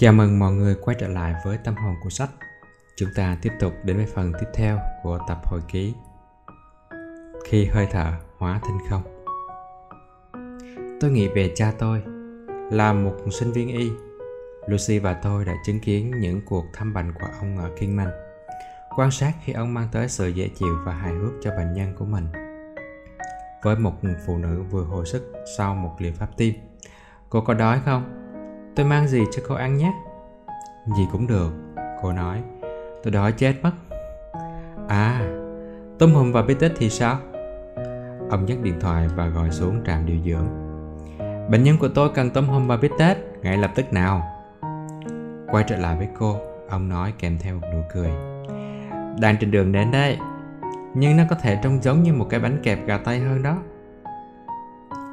Chào mừng mọi người quay trở lại với tâm hồn của sách. Chúng ta tiếp tục đến với phần tiếp theo của tập hồi ký. Khi hơi thở hóa thành không. Tôi nghĩ về cha tôi. Là một sinh viên y, Lucy và tôi đã chứng kiến những cuộc thăm bệnh của ông ở Kingman. Quan sát khi ông mang tới sự dễ chịu và hài hước cho bệnh nhân của mình. Với một phụ nữ vừa hồi sức sau một liệu pháp tim. Cô có đói không? Tôi mang gì cho cô ăn nhé? Gì cũng được, cô nói. Tôi đói chết mất. À, tôm hùm và bít tết thì sao? Ông nhấc điện thoại và gọi xuống trạm điều dưỡng. Bệnh nhân của tôi cần tôm hùm và bít tết, ngay lập tức nào. Quay trở lại với cô, ông nói kèm theo một nụ cười. Đang trên đường đến đây, nhưng nó có thể trông giống như một cái bánh kẹp gà tây hơn đó.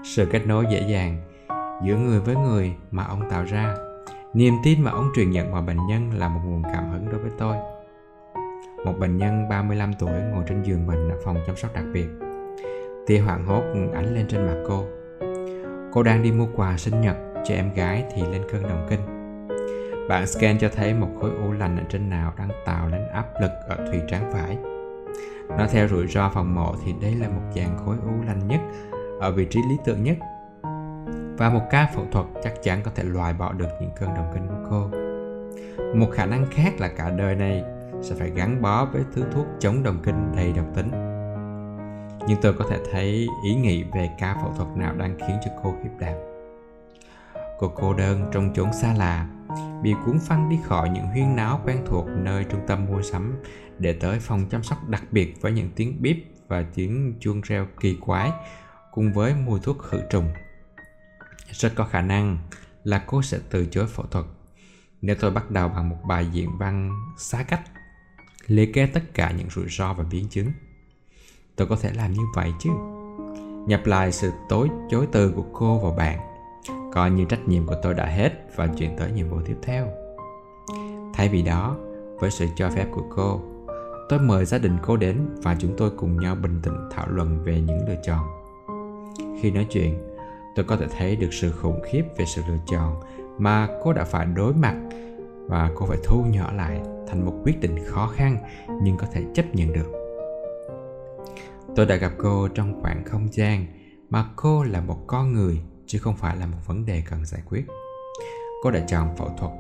Sự kết nối dễ dàng giữa người với người mà ông tạo ra. Niềm tin mà ông truyền nhận vào bệnh nhân là một nguồn cảm hứng đối với tôi. Một bệnh nhân 35 tuổi ngồi trên giường bệnh ở phòng chăm sóc đặc biệt. Tia hoảng hốt ảnh lên trên mặt cô. Cô đang đi mua quà sinh nhật cho em gái thì lên cơn động kinh. Bạn scan cho thấy một khối u lành ở trên nào đang tạo nên áp lực ở thùy trán phải nó theo rủi ro phòng mổ thì đây là một dạng khối u lành nhất, ở vị trí lý tưởng nhất và một ca phẫu thuật chắc chắn có thể loại bỏ được những cơn đồng kinh của cô. Một khả năng khác là cả đời này sẽ phải gắn bó với thứ thuốc chống đồng kinh đầy độc tính. Nhưng tôi có thể thấy ý nghĩ về ca phẫu thuật nào đang khiến cho cô khiếp đảm. Cô cô đơn trong chốn xa lạ, bị cuốn phăng đi khỏi những huyên náo quen thuộc nơi trung tâm mua sắm để tới phòng chăm sóc đặc biệt với những tiếng bíp và tiếng chuông reo kỳ quái cùng với mùi thuốc khử trùng rất có khả năng là cô sẽ từ chối phẫu thuật. Nếu tôi bắt đầu bằng một bài diễn văn xá cách, liệt kê tất cả những rủi ro và biến chứng, tôi có thể làm như vậy chứ? Nhập lại sự tối chối từ của cô và bạn coi như trách nhiệm của tôi đã hết và chuyển tới nhiệm vụ tiếp theo. Thay vì đó, với sự cho phép của cô, tôi mời gia đình cô đến và chúng tôi cùng nhau bình tĩnh thảo luận về những lựa chọn. Khi nói chuyện tôi có thể thấy được sự khủng khiếp về sự lựa chọn mà cô đã phải đối mặt. Và cô phải thu nhỏ lại thành một quyết định khó khăn nhưng có thể chấp nhận được. Tôi đã gặp cô trong khoảng không gian mà cô là một con người chứ không phải là một vấn đề cần giải quyết. Cô đã chọn phẫu thuật,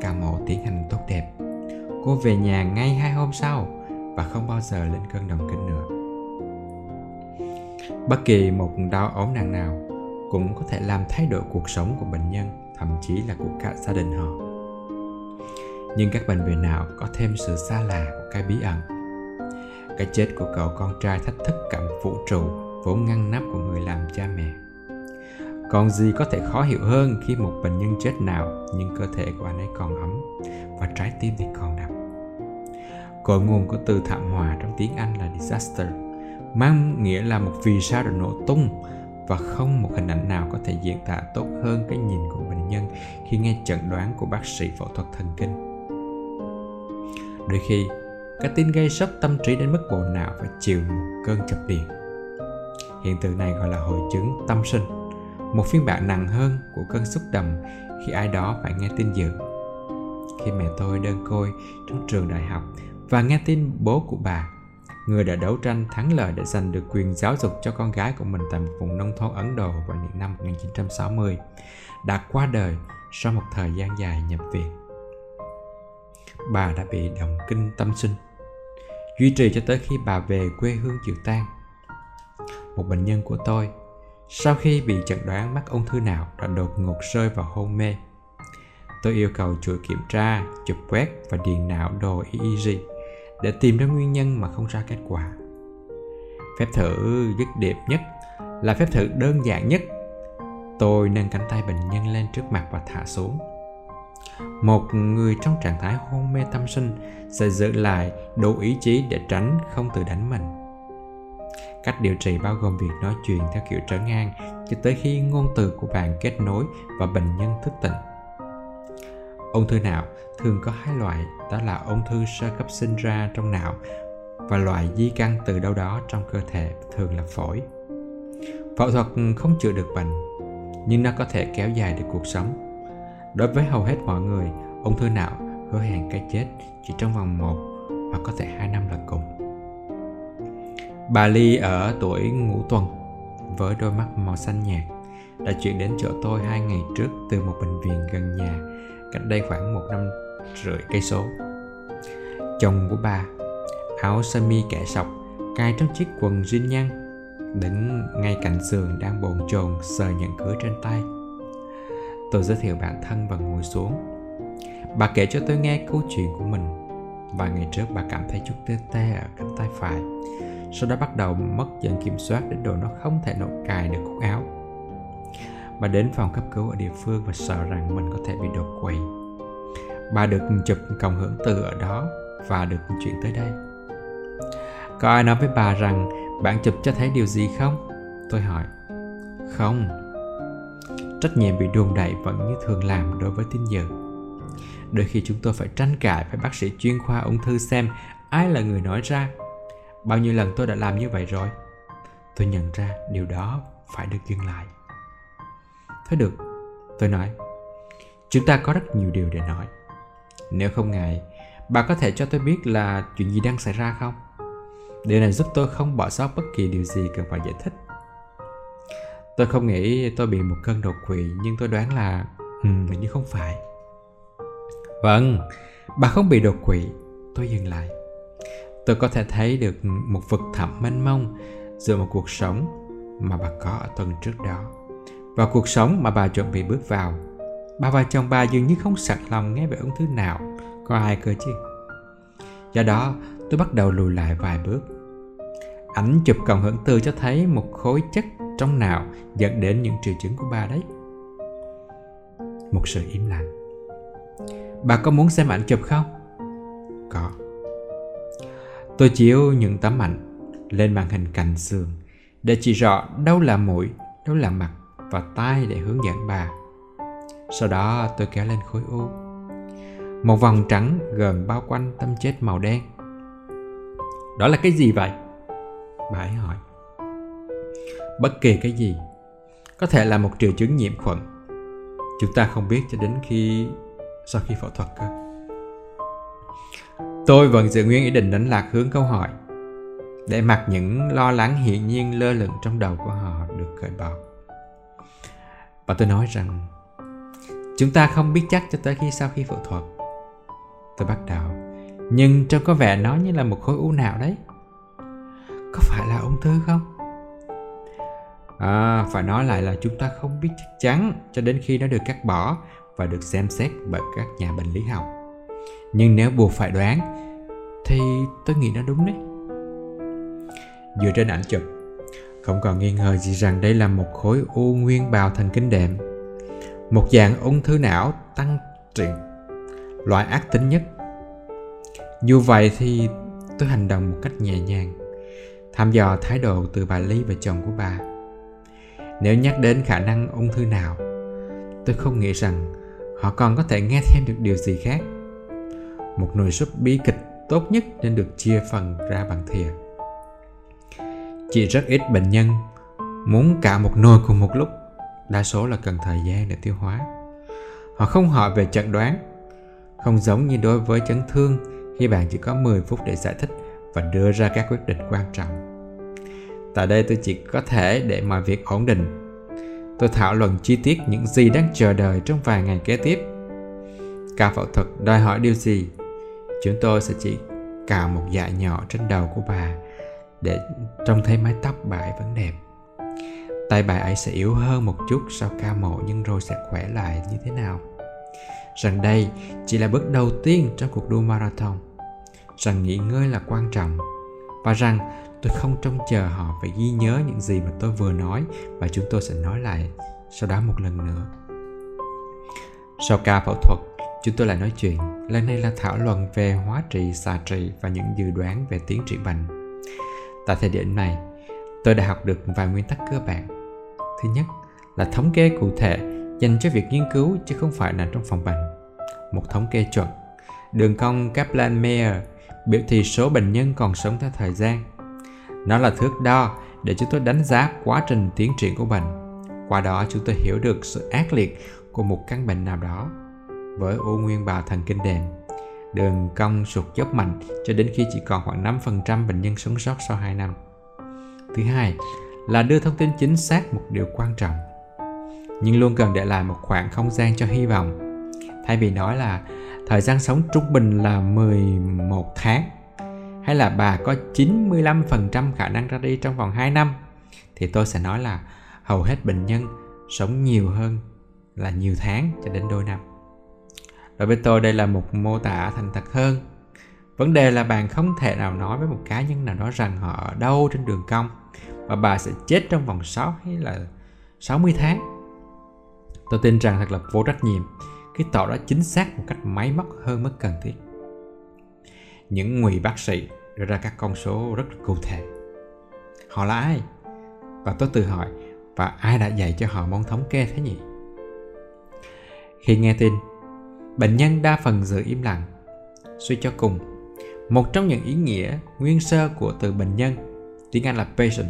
ca mổ tiến hành tốt đẹp. Cô về nhà ngay hai hôm sau và không bao giờ lên cơn đồng kinh nữa. Bất kỳ một đau ốm nặng nào cũng có thể làm thay đổi cuộc sống của bệnh nhân, thậm chí là của cả gia đình họ. Nhưng các bệnh viện nào có thêm sự xa lạ của cái bí ẩn? Cái chết của cậu con trai thách thức cả một vũ trụ vốn ngăn nắp của người làm cha mẹ. Còn gì có thể khó hiểu hơn khi một bệnh nhân chết nào, nhưng cơ thể của anh ấy còn ấm và trái tim thì còn đập. Cội nguồn của từ thảm họa trong tiếng anh là disaster, mang nghĩa là một vì sao đã nổ tung và không một hình ảnh nào có thể diễn tả tốt hơn cái nhìn của bệnh nhân khi nghe chẩn đoán của bác sĩ phẫu thuật thần kinh. Đôi khi, cái tin gây sốc tâm trí đến mức bộ não phải chịu một cơn chập điện. Hiện tượng này gọi là hội chứng tâm sinh, một phiên bản nặng hơn của cơn xúc động khi ai đó phải nghe tin dữ. Khi mẹ tôi đơn côi trong trường đại học và nghe tin bố của bà người đã đấu tranh thắng lợi để giành được quyền giáo dục cho con gái của mình tại một vùng nông thôn Ấn Độ vào những năm 1960, đã qua đời sau một thời gian dài nhập viện. Bà đã bị động kinh tâm sinh, duy trì cho tới khi bà về quê hương chịu tang. Một bệnh nhân của tôi, sau khi bị chẩn đoán mắc ung thư nào đã đột ngột rơi vào hôn mê. Tôi yêu cầu chuỗi kiểm tra, chụp quét và điền não đồ EEG để tìm ra nguyên nhân mà không ra kết quả. Phép thử dứt điệp nhất là phép thử đơn giản nhất. Tôi nâng cánh tay bệnh nhân lên trước mặt và thả xuống. Một người trong trạng thái hôn mê tâm sinh sẽ giữ lại đủ ý chí để tránh không tự đánh mình. Cách điều trị bao gồm việc nói chuyện theo kiểu trở ngang cho tới khi ngôn từ của bạn kết nối và bệnh nhân thức tỉnh. Ung thư não thường có hai loại đó là ung thư sơ cấp sinh ra trong não và loại di căn từ đâu đó trong cơ thể thường là phổi phẫu thuật không chữa được bệnh nhưng nó có thể kéo dài được cuộc sống Đối với hầu hết mọi người, ung thư não hứa hẹn cái chết chỉ trong vòng một hoặc có thể hai năm là cùng. Bà Ly ở tuổi ngũ tuần với đôi mắt màu xanh nhạt đã chuyển đến chỗ tôi hai ngày trước từ một bệnh viện gần nhà cách đây khoảng một năm rưỡi cây số. Chồng của bà, áo sơ mi kẻ sọc, cài trong chiếc quần jean nhăn, đứng ngay cạnh giường đang bồn chồn sờ nhận cưới trên tay. Tôi giới thiệu bản thân và ngồi xuống. Bà kể cho tôi nghe câu chuyện của mình. Vài ngày trước bà cảm thấy chút tê tê ở cánh tay phải. Sau đó bắt đầu mất dần kiểm soát đến độ nó không thể nổi cài được cúc áo. Bà đến phòng cấp cứu ở địa phương và sợ rằng mình có thể bị đột quỵ bà được chụp cộng hưởng từ ở đó và được chuyển tới đây có ai nói với bà rằng bạn chụp cho thấy điều gì không? Tôi hỏi. Không. Trách nhiệm bị đùn đẩy vẫn như thường làm đối với tín dự. Đôi khi chúng tôi phải tranh cãi với bác sĩ chuyên khoa ung thư xem ai là người nói ra. Bao nhiêu lần tôi đã làm như vậy rồi. Tôi nhận ra điều đó phải được dừng lại. Thôi được, tôi nói. Chúng ta có rất nhiều điều để nói. Nếu không ngại, bà có thể cho tôi biết là chuyện gì đang xảy ra không? Điều này giúp tôi không bỏ sót bất kỳ điều gì cần phải giải thích. Tôi không nghĩ tôi bị một cơn đột quỵ nhưng tôi đoán là ừ, hình như không phải. Vâng, bà không bị đột quỵ. Tôi dừng lại. Tôi có thể thấy được một vực thẳm mênh mông giữa một cuộc sống mà bà có ở tuần trước đó và cuộc sống mà bà chuẩn bị bước vào. Bà và chồng bà dường như không sẵn lòng nghe về ung thư nào, có ai cơ chứ. Do đó, tôi bắt đầu lùi lại vài bước Ảnh chụp cộng hưởng từ cho thấy một khối chất trong não dẫn đến những triệu chứng của bà đấy. Một sự im lặng. Bà có muốn xem ảnh chụp không? Có. Tôi chiếu những tấm ảnh lên màn hình cạnh giường để chỉ rõ đâu là mũi, đâu là mặt và tai để hướng dẫn bà. Sau đó tôi kéo lên khối u. Một vòng trắng gần bao quanh tâm chết màu đen. Đó là cái gì vậy? bà ấy hỏi bất kỳ cái gì có thể là một triệu chứng nhiễm khuẩn chúng ta không biết cho đến khi, sau khi phẫu thuật cơ tôi vẫn giữ nguyên ý định đánh lạc hướng câu hỏi, để mặc những lo lắng hiển nhiên lơ lửng trong đầu của họ được cởi bỏ và tôi nói rằng chúng ta không biết chắc cho tới khi sau khi phẫu thuật. Tôi bắt đầu. Nhưng trông có vẻ nó như là một khối u nào đấy. Có phải là ung thư không? À phải nói lại là chúng ta không biết chắc chắn cho đến khi nó được cắt bỏ và được xem xét bởi các nhà bệnh lý học. Nhưng nếu buộc phải đoán, thì tôi nghĩ nó đúng đấy. Dựa trên ảnh chụp, không còn nghi ngờ gì rằng đây là một khối u nguyên bào thần kinh đệm một dạng ung thư não tăng triển loại ác tính nhất dù vậy thì tôi hành động một cách nhẹ nhàng thăm dò thái độ từ bà Ly và chồng của bà. Nếu nhắc đến khả năng ung thư nào, tôi không nghĩ rằng họ còn có thể nghe thêm được điều gì khác. Một nồi súp bi kịch tốt nhất nên được chia phần ra bằng thìa. Chỉ rất ít bệnh nhân muốn cả một nồi cùng một lúc, đa số là cần thời gian để tiêu hóa. Họ không hỏi về chẩn đoán, không giống như đối với chấn thương khi bạn chỉ có 10 phút để giải thích và đưa ra các quyết định quan trọng. Tại đây tôi chỉ có thể để mọi việc ổn định. Tôi thảo luận chi tiết những gì đang chờ đợi trong vài ngày kế tiếp. Ca phẫu thuật đòi hỏi điều gì? Chúng tôi sẽ chỉ cào một dạ nhỏ trên đầu của bà để trông thấy mái tóc bà ấy vẫn đẹp. Tay bà ấy sẽ yếu hơn một chút sau ca mổ nhưng rồi sẽ khỏe lại như thế nào? Rằng đây chỉ là bước đầu tiên trong cuộc đua marathon. Rằng nghỉ ngơi là quan trọng. Và rằng tôi không trông chờ họ phải ghi nhớ những gì mà tôi vừa nói và chúng tôi sẽ nói lại sau đó một lần nữa. Sau ca phẫu thuật, chúng tôi lại nói chuyện. Lần này là thảo luận về hóa trị, xạ trị và những dự đoán về tiến triển bệnh. Tại thời điểm này, tôi đã học được vài nguyên tắc cơ bản thứ nhất là thống kê cụ thể dành cho việc nghiên cứu chứ không phải là trong phòng bệnh một thống kê chuẩn, đường cong Kaplan-Meier biểu thị số bệnh nhân còn sống theo thời gian. Nó là thước đo để chúng tôi đánh giá quá trình tiến triển của bệnh. Qua đó chúng tôi hiểu được sự ác liệt của một căn bệnh nào đó. với u nguyên bào thần kinh đệm đường cong sụt dốc mạnh cho đến khi chỉ còn khoảng 5% bệnh nhân sống sót sau 2 năm. Thứ hai là đưa thông tin chính xác một điều quan trọng nhưng luôn cần để lại một khoảng không gian cho hy vọng. Thay vì nói là thời gian sống trung bình là 11 tháng, hay là bà có 95% khả năng ra đi trong vòng 2 năm, thì tôi sẽ nói là hầu hết bệnh nhân sống nhiều hơn là nhiều tháng cho đến đôi năm. Đối với tôi, đây là một mô tả thành thật hơn. Vấn đề là bạn không thể nào nói với một cá nhân nào đó rằng họ ở đâu trên đường cong và bà sẽ chết trong vòng 6 hay là 60 tháng. Tôi tin rằng thật là vô trách nhiệm khi tỏ ra chính xác một cách máy móc hơn mức cần thiết. Những ngụy bác sĩ đưa ra các con số rất cụ thể. Họ là ai? Và tôi tự hỏi, và ai đã dạy cho họ môn thống kê thế nhỉ? Khi nghe tin, bệnh nhân đa phần giữ im lặng. Suy cho cùng, một trong những ý nghĩa nguyên sơ của từ bệnh nhân, tiếng Anh là patient,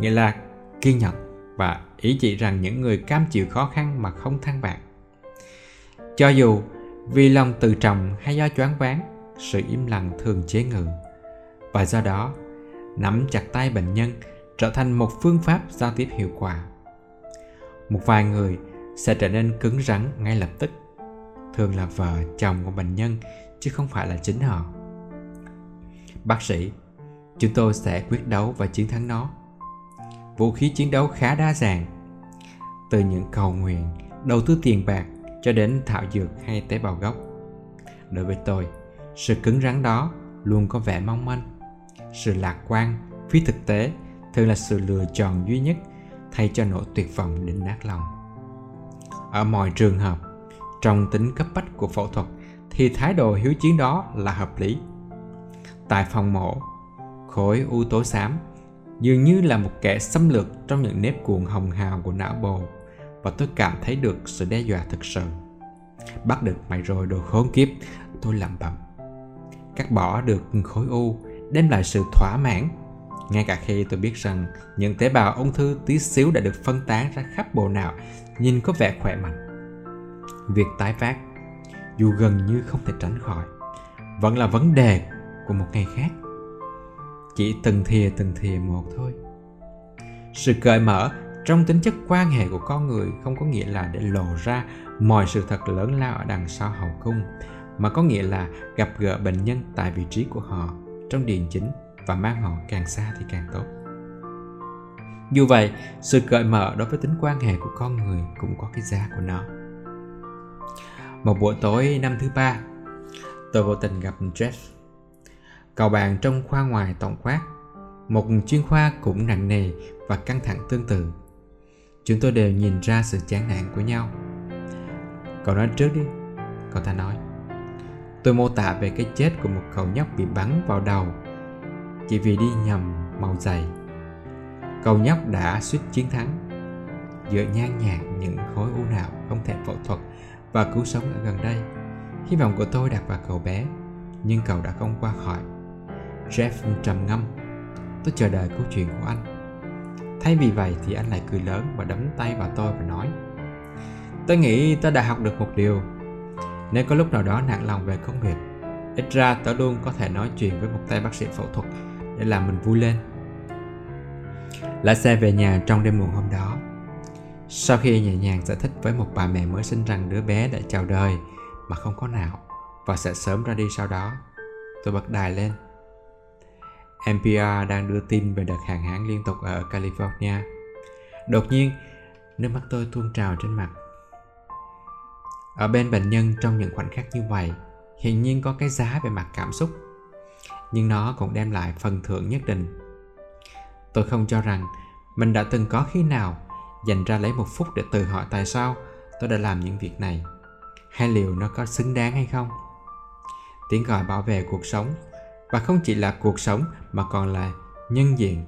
nghĩa là kiên nhẫn và ý chỉ rằng những người cam chịu khó khăn mà không than vãn. Cho dù vì lòng tự trọng hay do choáng váng, sự im lặng thường chế ngự. Và do đó, nắm chặt tay bệnh nhân trở thành một phương pháp giao tiếp hiệu quả. Một vài người sẽ trở nên cứng rắn ngay lập tức, thường là vợ, chồng của bệnh nhân chứ không phải là chính họ. Bác sĩ, chúng tôi sẽ quyết đấu và chiến thắng nó. Vũ khí chiến đấu khá đa dạng, từ những cầu nguyện, đầu tư tiền bạc cho đến thảo dược hay tế bào gốc. Đối với tôi, sự cứng rắn đó luôn có vẻ mong manh. Sự lạc quan, phi thực tế thường là sự lựa chọn duy nhất thay cho nỗi tuyệt vọng đến nát lòng. Ở mọi trường hợp, trong tính cấp bách của phẫu thuật thì thái độ hiếu chiến đó là hợp lý. Tại phòng mổ, khối u tố xám dường như là một kẻ xâm lược trong những nếp cuộn hồng hào của não bộ và tôi cảm thấy được sự đe dọa thực sự. Bắt được mày rồi đồ khốn kiếp, tôi lẩm bẩm. Cắt bỏ được khối u đem lại sự thỏa mãn ngay cả khi tôi biết rằng những tế bào ung thư tí xíu đã được phân tán ra khắp bộ não nhìn có vẻ khỏe mạnh. Việc tái phát, dù gần như không thể tránh khỏi, vẫn là vấn đề của một ngày khác. Chỉ từng thìa từng thìa một thôi. Sự cởi mở trong tính chất quan hệ của con người không có nghĩa là để lộ ra mọi sự thật lớn lao ở đằng sau hậu cung, mà có nghĩa là gặp gỡ bệnh nhân tại vị trí của họ trong điền chính và mang họ càng xa thì càng tốt. Dù vậy, sự cởi mở đối với tính quan hệ của con người cũng có cái giá của nó. Một buổi tối năm thứ ba, tôi vô tình gặp Jeff. Cậu bạn trong khoa ngoài tổng quát, một chuyên khoa cũng nặng nề và căng thẳng tương tự. Chúng tôi đều nhìn ra sự chán nản của nhau. Cậu nói trước đi, cậu ta nói. Tôi mô tả về cái chết của một cậu nhóc bị bắn vào đầu chỉ vì đi nhầm màu giày. Cậu nhóc đã suýt chiến thắng. Giữa nhan nhạt những khối u não không thể phẫu thuật và cứu sống ở gần đây, hy vọng của tôi đặt vào cậu bé, nhưng cậu đã không qua khỏi. Jeff trầm ngâm. Tôi chờ đợi câu chuyện của anh. Thay vì vậy thì anh lại cười lớn và đấm tay vào tôi và nói, Tôi nghĩ tôi đã học được một điều Nếu có lúc nào đó nặng lòng về công việc, Ít ra tôi luôn có thể nói chuyện với một tay bác sĩ phẫu thuật để làm mình vui lên lái xe về nhà trong đêm muộn hôm đó sau khi nhẹ nhàng giải thích với một bà mẹ mới sinh rằng đứa bé đã chào đời mà không có nào và sẽ sớm ra đi sau đó, tôi bật đài lên NPR đang đưa tin về đợt hạn hán liên tục ở California. Đột nhiên, nước mắt tôi tuôn trào trên mặt. Ở bên bệnh nhân trong những khoảnh khắc như vậy, hiển nhiên có cái giá về mặt cảm xúc nhưng nó cũng đem lại phần thưởng nhất định tôi không cho rằng mình đã từng có khi nào dành ra lấy một phút để tự hỏi tại sao tôi đã làm những việc này hay liệu nó có xứng đáng hay không tiếng gọi bảo vệ cuộc sống và không chỉ là cuộc sống, mà còn là nhân diện.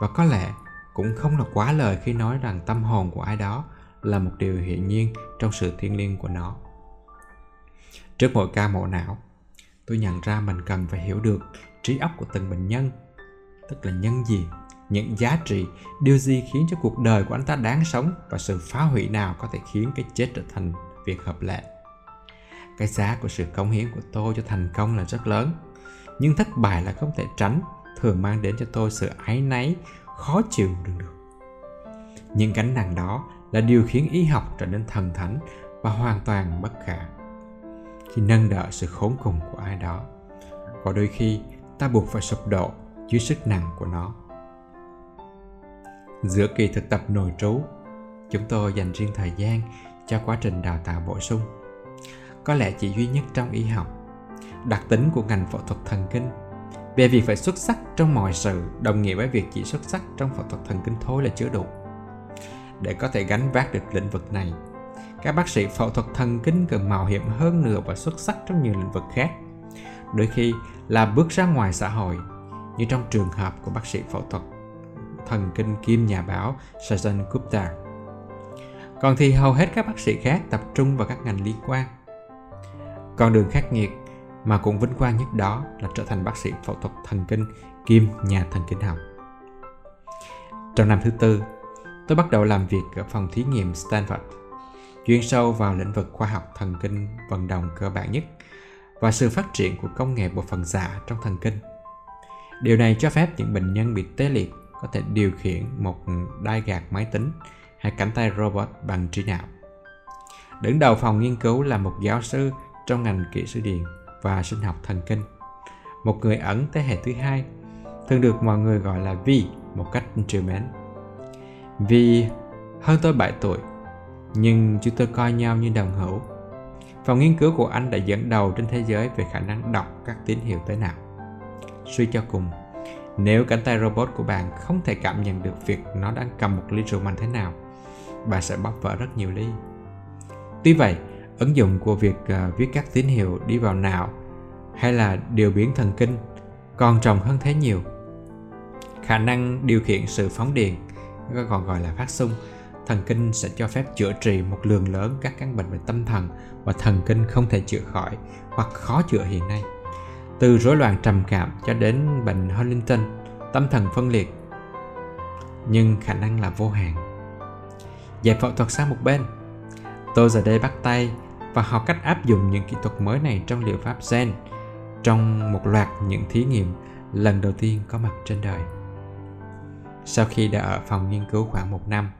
Và có lẽ cũng không là quá lời khi nói rằng tâm hồn của ai đó là một điều hiển nhiên trong sự thiêng liêng của nó. Trước mỗi ca mổ não, tôi nhận ra mình cần phải hiểu được trí óc của từng bệnh nhân, tức là nhân diện, những giá trị, điều gì khiến cho cuộc đời của anh ta đáng sống và sự phá hủy nào có thể khiến cái chết trở thành việc hợp lệ. Cái giá của sự cống hiến của tôi cho thành công là rất lớn nhưng thất bại là không thể tránh, thường mang đến cho tôi sự áy náy, khó chịu đựng được. Những gánh nặng đó là điều khiến y học trở nên thần thánh và hoàn toàn bất khả. Khi nâng đỡ sự khốn cùng của ai đó, có đôi khi ta buộc phải sụp đổ dưới sức nặng của nó. Giữa kỳ thực tập nội trú, chúng tôi dành riêng thời gian cho quá trình đào tạo bổ sung. Có lẽ chỉ duy nhất trong y học đặc tính của ngành phẫu thuật thần kinh về việc phải xuất sắc trong mọi sự, đồng nghĩa với việc chỉ xuất sắc trong phẫu thuật thần kinh thôi là chưa đủ để có thể gánh vác được lĩnh vực này, các bác sĩ phẫu thuật thần kinh cần mạo hiểm hơn nữa và xuất sắc trong nhiều lĩnh vực khác đôi khi là bước ra ngoài xã hội, như trong trường hợp của bác sĩ phẫu thuật thần kinh kim nhà báo Sajan Gupta. Còn thì hầu hết các bác sĩ khác tập trung vào các ngành liên quan. Con đường khắc nghiệt mà cũng vinh quang nhất đó là trở thành bác sĩ phẫu thuật thần kinh kim nhà thần kinh học. Trong năm thứ tư, tôi bắt đầu làm việc ở phòng thí nghiệm Stanford, chuyên sâu vào lĩnh vực khoa học thần kinh vận động cơ bản nhất và sự phát triển của công nghệ bộ phận giả trong thần kinh. Điều này cho phép những bệnh nhân bị tê liệt có thể điều khiển một đai gạt máy tính hay cánh tay robot bằng trí não. Đứng đầu phòng nghiên cứu là một giáo sư trong ngành kỹ sư điện và sinh học thần kinh. Một người ẩn thế hệ thứ hai, thường được mọi người gọi là Vi một cách trìu mến. Vi hơn tôi 7 tuổi, nhưng chúng tôi coi nhau như đồng hữu. Phòng nghiên cứu của anh đã dẫn đầu trên thế giới về khả năng đọc các tín hiệu tới nào. Suy cho cùng, nếu cánh tay robot của bạn không thể cảm nhận được việc nó đang cầm một ly rượu mạnh thế nào, bạn sẽ bóp vỡ rất nhiều ly. Tuy vậy, ứng dụng của việc uh, viết các tín hiệu đi vào não hay là điều biến thần kinh còn rộng hơn thế nhiều. Khả năng điều khiển sự phóng điện, còn gọi là phát xung, thần kinh sẽ cho phép chữa trị một lượng lớn các căn bệnh về tâm thần và thần kinh không thể chữa khỏi hoặc khó chữa hiện nay từ rối loạn trầm cảm cho đến bệnh Huntington, tâm thần phân liệt. Nhưng khả năng là vô hạn. Dẹp phẫu thuật sang một bên. Tôi giờ đây bắt tay và học cách áp dụng những kỹ thuật mới này trong liệu pháp Zen trong một loạt những thí nghiệm lần đầu tiên có mặt trên đời. Sau khi đã ở phòng nghiên cứu khoảng một năm,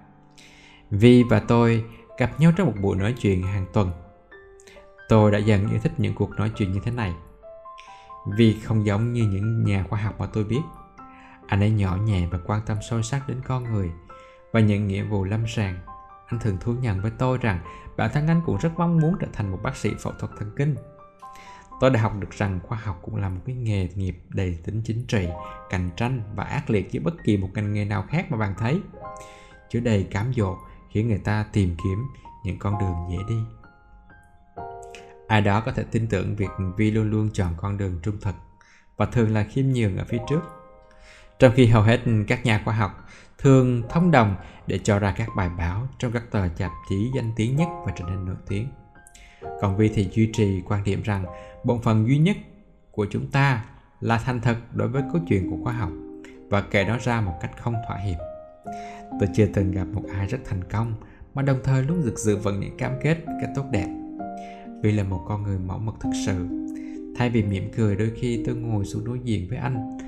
Vi và tôi gặp nhau trong một buổi nói chuyện hàng tuần. Tôi đã dần yêu thích những cuộc nói chuyện như thế này – Vi không giống như những nhà khoa học mà tôi biết. Anh ấy nhỏ nhẹ và quan tâm sâu sắc đến con người và những nghĩa vụ lâm sàng. Anh thường thú nhận với tôi rằng bản thân anh cũng rất mong muốn trở thành một bác sĩ phẫu thuật thần kinh. Tôi đã học được rằng khoa học cũng là một cái nghề nghiệp đầy tính chính trị, cạnh tranh và ác liệt như bất kỳ một ngành nghề nào khác mà bạn thấy. Chứa đầy cám dỗ khiến người ta tìm kiếm những con đường dễ đi ai đó có thể tin tưởng việc Vi luôn luôn chọn con đường trung thực và thường là khiêm nhường ở phía trước. Trong khi hầu hết các nhà khoa học thường thông đồng để cho ra các bài báo trong các tờ tạp chí danh tiếng nhất và trở nên nổi tiếng. Còn Vi thì duy trì quan điểm rằng bổn phận duy nhất của chúng ta là thành thật đối với câu chuyện của khoa học và kể nó ra một cách không thỏa hiệp. Tôi chưa từng gặp một ai rất thành công mà đồng thời luôn rực giữ vững những cam kết cái tốt đẹp vì là một con người mẫu mực thực sự thay vì mỉm cười, đôi khi tôi ngồi xuống đối diện với anh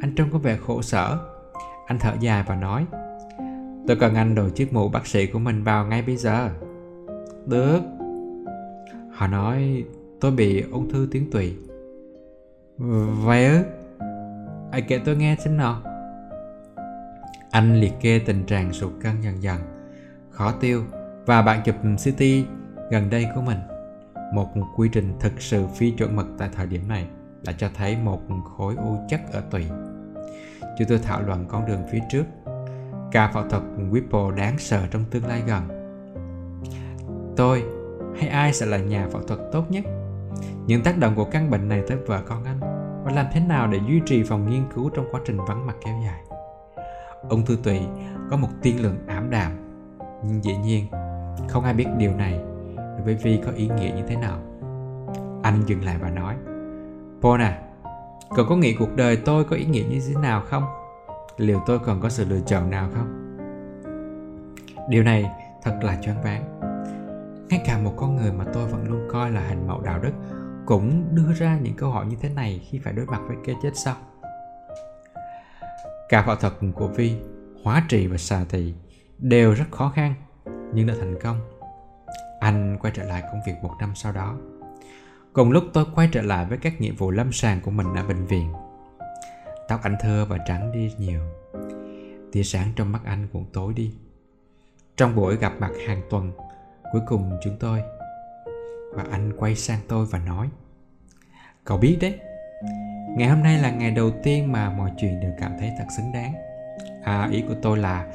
anh trông có vẻ khổ sở anh thở dài và nói, tôi cần anh đổi chiếc mũ bác sĩ của mình vào ngay bây giờ. Được. Họ nói, tôi bị ung thư tuyến tụy. Vậy ư? Ai kể tôi nghe xem nào anh liệt kê tình trạng sụt cân dần dần, khó tiêu, và bạn chụp CT gần đây của mình. Một quy trình thực sự phi chuẩn mực tại thời điểm này đã cho thấy một khối u chất ở tụy. Chúng tôi thảo luận con đường phía trước, ca phẫu thuật Whipple đáng sợ trong tương lai gần. Tôi hay ai sẽ là nhà phẫu thuật tốt nhất? Những tác động của căn bệnh này tới vợ con anh và làm thế nào để duy trì phòng nghiên cứu trong quá trình vắng mặt kéo dài? Ung thư tụy có một tiên lượng ảm đạm, nhưng dĩ nhiên không ai biết điều này với Vi có ý nghĩa như thế nào. Anh dừng lại và nói, Paul à, cậu có nghĩ cuộc đời tôi có ý nghĩa như thế nào không? Liệu tôi còn có sự lựa chọn nào không? Điều này thật là choáng váng. ngay cả một con người mà tôi vẫn luôn coi là hình mẫu đạo đức cũng đưa ra những câu hỏi như thế này khi phải đối mặt với cái chết sau cả phẫu thuật của vi, hóa trị và xà thị đều rất khó khăn, nhưng đã thành công anh quay trở lại công việc một năm sau đó cùng lúc tôi quay trở lại với các nhiệm vụ lâm sàng của mình ở bệnh viện. Tóc anh thưa và trắng đi nhiều. Tia sáng trong mắt anh cũng tối đi. Trong buổi gặp mặt hàng tuần, cuối cùng chúng tôi và anh quay sang tôi và nói, cậu biết đấy, ngày hôm nay là ngày đầu tiên mà mọi chuyện đều cảm thấy thật xứng đáng. À ý của tôi là,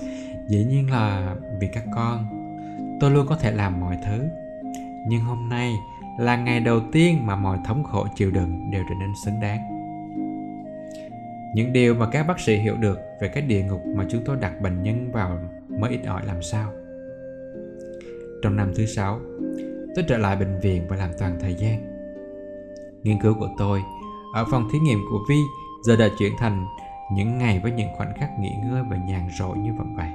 dĩ nhiên là vì các con, tôi luôn có thể làm mọi thứ. Nhưng hôm nay là ngày đầu tiên mà mọi thống khổ chịu đựng đều trở nên xứng đáng. Những điều mà các bác sĩ hiểu được về cái địa ngục mà chúng tôi đặt bệnh nhân vào mới ít ỏi làm sao? Trong năm thứ sáu, tôi trở lại bệnh viện và làm toàn thời gian. Nghiên cứu của tôi ở phòng thí nghiệm của vi giờ đã chuyển thành những ngày với những khoảnh khắc nghỉ ngơi và nhàn rỗi như vậy vậy.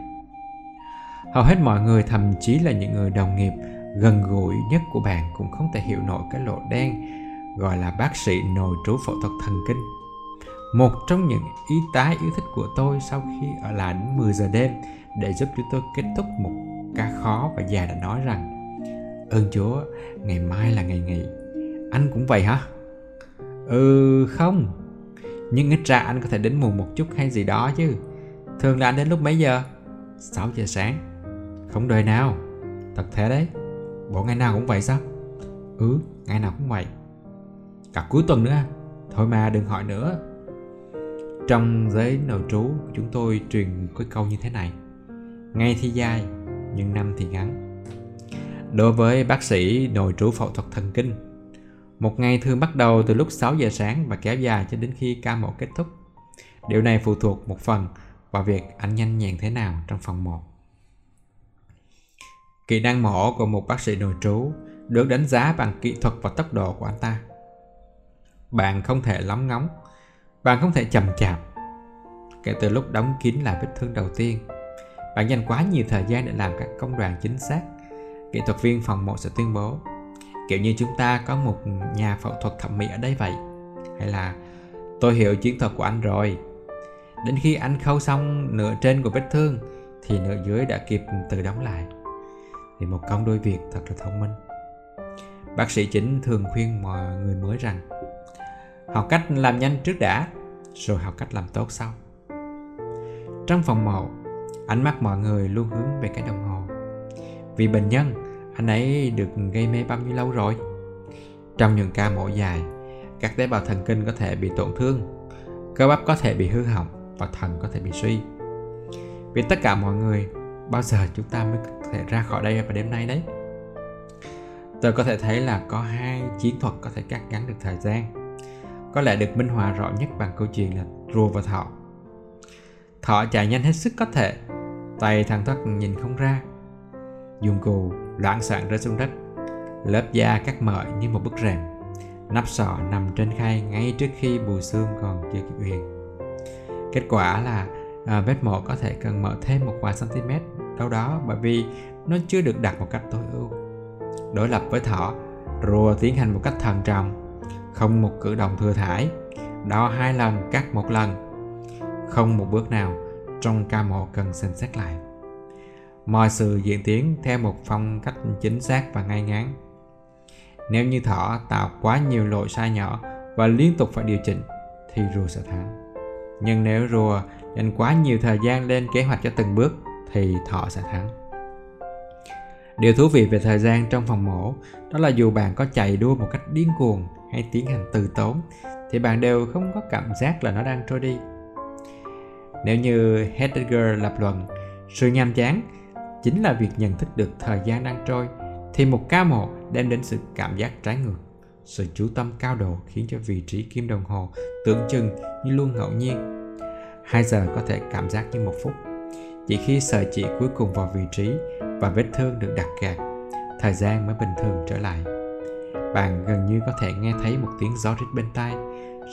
Hầu hết mọi người thậm chí là những người đồng nghiệp gần gũi nhất của bạn cũng không thể hiểu nổi cái lỗ đen gọi là bác sĩ nội trú phẫu thuật thần kinh. Một trong những y tá yêu thích của tôi sau khi ở lại đến 10 giờ đêm để giúp chúng tôi kết thúc một ca khó và già đã nói rằng, ơn chúa, ngày mai là ngày nghỉ. Anh cũng vậy hả? Ừ không. Nhưng ít ra anh có thể đến muộn một chút hay gì đó chứ. Thường là anh đến lúc mấy giờ? 6 giờ sáng. Không đời nào. Thật thế đấy bộ ngày nào cũng vậy sao ừ ngày nào cũng vậy cả cuối tuần nữa à? thôi mà, đừng hỏi nữa trong giấy nội trú chúng tôi truyền cái câu như thế này ngày thì dài, nhưng năm thì ngắn đối với bác sĩ nội trú phẫu thuật thần kinh, một ngày thường bắt đầu từ lúc 6 giờ sáng và kéo dài cho đến khi ca mổ kết thúc. Điều này phụ thuộc một phần vào việc anh nhanh nhẹn thế nào trong phòng mổ. Kỹ năng mổ của một bác sĩ nội trú được đánh giá bằng kỹ thuật và tốc độ của anh ta. Bạn không thể lóng ngóng, bạn không thể chậm chạp. Kể từ lúc đóng kín là vết thương đầu tiên, bạn dành quá nhiều thời gian để làm các công đoạn chính xác. Kỹ thuật viên phòng mổ sẽ tuyên bố kiểu như chúng ta có một nhà phẫu thuật thẩm mỹ ở đây vậy hay là tôi hiểu chiến thuật của anh rồi đến khi anh khâu xong nửa trên của vết thương thì nửa dưới đã kịp tự đóng lại thì một công đôi việc thật là thông minh. Bác sĩ chính thường khuyên mọi người mới rằng, học cách làm nhanh trước đã, rồi học cách làm tốt sau. Trong phòng mổ ánh mắt mọi người luôn hướng về cái đồng hồ. Vì bệnh nhân, anh ấy được gây mê bao nhiêu lâu rồi? Trong những ca mổ dài, các tế bào thần kinh có thể bị tổn thương, cơ bắp có thể bị hư hỏng và thần có thể bị suy. Vì tất cả mọi người bao giờ chúng ta mới có thể ra khỏi đây vào đêm nay đấy? Tôi có thể thấy là có hai chiến thuật có thể cắt ngắn được thời gian. Có lẽ được minh họa rõ nhất bằng câu chuyện là rùa và thọ thọ chạy nhanh hết sức có thể. Tay thằng thoát nhìn không ra. Dùng cù loãng soạn rơi xuống đất. Lớp da cắt mợi như một bức rèm. Nắp sọ nằm trên khay ngay trước khi bùi xương còn chưa kịp huyền. Kết quả là à, vết mổ có thể cần mở thêm một vài cm đâu đó bởi vì nó chưa được đặt một cách tối ưu đối lập với thỏ rùa tiến hành một cách thận trọng không một cử động thừa thải đo hai lần cắt một lần không một bước nào trong ca mổ cần xem xét lại mọi sự diễn tiến theo một phong cách chính xác và ngay ngắn. Nếu như thỏ tạo quá nhiều lỗi sai nhỏ và liên tục phải điều chỉnh thì rùa sẽ thắng. Nhưng nếu rùa dành quá nhiều thời gian lên kế hoạch cho từng bước thì thọ sẽ thắng. Điều thú vị về thời gian trong phòng mổ, đó là dù bạn có chạy đua một cách điên cuồng hay tiến hành từ tốn, thì bạn đều không có cảm giác là nó đang trôi đi. Nếu như Heidegger lập luận, sự nhàm chán chính là việc nhận thức được thời gian đang trôi, thì một ca mổ đem đến sự cảm giác trái ngược sự chú tâm cao độ khiến cho vị trí kim đồng hồ tưởng chừng như luôn ngẫu nhiên 2 giờ có thể cảm giác như một phút. Chỉ khi sợi chỉ cuối cùng vào vị trí và vết thương được đặt gạt thời gian mới bình thường trở lại. Bạn gần như có thể nghe thấy một tiếng gió rít bên tai.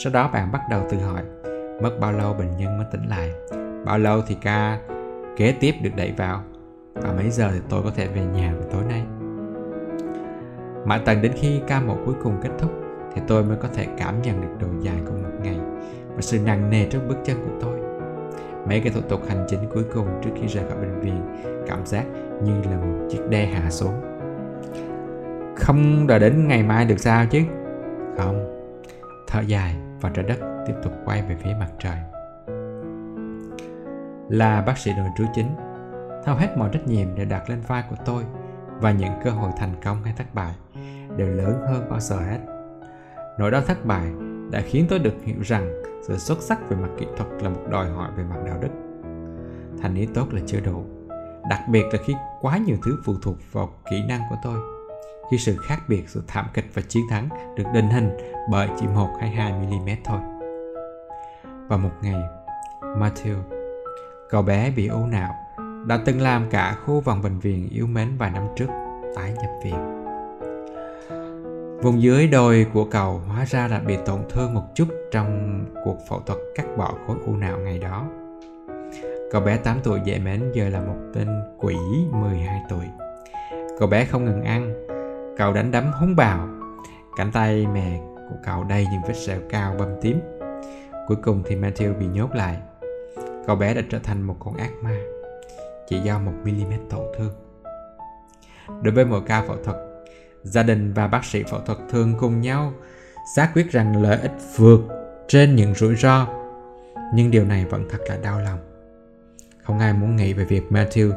Sau đó bạn bắt đầu tự hỏi, mất bao lâu bệnh nhân mới tỉnh lại? Bao lâu thì ca kế tiếp được đẩy vào? Và mấy giờ thì tôi có thể về nhà vào tối nay? Mãi tận đến khi ca mổ cuối cùng kết thúc thì tôi mới có thể cảm nhận được độ dài của một ngày và sự nặng nề trong bước chân của tôi. Mấy cái thủ tục hành chính cuối cùng trước khi rời khỏi bệnh viện cảm giác như là một chiếc đe hạ xuống. Không đợi đến ngày mai được sao chứ? Không. Thở dài và trái đất tiếp tục quay về phía mặt trời. Là bác sĩ nội trú chính, hầu hết mọi trách nhiệm đều đặt lên vai của tôi và những cơ hội thành công hay thất bại đều lớn hơn bao giờ hết. Nỗi đau thất bại đã khiến tôi được hiểu rằng sự xuất sắc về mặt kỹ thuật là một đòi hỏi về mặt đạo đức. Thành ý tốt là chưa đủ, đặc biệt là khi quá nhiều thứ phụ thuộc vào kỹ năng của tôi. Khi sự khác biệt sự thảm kịch và chiến thắng được định hình bởi chỉ 1 hay 2 mm thôi. Và một ngày, Matthew, cậu bé bị u não, đã từng làm cả khu vòng bệnh viện yếu mến vài năm trước, tái nhập viện. Vùng dưới đồi của cậu hóa ra là bị tổn thương một chút trong cuộc phẫu thuật cắt bỏ khối u não ngày đó. Cậu bé 8 tuổi dễ mến giờ là một tên quỷ 12 tuổi. Cậu bé không ngừng ăn, cậu đánh đấm húng bào. Cánh tay mẹ của cậu đầy những vết sẹo cao bầm tím. Cuối cùng thì Matthew bị nhốt lại. Cậu bé đã trở thành một con ác ma, chỉ do một mm tổn thương. Đối với mỗi ca phẫu thuật gia đình và bác sĩ phẫu thuật thường cùng nhau xác quyết rằng lợi ích vượt trên những rủi ro. Nhưng điều này vẫn thật là đau lòng. Không ai muốn nghĩ về việc Matthew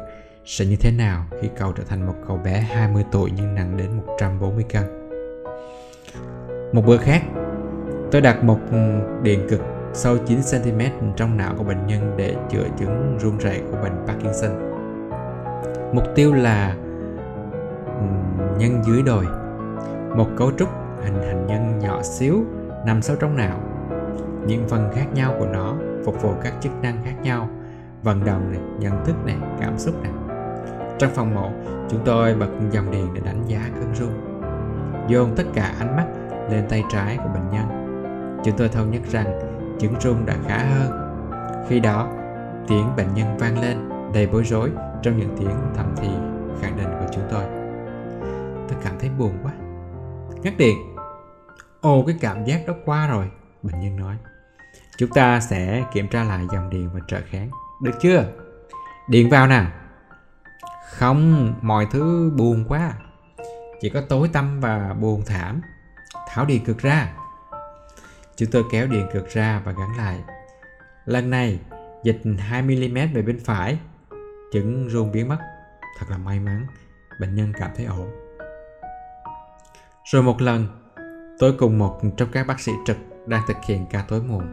sẽ như thế nào khi cậu trở thành một cậu bé 20 tuổi nhưng nặng đến 140 cân. Một bữa khác, tôi đặt một điện cực sâu 9cm trong não của bệnh nhân để chữa chứng run rẩy của bệnh Parkinson. Mục tiêu là nhân dưới đồi. Một cấu trúc hình hành nhân nhỏ xíu nằm sâu trong não những phần khác nhau của nó phục vụ các chức năng khác nhau, vận động này, nhận thức này, cảm xúc này. Trong phòng mổ chúng tôi bật dòng điện để đánh giá cơn rung dồn tất cả ánh mắt lên tay trái của bệnh nhân. Chúng tôi thông nhất rằng chứng rung đã khá hơn. Khi đó, tiếng bệnh nhân vang lên, đầy bối rối trong những tiếng thầm thì khẳng định của chúng tôi tôi cảm thấy buồn quá. Ngắt điện ồ, cái cảm giác đó qua rồi bệnh nhân nói. Chúng ta sẽ kiểm tra lại dòng điện và trợ kháng. Được chưa? Điện vào nào. Không, mọi thứ buồn quá. Chỉ có tối tăm và buồn thảm. Tháo điện cực ra. Chúng tôi kéo điện cực ra và gắn lại. Lần này, dịch 2mm về bên phải. Chứng run biến mất. Thật là may mắn. Bệnh nhân cảm thấy ổn rồi một lần, tôi cùng một trong các bác sĩ trực đang thực hiện ca tối muộn.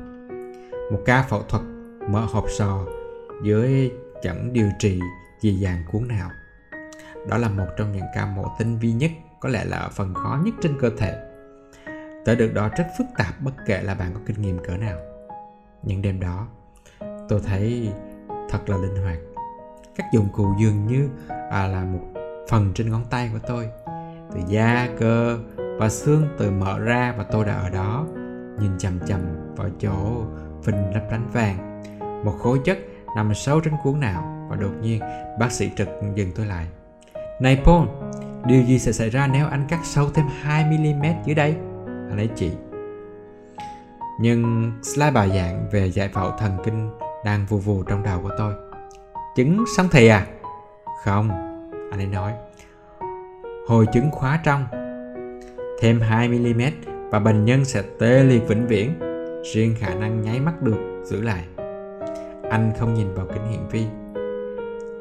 Một ca phẫu thuật mở hộp sò dưới chẩn điều trị gì dàng cuốn nào Đó là một trong những ca mổ tinh vi nhất, có lẽ là ở phần khó nhất trên cơ thể. Tới được đó rất phức tạp bất kể là bạn có kinh nghiệm cỡ nào. những đêm đó, tôi thấy thật là linh hoạt. Các dụng cụ dường như à, là một phần trên ngón tay của tôi từ da, cơ và xương từ mở ra và tôi đã ở đó, nhìn chầm chầm vào chỗ phình lấp lánh vàng. Một khối chất nằm sâu trên cuốn nào và đột nhiên bác sĩ trực dừng tôi lại. Này Paul, điều gì sẽ xảy ra nếu anh cắt sâu thêm 2mm dưới đây? Anh ấy chỉ. Nhưng slide bài giảng về giải phẫu thần kinh đang vù vù trong đầu của tôi. Chứng sống thì à? Không, anh ấy nói hồi chứng khóa trong. Thêm 2mm và bệnh nhân sẽ tê liệt vĩnh viễn, riêng khả năng nháy mắt được giữ lại. Anh không nhìn vào kính hiển vi.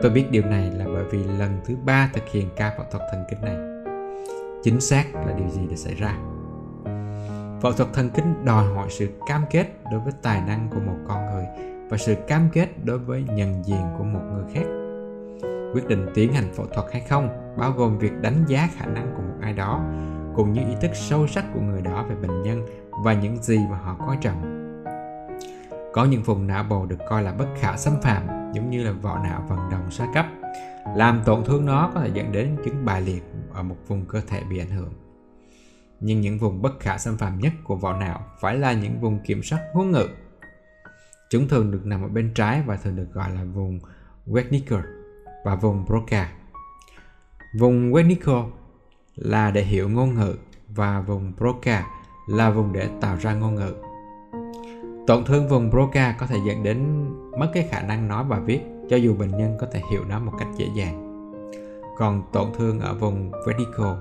Tôi biết điều này là bởi vì lần thứ ba thực hiện ca phẫu thuật thần kinh này. Chính xác là điều gì đã xảy ra. Phẫu thuật thần kinh đòi hỏi sự cam kết đối với tài năng của một con người và sự cam kết đối với nhận diện của một người khác quyết định tiến hành phẫu thuật hay không, bao gồm việc đánh giá khả năng của một ai đó, cũng như ý thức sâu sắc của người đó về bệnh nhân và những gì mà họ coi trọng. Có những vùng não bộ được coi là bất khả xâm phạm, giống như là vỏ não vận động xa cấp. Làm tổn thương nó có thể dẫn đến chứng bại liệt ở một vùng cơ thể bị ảnh hưởng. Nhưng những vùng bất khả xâm phạm nhất của vỏ não phải là những vùng kiểm soát ngôn ngữ. Chúng thường được nằm ở bên trái và thường được gọi là vùng Wernicke và vùng Broca. Vùng Wernicke là để hiểu ngôn ngữ và vùng Broca là vùng để tạo ra ngôn ngữ. Tổn thương vùng Broca có thể dẫn đến mất cái khả năng nói và viết cho dù bệnh nhân có thể hiểu nó một cách dễ dàng. Còn tổn thương ở vùng Wernicke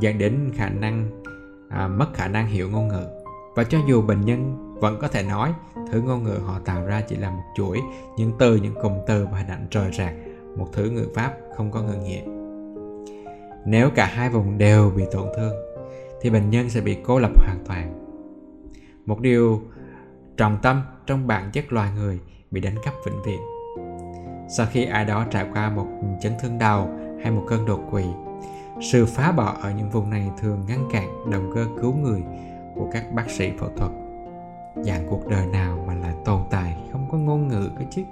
dẫn đến khả năng à, mất khả năng hiểu ngôn ngữ và cho dù bệnh nhân vẫn có thể nói thứ ngôn ngữ họ tạo ra chỉ là một chuỗi những từ những cụm từ và hình ảnh rời rạc một thứ ngữ pháp không có ngữ nghĩa nếu cả hai vùng đều bị tổn thương, thì bệnh nhân sẽ bị cô lập hoàn toàn. Một điều trọng tâm trong bản chất loài người bị đánh cắp vĩnh viễn. Sau khi ai đó trải qua một chấn thương đầu hay một cơn đột quỵ, sự phá bỏ ở những vùng này thường ngăn cản động cơ cứu người của các bác sĩ phẫu thuật. Dạng cuộc đời nào mà lại tồn tại không có ngôn ngữ cơ chứ?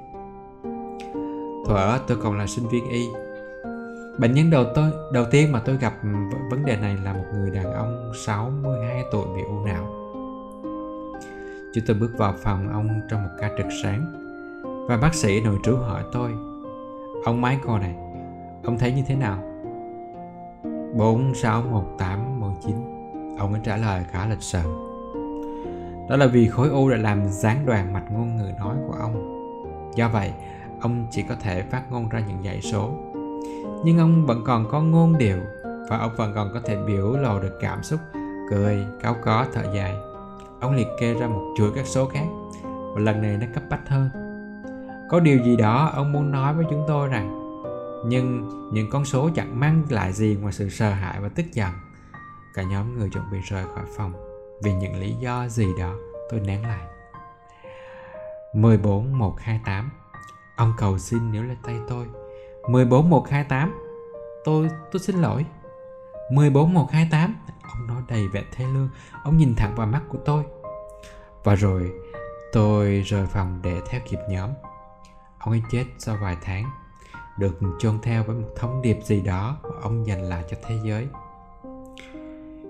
Thuở tôi còn là sinh viên y. Bệnh nhân đầu tôi đầu tiên mà tôi gặp vấn đề này là một người đàn ông 62 tuổi bị u não. Chúng tôi bước vào phòng ông trong một ca trực sáng và bác sĩ nội trú hỏi tôi ông Michael này ông thấy như thế nào? 461819 Ông ấy trả lời khá lịch sự. Đó là vì khối u đã làm gián đoạn mạch ngôn ngữ nói của ông. Do vậy, ông chỉ có thể phát ngôn ra những dãy số. Nhưng ông vẫn còn có ngôn điệu Và ông vẫn còn có thể biểu lộ được cảm xúc Cười, cáo có, thở dài. Ông liệt kê ra một chuỗi các số khác Và lần này nó cấp bách hơn. Có điều gì đó ông muốn nói với chúng tôi rằng nhưng những con số chẳng mang lại gì ngoài sự sợ hãi và tức giận. Cả nhóm người chuẩn bị rời khỏi phòng vì những lý do gì đó tôi nén lại. 14128 Ông cầu xin nếu lên tay tôi. 14128 Tôi, tôi xin lỗi. 14128 Ông nói đầy vẻ thê lương. Ông nhìn thẳng vào mắt của tôi. Và rồi tôi rời phòng để theo kịp nhóm. Ông ấy chết sau vài tháng. Được chôn theo với một thông điệp gì đó Mà ông dành lại cho thế giới.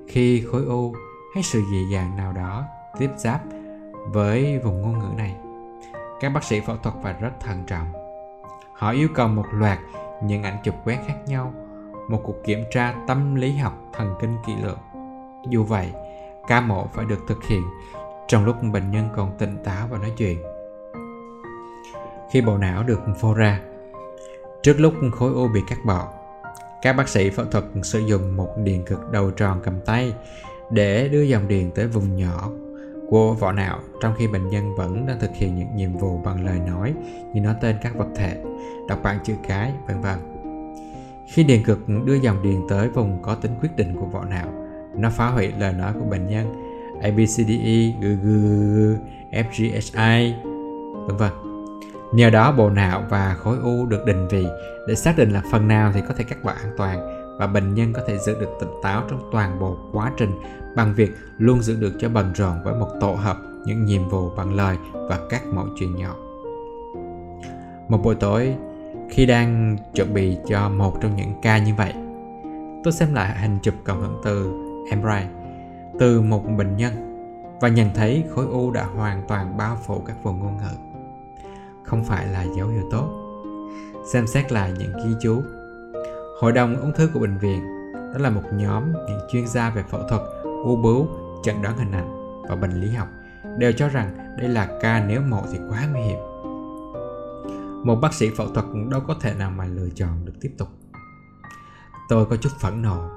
Khi khối u hay sự dị dạng nào đó tiếp giáp với vùng ngôn ngữ này các bác sĩ phẫu thuật phải rất thận trọng. Họ yêu cầu một loạt những ảnh chụp quét khác nhau, một cuộc kiểm tra tâm lý học thần kinh kỹ lưỡng. Dù vậy, ca mổ phải được thực hiện trong lúc bệnh nhân còn tỉnh táo và nói chuyện. Khi bộ não được phô ra, trước lúc khối u bị cắt bỏ, các bác sĩ phẫu thuật sử dụng một điện cực đầu tròn cầm tay để đưa dòng điện tới vùng nhỏ vô vỏ não trong khi bệnh nhân vẫn đang thực hiện những nhiệm vụ bằng lời nói như nói tên các vật thể, đọc bảng chữ cái, vân vân. Khi điện cực đưa dòng điện tới vùng có tính quyết định của vỏ não, nó phá hủy lời nói của bệnh nhân ABCDE, GG, FGHI, vân vân. Nhờ đó bộ não và khối u được định vị để xác định là phần nào thì có thể cắt bỏ an toàn và bệnh nhân có thể giữ được tỉnh táo trong toàn bộ quá trình bằng việc luôn giữ được cho bận rộn với một tổ hợp những nhiệm vụ bằng lời và các mẫu chuyện nhỏ. Một buổi tối, khi đang chuẩn bị cho một trong những ca như vậy, tôi xem lại hình chụp cộng hưởng từ MRI từ một bệnh nhân và nhận thấy khối u đã hoàn toàn bao phủ các vùng ngôn ngữ không phải là dấu hiệu tốt xem xét lại những ghi chú hội đồng ung thư của bệnh viện đó là một nhóm những chuyên gia về phẫu thuật, u bướu, chẩn đoán hình ảnh và bệnh lý học đều cho rằng đây là ca nếu mổ thì quá nguy hiểm. Một bác sĩ phẫu thuật đâu có thể nào mà lựa chọn được tiếp tục. Tôi có chút phẫn nộ.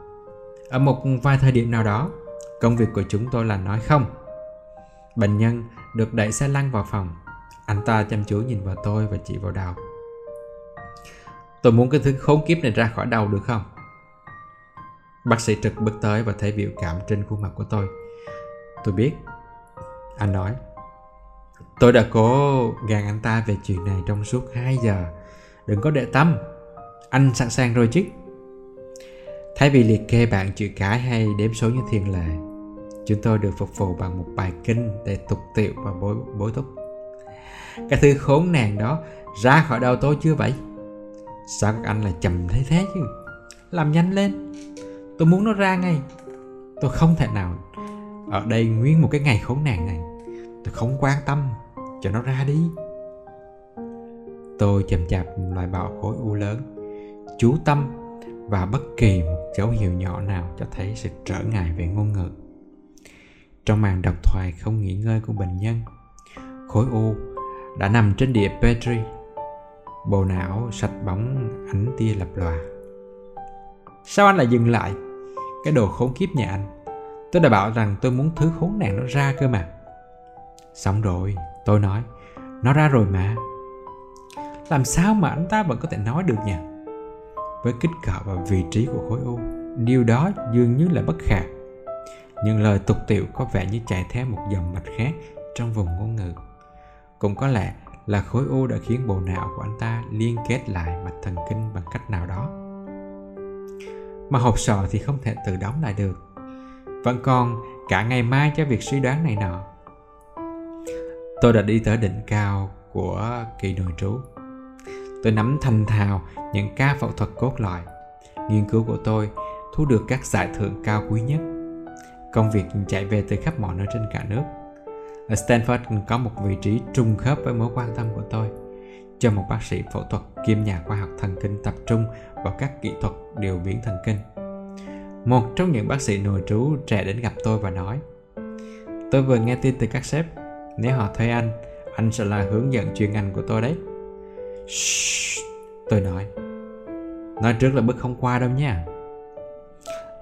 Ở một vài thời điểm nào đó, công việc của chúng tôi là nói không. Bệnh nhân được đẩy xe lăn vào phòng. Anh ta chăm chú nhìn vào tôi và chỉ vào đầu. Tôi muốn cái thứ khốn kiếp này ra khỏi đầu được không? Bác sĩ trực bước tới và thấy biểu cảm trên khuôn mặt của tôi. Tôi biết. Anh nói. Tôi đã cố gàn anh ta về chuyện này trong suốt 2 giờ. Đừng có để tâm. Anh sẵn sàng rồi chứ? Thay vì liệt kê bạn chữ cái hay đếm số như thiền lệ Chúng tôi được phục vụ bằng một bài kinh để tục tiệu và bối, bối thúc. Cái thứ khốn nạn đó ra khỏi đầu tôi chưa vậy? Sao các anh lại chậm thế thế chứ? Làm nhanh lên. Tôi muốn nó ra ngay. Tôi không thể nào ở đây nguyên một cái ngày khốn nạn này. Tôi không quan tâm. Cho nó ra đi. Tôi chậm chạp loại bỏ khối u lớn chú tâm và bất kỳ một dấu hiệu nhỏ nào cho thấy sự trở ngại về ngôn ngữ. Trong màn độc thoại không nghỉ ngơi của bệnh nhân, khối u đã nằm trên đĩa Petri. Bộ não sạch bóng ánh tia lập lòa. Sao anh lại dừng lại? Cái đồ khốn kiếp nhà anh. Tôi đã bảo rằng tôi muốn thứ khốn nạn nó ra cơ mà. Xong rồi, tôi nói. Nó ra rồi mà. Làm sao mà anh ta vẫn có thể nói được nhỉ? Với kích cỡ và vị trí của khối u, điều đó dường như là bất khả. Nhưng lời tục tiệu có vẻ như chạy theo một dòng mạch khác trong vùng ngôn ngữ. Cũng có lẽ là khối u đã khiến bộ não của anh ta liên kết lại mạch thần kinh bằng cách nào đó. Mà hộp sọ thì không thể tự đóng lại được. Vẫn còn cả ngày mai cho việc suy đoán này nọ. Tôi đã đi tới đỉnh cao của kỳ nội trú. Tôi nắm thành thào những ca phẫu thuật cốt lõi. Nghiên cứu của tôi thu được các giải thưởng cao quý nhất. Công việc chạy về từ khắp mọi nơi trên cả nước. Ở Stanford có một vị trí trùng khớp với mối quan tâm của tôi. Cho một bác sĩ phẫu thuật kiêm nhà khoa học thần kinh tập trung vào các kỹ thuật điều biến thần kinh. Một trong những bác sĩ nội trú trẻ đến gặp tôi và nói Tôi vừa nghe tin từ các sếp. Nếu họ thuê anh, anh sẽ là hướng dẫn chuyên ngành của tôi đấy. Shh, tôi nói. Nói trước là bước không qua đâu nha.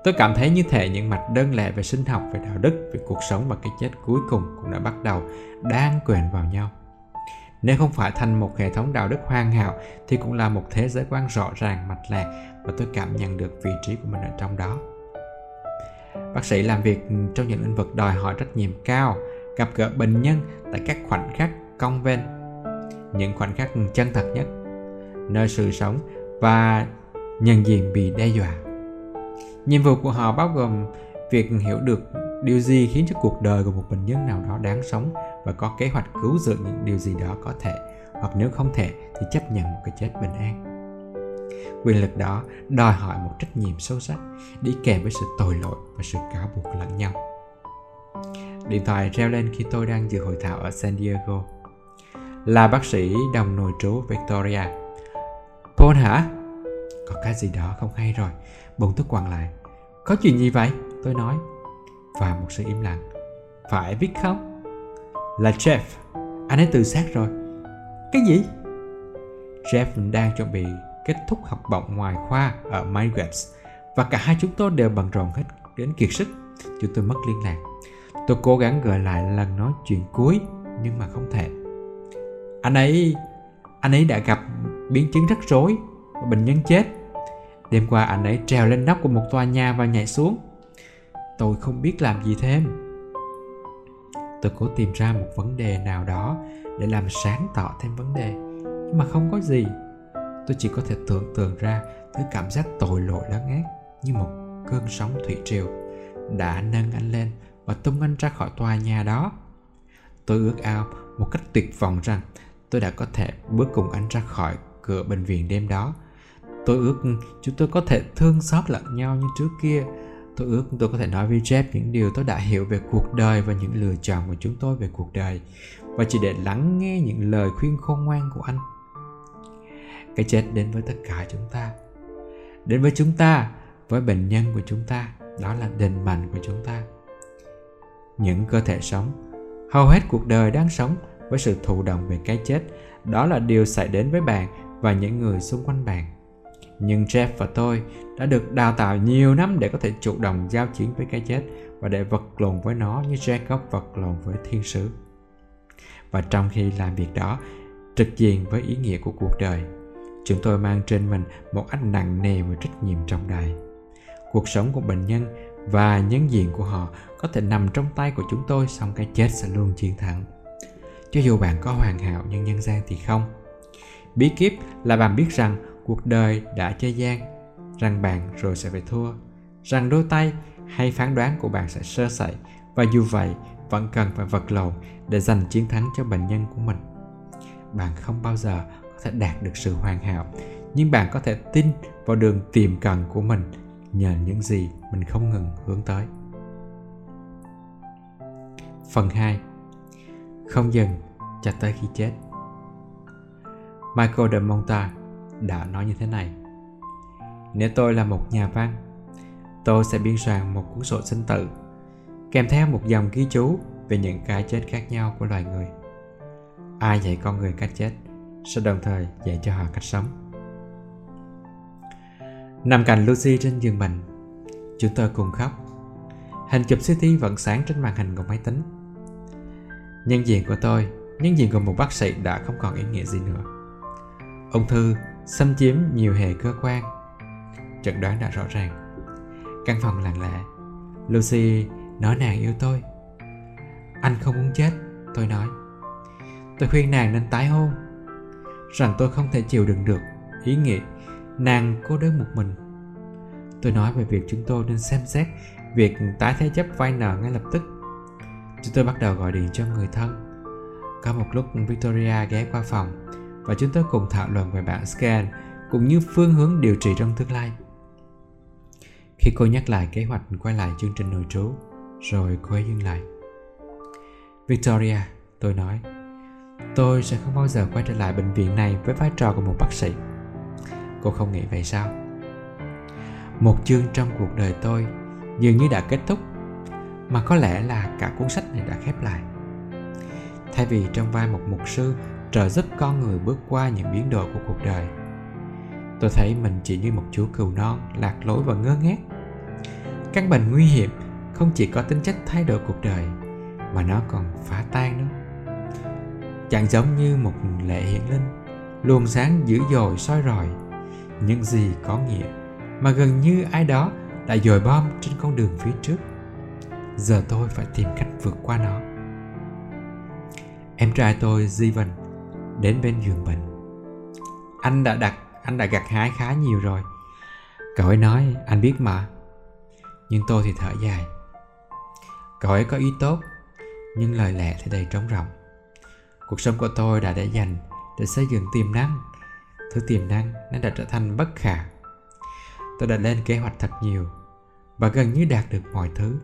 Tôi cảm thấy như thể những mạch đơn lẻ về sinh học, về đạo đức, về cuộc sống và cái chết cuối cùng cũng đã bắt đầu đang quyền vào nhau. Nếu không phải thành một hệ thống đạo đức hoàn hảo thì cũng là một thế giới quan rõ ràng, mạch lạc và tôi cảm nhận được vị trí của mình ở trong đó. Bác sĩ làm việc trong những lĩnh vực đòi hỏi trách nhiệm cao, gặp gỡ bệnh nhân tại các khoảnh khắc cong ven, những khoảnh khắc chân thật nhất, nơi sự sống và nhân diện bị đe dọa. Nhiệm vụ của họ bao gồm việc hiểu được điều gì khiến cho cuộc đời của một bệnh nhân nào đó đáng sống và có kế hoạch cứu dưỡng những điều gì đó có thể hoặc nếu không thể thì chấp nhận một cái chết bình an. Quyền lực đó đòi hỏi một trách nhiệm sâu sắc đi kèm với sự tội lỗi và sự cáo buộc lẫn nhau. Điện thoại reo lên khi tôi đang dự hội thảo ở san diego. Là bác sĩ đồng nội trú victoria. Paul hả? Có cái gì đó không hay rồi bỗng tức quằn lại có chuyện gì vậy tôi nói và một sự im lặng phải biết không là jeff anh ấy tự sát rồi cái gì jeff đang chuẩn bị kết thúc học bổng ngoài khoa ở Migrants và cả hai chúng tôi đều bận rộn hết đến kiệt sức. Chúng tôi mất liên lạc. Tôi cố gắng gợi lại lần nói chuyện cuối nhưng mà không thể. Anh ấy, anh ấy đã gặp biến chứng rắc rối và bệnh nhân chết. Đêm qua anh ấy trèo lên nóc của một tòa nhà và nhảy xuống. Tôi không biết làm gì thêm. Tôi cố tìm ra một vấn đề nào đó để làm sáng tỏ thêm vấn đề, nhưng mà không có gì tôi chỉ có thể tưởng tượng ra thứ cảm giác tội lỗi lớn ác như một cơn sóng thủy triều đã nâng anh lên và tung anh ra khỏi tòa nhà đó tôi ước ao một cách tuyệt vọng rằng tôi đã có thể bước cùng anh ra khỏi cửa bệnh viện đêm đó tôi ước chúng tôi có thể thương xót lẫn nhau như trước kia. Tôi ước tôi có thể nói với Jeff những điều tôi đã hiểu về cuộc đời và những lựa chọn của chúng tôi về cuộc đời, và chỉ để lắng nghe những lời khuyên khôn ngoan của anh. Cái chết đến với tất cả chúng ta, đến với chúng ta, với bệnh nhân của chúng ta, đó là đền mạnh của chúng ta. Những cơ thể sống, hầu hết cuộc đời đang sống với sự thụ động về cái chết, đó là điều xảy đến với bạn và những người xung quanh bạn nhưng jeff và tôi đã được đào tạo nhiều năm để có thể chủ động giao chiến với cái chết và để vật lộn với nó như jacob vật lộn với thiên sứ. Và trong khi làm việc đó, trực diện với ý nghĩa của cuộc đời, chúng tôi mang trên mình một ách nặng nề và trách nhiệm trọng đại. Cuộc sống của bệnh nhân và nhân diện của họ có thể nằm trong tay của chúng tôi, song cái chết sẽ luôn chiến thắng. Cho dù bạn có hoàn hảo nhưng nhân gian thì không. Bí kíp là bạn biết rằng cuộc đời đã chơi gian, rằng bạn rồi sẽ phải thua. Rằng đôi tay hay phán đoán của bạn sẽ sơ sẩy, và dù vậy, vẫn cần phải vật lộn để giành chiến thắng cho bệnh nhân của mình. Bạn không bao giờ có thể đạt được sự hoàn hảo, nhưng bạn có thể tin vào đường tiềm cần của mình nhờ những gì mình không ngừng hướng tới. Phần 2 không dừng cho tới khi chết. Michael de Monta đã nói như thế này nếu tôi là một nhà văn, tôi sẽ biên soạn một cuốn sổ sinh tử, kèm theo một dòng ghi chú về những cái chết khác nhau của loài người. Ai dạy con người cách chết sẽ đồng thời dạy cho họ cách sống. Nằm cạnh Lucy trên giường bệnh, chúng tôi cùng khóc. Hình chụp CT vẫn sáng trên màn hình của máy tính. Nhân diện của tôi, nhân diện của một bác sĩ đã không còn ý nghĩa gì nữa. Ung thư xâm chiếm nhiều hệ cơ quan. Chẩn đoán đã rõ ràng. Căn phòng lặng lẽ. Lucy nói nàng yêu tôi. Anh không muốn chết, tôi nói. Tôi khuyên nàng nên tái hôn Rằng tôi không thể chịu đựng được Ý nghĩ nàng cô đơn một mình Tôi nói về việc chúng tôi nên xem xét Việc tái thế chấp vay nợ ngay lập tức Chúng tôi bắt đầu gọi điện cho người thân Có một lúc Victoria ghé qua phòng và chúng tôi cùng thảo luận về bản scan Cũng như phương hướng điều trị trong tương lai Khi cô nhắc lại kế hoạch quay lại chương trình nội trú Rồi cô ấy dừng lại Victoria, tôi nói Tôi sẽ không bao giờ quay trở lại bệnh viện này với vai trò của một bác sĩ. Cô không nghĩ vậy sao? Một chương trong cuộc đời tôi dường như đã kết thúc, mà có lẽ là cả cuốn sách này đã khép lại. Thay vì trong vai một mục sư trợ giúp con người bước qua những biến đổi của cuộc đời, tôi thấy mình chỉ như một chú cừu non lạc lối và ngơ ngác. Căn bệnh nguy hiểm không chỉ có tính chất thay đổi cuộc đời, mà nó còn phá tan nữa chẳng giống như một lệ hiển linh luồng sáng dữ dội soi rọi. Những gì có nghĩa mà gần như ai đó đã dồi bom trên con đường phía trước? Giờ tôi phải tìm cách vượt qua nó. Em trai tôi Steven đến bên giường bệnh. Anh đã đặt, anh đã gặt hái khá nhiều rồi. Cậu ấy nói, anh biết mà, nhưng tôi thì thở dài. Cậu ấy có ý tốt, nhưng lời lẽ thì đầy trống rỗng. Cuộc sống của tôi đã để dành để xây dựng tiềm năng. Thứ tiềm năng nó đã trở thành bất khả. Tôi đã lên kế hoạch thật nhiều và gần như đạt được mọi thứ.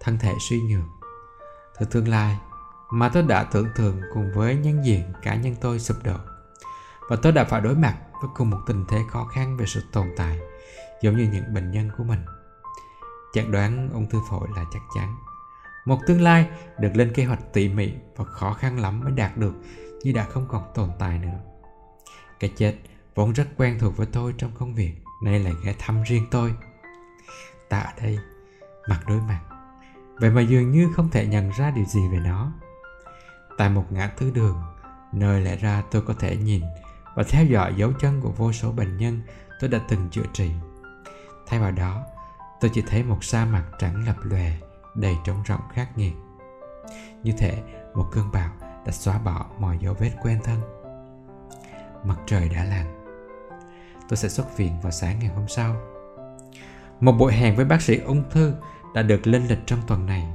Thân thể suy nhược, thứ tương lai mà tôi đã tưởng tượng cùng với nhân diện cá nhân tôi sụp đổ và tôi đã phải đối mặt với cùng một tình thế khó khăn về sự tồn tại giống như những bệnh nhân của mình chẩn đoán ung thư phổi là chắc chắn một tương lai được lên kế hoạch tỉ mỉ và khó khăn lắm mới đạt được như đã không còn tồn tại nữa. Cái chết vốn rất quen thuộc với tôi trong công việc, nay lại ghé thăm riêng tôi. Ta ở đây, mặt đối mặt, vậy mà dường như không thể nhận ra điều gì về nó. Tại một ngã tư đường, nơi lẽ ra tôi có thể nhìn và theo dõi dấu chân của vô số bệnh nhân tôi đã từng chữa trị. Thay vào đó, tôi chỉ thấy một sa mạc trắng lập lòe đầy trống rỗng khắc nghiệt. Như thể một cơn bão đã xóa bỏ mọi dấu vết quen thân. Mặt trời đã lặn. Tôi sẽ xuất viện vào sáng ngày hôm sau. Một buổi hẹn với bác sĩ ung thư đã được lên lịch trong tuần này.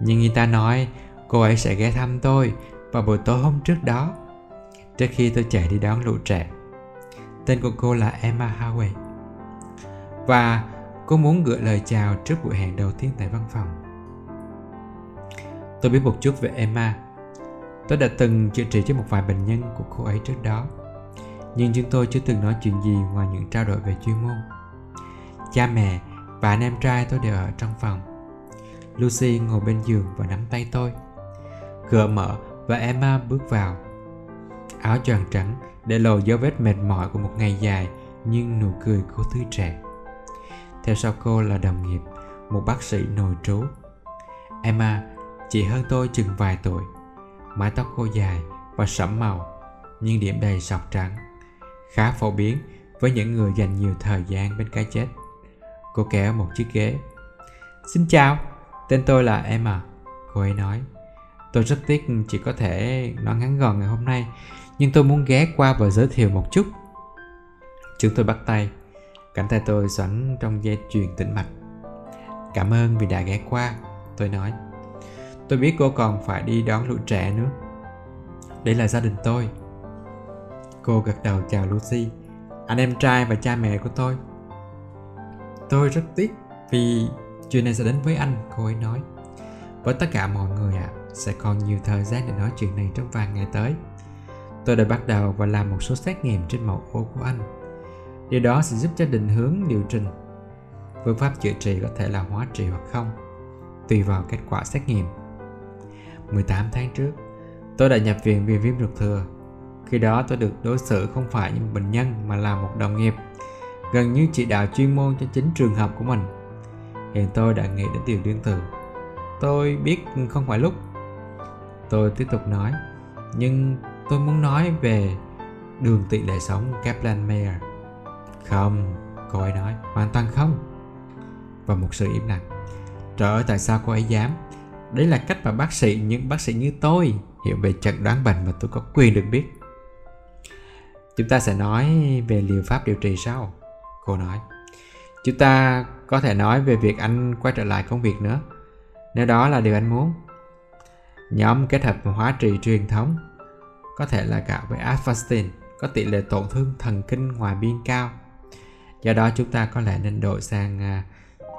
Nhưng người ta nói cô ấy sẽ ghé thăm tôi vào buổi tối hôm trước đó trước khi tôi chạy đi đón lũ trẻ, tên của cô là emma Howey và cô muốn gửi lời chào trước buổi hẹn đầu tiên tại văn phòng Tôi biết một chút về Emma. Tôi đã từng chữa trị cho một vài bệnh nhân của cô ấy trước đó. Nhưng chúng tôi chưa từng nói chuyện gì ngoài những trao đổi về chuyên môn. Cha mẹ và anh em trai tôi đều ở trong phòng. Lucy ngồi bên giường và nắm tay tôi. Cửa mở và Emma bước vào. Áo choàng trắng để lộ dấu vết mệt mỏi của một ngày dài nhưng nụ cười cô tươi trẻ. Theo sau cô là đồng nghiệp, một bác sĩ nội trú. Emma Chị hơn tôi chừng vài tuổi Mái tóc cô dài và sẫm màu Nhưng điểm đầy sọc trắng Khá phổ biến với những người dành nhiều thời gian bên cái chết Cô kéo một chiếc ghế Xin chào, tên tôi là Emma Cô ấy nói Tôi rất tiếc chỉ có thể nói ngắn gọn ngày hôm nay Nhưng tôi muốn ghé qua và giới thiệu một chút. Chúng tôi bắt tay. Cánh tay tôi xoắn trong dây chuyền tĩnh mạch. Cảm ơn vì đã ghé qua Tôi nói. Tôi biết cô còn phải đi đón lũ trẻ nữa. Đây là gia đình tôi. Cô gật đầu chào Lucy. Anh em trai và cha mẹ của tôi. Tôi rất tiếc vì chuyện này sẽ đến với anh, cô ấy nói. Với tất cả mọi người ạ, à, sẽ còn nhiều thời gian để nói chuyện này trong vài ngày tới Tôi đã bắt đầu và làm một số xét nghiệm trên mẫu ô của anh Điều đó sẽ giúp cho định hướng điều trình. Phương pháp chữa trị có thể là hóa trị hoặc không, tùy vào kết quả xét nghiệm. 18 tháng trước, tôi đã nhập viện vì viêm ruột thừa. Khi đó tôi được đối xử không phải như một bệnh nhân mà là một đồng nghiệp, gần như chỉ đạo chuyên môn cho chính trường hợp của mình. Hiện tôi đã nghĩ đến điều tương tự. Tôi biết không phải lúc. Tôi tiếp tục nói, nhưng tôi muốn nói về đường tỷ lệ sống Kaplan-Meier. Không, cô ấy nói, hoàn toàn không. Và một sự im lặng. Trời ơi, tại sao cô ấy dám? Đấy là cách mà bác sĩ, những bác sĩ như tôi hiểu về chẩn đoán bệnh mà tôi có quyền được biết. Chúng ta sẽ nói về liệu pháp điều trị sau. Cô nói. Chúng ta có thể nói về việc anh quay trở lại công việc nữa. Nếu đó là điều anh muốn. Nhóm kết hợp hóa trị truyền thống có thể là cả với Avastin có tỷ lệ tổn thương thần kinh ngoài biên cao. Do đó chúng ta có lẽ nên đổi sang uh,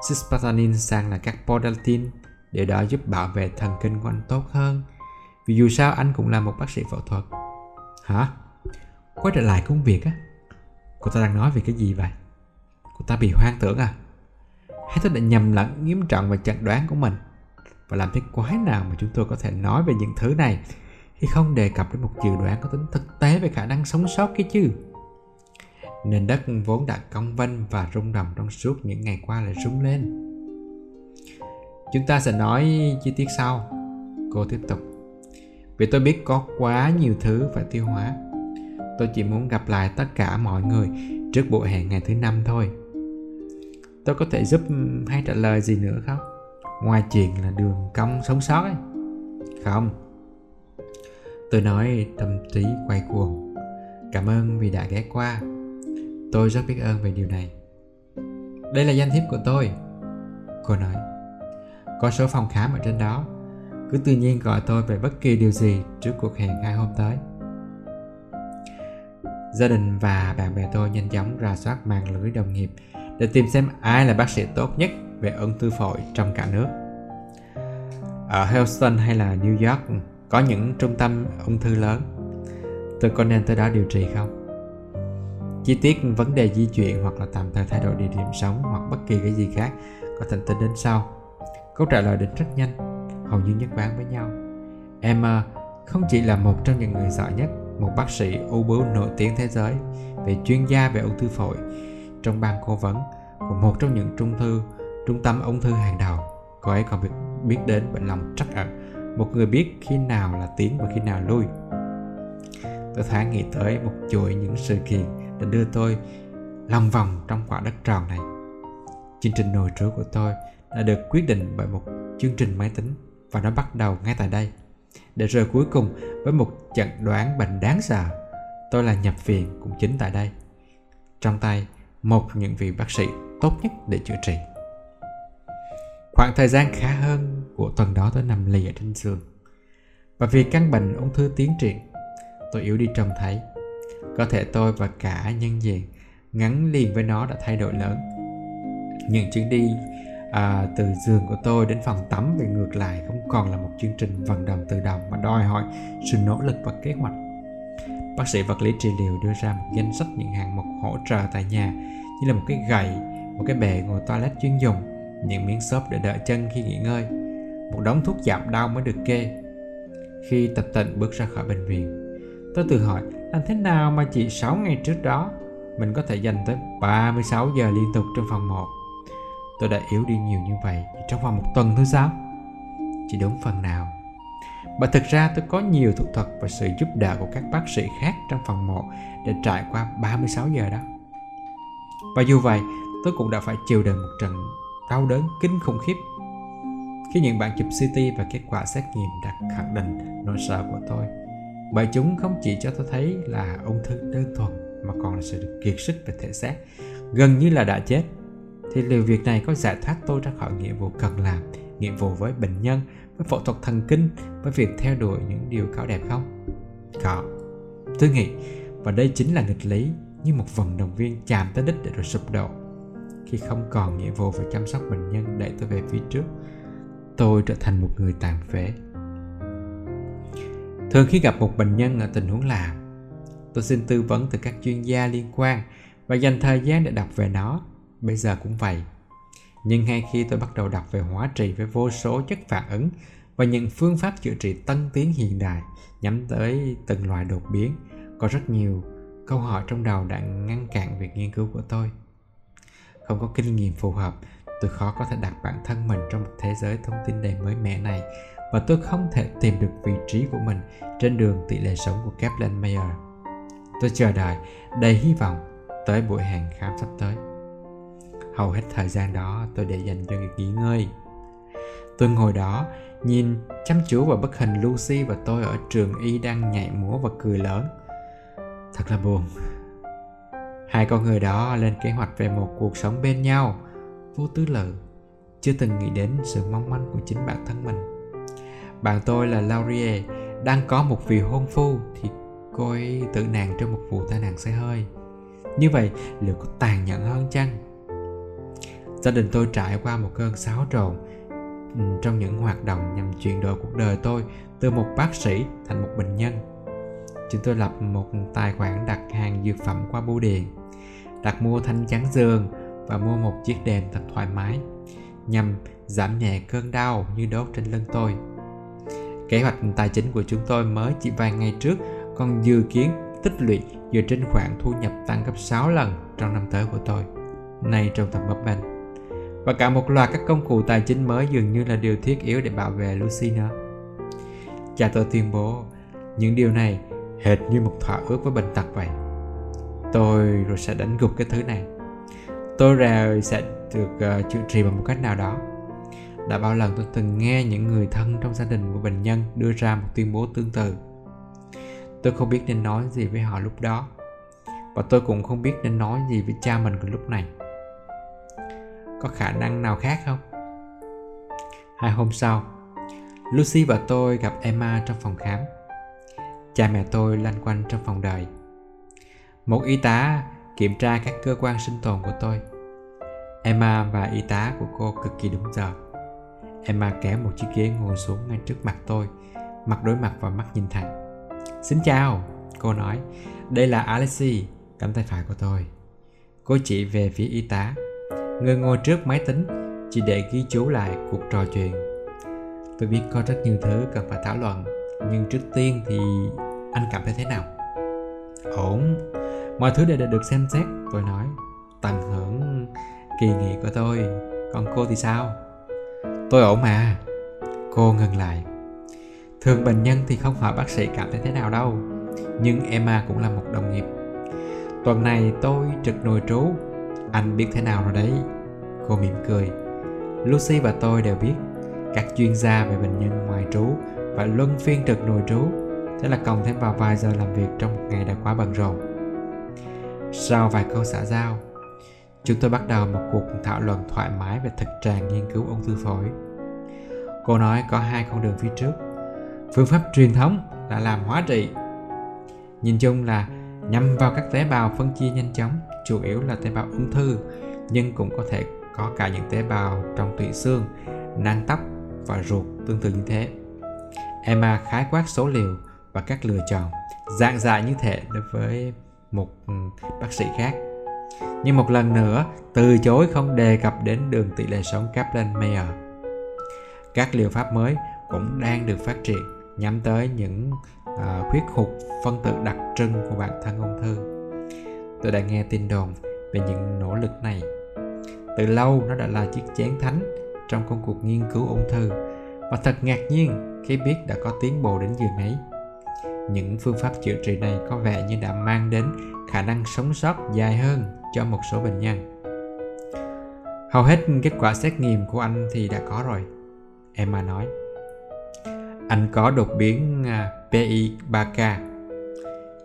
cisplatin sang là các podaltin để đó giúp bảo vệ thần kinh của anh tốt hơn. Vì dù sao anh cũng là một bác sĩ phẫu thuật. Hả? Quay trở lại công việc á? Cô ta đang nói về cái gì vậy? Cô ta bị hoang tưởng à? Hay tôi đã nhầm lẫn nghiêm trọng về chẩn đoán của mình? Và làm thế quái nào mà chúng tôi có thể nói về những thứ này khi không đề cập đến một dự đoán có tính thực tế về khả năng sống sót cái chứ? Nền đất vốn đã cong vênh và rung động trong suốt những ngày qua lại rung lên. Chúng ta sẽ nói chi tiết sau. Cô tiếp tục. Vì tôi biết có quá nhiều thứ phải tiêu hóa. Tôi chỉ muốn gặp lại tất cả mọi người trước buổi hẹn ngày thứ năm thôi. Tôi có thể giúp hay trả lời gì nữa không? Ngoài chuyện là đường cong sống sót ấy. Không. Tôi nói tâm trí quay cuồng. Cảm ơn vì đã ghé qua. Tôi rất biết ơn về điều này. Đây là danh thiếp của tôi. Cô nói. Có số phòng khám ở trên đó. Cứ tự nhiên gọi tôi về bất kỳ điều gì trước cuộc hẹn hai hôm tới. Gia đình và bạn bè tôi nhanh chóng ra soát mạng lưới đồng nghiệp để tìm xem ai là bác sĩ tốt nhất về ung thư phổi trong cả nước. Ở Houston hay là New York có những trung tâm ung thư lớn. Tôi có nên tới đó điều trị không? Chi tiết vấn đề di chuyển hoặc là tạm thời thay đổi địa điểm sống hoặc bất kỳ cái gì khác có thể tính đến sau. Câu trả lời đến rất nhanh, hầu như nhất quán với nhau. Emma ờ, không chỉ là một trong những người giỏi nhất, một bác sĩ ung bướu nổi tiếng thế giới về chuyên gia về ung thư phổi trong ban cố vấn của một trong những trung thư trung tâm ung thư hàng đầu. Cô ấy còn biết, biết đến bệnh lòng trắc ẩn, một người biết khi nào là tiến và khi nào lui. Tôi thoáng nghĩ tới một chuỗi những sự kiện đã đưa tôi lòng vòng trong quả đất tròn này. Chương trình nồi trú của tôi đã được quyết định bởi một chương trình máy tính và nó bắt đầu ngay tại đây. Để rồi cuối cùng với một chẩn đoán bệnh đáng sợ, tôi là nhập viện cũng chính tại đây. Trong tay, một trong những vị bác sĩ tốt nhất để chữa trị. Khoảng thời gian khá hơn của tuần đó tôi nằm lì ở trên giường. Và vì căn bệnh ung thư tiến triển, tôi yếu đi trông thấy. Có thể tôi và cả nhân diện ngắn liền với nó đã thay đổi lớn. Những chuyến đi à, từ giường của tôi đến phòng tắm về ngược lại không còn là một chương trình vận động tự động mà đòi hỏi sự nỗ lực và kế hoạch. Bác sĩ vật lý trị liệu đưa ra một danh sách những hạng mục hỗ trợ tại nhà như là một cái gậy, một cái bệ ngồi toilet chuyên dùng, những miếng xốp để đỡ chân khi nghỉ ngơi, một đống thuốc giảm đau mới được kê. Khi tập tịnh bước ra khỏi bệnh viện, tôi tự hỏi làm thế nào mà chỉ 6 ngày trước đó mình có thể dành tới 36 giờ liên tục trong phòng 1 Tôi đã yếu đi nhiều như vậy trong vòng một tuần thôi sao? Chỉ đúng phần nào. Và thực ra tôi có nhiều thủ thuật và sự giúp đỡ của các bác sĩ khác trong phòng 1 để trải qua 36 giờ đó. Và dù vậy, tôi cũng đã phải chịu đựng một trận đau đớn kinh khủng khiếp. Khi những bản chụp CT và kết quả xét nghiệm đã khẳng định nỗi sợ của tôi. Bởi chúng không chỉ cho tôi thấy là ung thư đơn thuần mà còn là sự kiệt sức về thể xác, gần như là đã chết. Thì liệu việc này có giải thoát tôi ra khỏi nghĩa vụ cần làm nghĩa vụ với bệnh nhân với phẫu thuật thần kinh với việc theo đuổi những điều cao đẹp không? Có. Tôi nghĩ và đây chính là nghịch lý như một vận động viên chạm tới đích để rồi sụp đổ khi không còn nghĩa vụ phải chăm sóc bệnh nhân đẩy tôi về phía trước tôi trở thành một người tàn phế thường khi gặp một bệnh nhân ở tình huống làm, tôi xin tư vấn từ các chuyên gia liên quan và dành thời gian để đọc về nó. Bây giờ cũng vậy. Nhưng ngay khi tôi bắt đầu đọc về hóa trị với vô số chất phản ứng và những phương pháp chữa trị tân tiến hiện đại nhắm tới từng loại đột biến, có rất nhiều câu hỏi trong đầu đã ngăn cản việc nghiên cứu của tôi. Không có kinh nghiệm phù hợp, tôi khó có thể đặt bản thân mình trong một thế giới thông tin đầy mới mẻ này và tôi không thể tìm được vị trí của mình trên đường tỷ lệ sống của Kaplan Mayer. Tôi chờ đợi, đầy hy vọng tới buổi hẹn khám sắp tới. Hầu hết thời gian đó tôi để dành cho việc nghỉ ngơi. Tôi ngồi đó, nhìn chăm chú vào bức hình Lucy và tôi ở trường y đang nhảy múa và cười lớn. Thật là buồn. Hai con người đó lên kế hoạch về một cuộc sống bên nhau, vô tư lự, chưa từng nghĩ đến sự mong manh của chính bản thân mình. Bạn tôi là Laurier đang có một vị hôn phu thì cô ấy tự nạn trong một vụ tai nạn xe hơi. Như vậy liệu có tàn nhẫn hơn chăng? Gia đình tôi trải qua một cơn xáo trộn ừ, trong những hoạt động nhằm chuyển đổi cuộc đời tôi từ một bác sĩ thành một bệnh nhân. Chúng tôi lập một tài khoản đặt hàng dược phẩm qua bưu điện, đặt mua thanh chắn giường và mua một chiếc đèn thật thoải mái nhằm giảm nhẹ cơn đau như đốt trên lưng tôi. Kế hoạch tài chính của chúng tôi mới chỉ vài ngày trước còn dự kiến tích lũy dựa trên khoản thu nhập tăng gấp 6 lần trong năm tới của tôi, nay trong tầm bấp bênh. Và cả một loạt các công cụ tài chính mới dường như là điều thiết yếu để bảo vệ Lucy nữa. Cha tôi tuyên bố những điều này hệt như một thỏa ước với bệnh tật vậy. Tôi rồi sẽ đánh gục cái thứ này. Tôi rồi sẽ được uh, chữa trị bằng một cách nào đó. Đã bao lần tôi từng nghe những người thân trong gia đình của bệnh nhân đưa ra một tuyên bố tương tự Tôi không biết nên nói gì với họ lúc đó Và tôi cũng không biết nên nói gì với cha mình của lúc này Có khả năng nào khác không? Hai hôm sau Lucy và tôi gặp Emma trong phòng khám Cha mẹ tôi lanh quanh trong phòng đợi một y tá kiểm tra các cơ quan sinh tồn của tôi Emma và y tá của cô cực kỳ đúng giờ Emma kéo một chiếc ghế ngồi xuống ngay trước mặt tôi Mặt đối mặt và mắt nhìn thẳng Xin chào, cô nói. Đây là Alexi, cánh tay phải của tôi. Cô chỉ về phía y tá. Người ngồi trước máy tính chỉ để ghi chú lại cuộc trò chuyện. Tôi biết có rất nhiều thứ cần phải thảo luận, nhưng trước tiên thì anh cảm thấy thế nào? Ổn, mọi thứ đều đã được xem xét, tôi nói. Tận hưởng kỳ nghỉ của tôi, còn cô thì sao? Tôi ổn mà. Cô ngừng lại. Thường bệnh nhân thì không hỏi bác sĩ cảm thấy thế nào đâu Nhưng Emma cũng là một đồng nghiệp. Tuần này tôi trực nội trú. Anh biết thế nào rồi đấy? Cô mỉm cười. Lucy và tôi đều biết Các chuyên gia về bệnh nhân ngoài trú Và luân phiên trực nội trú Thế là cộng thêm vào vài giờ làm việc trong một ngày đã quá bận rộn. Sau vài câu xã giao, Chúng tôi bắt đầu một cuộc thảo luận thoải mái về thực trạng nghiên cứu ung thư phổi. Cô nói có hai con đường phía trước. Phương pháp truyền thống là làm hóa trị. Nhìn chung là nhằm vào các tế bào phân chia nhanh chóng, chủ yếu là tế bào ung thư, nhưng cũng có thể có cả những tế bào trong tủy xương, nang tóc và ruột tương tự như thế. Emma khái quát số liệu và các lựa chọn dạng dại như thế đối với một ừ, bác sĩ khác. Nhưng một lần nữa từ chối không đề cập đến đường tỷ lệ sống Kaplan-Meier các liệu pháp mới cũng đang được phát triển nhắm tới những ờ, uh, khuyết hụt phân tử đặc trưng của bản thân ung thư. Tôi đã nghe tin đồn về những nỗ lực này. Từ lâu nó đã là chiếc chén thánh trong công cuộc nghiên cứu ung thư. Và thật ngạc nhiên khi biết đã có tiến bộ đến giường ấy những phương pháp chữa trị này có vẻ như đã mang đến khả năng sống sót dài hơn cho một số bệnh nhân hầu hết kết quả xét nghiệm của anh thì đã có rồi emma nói anh có đột biến à, PI3K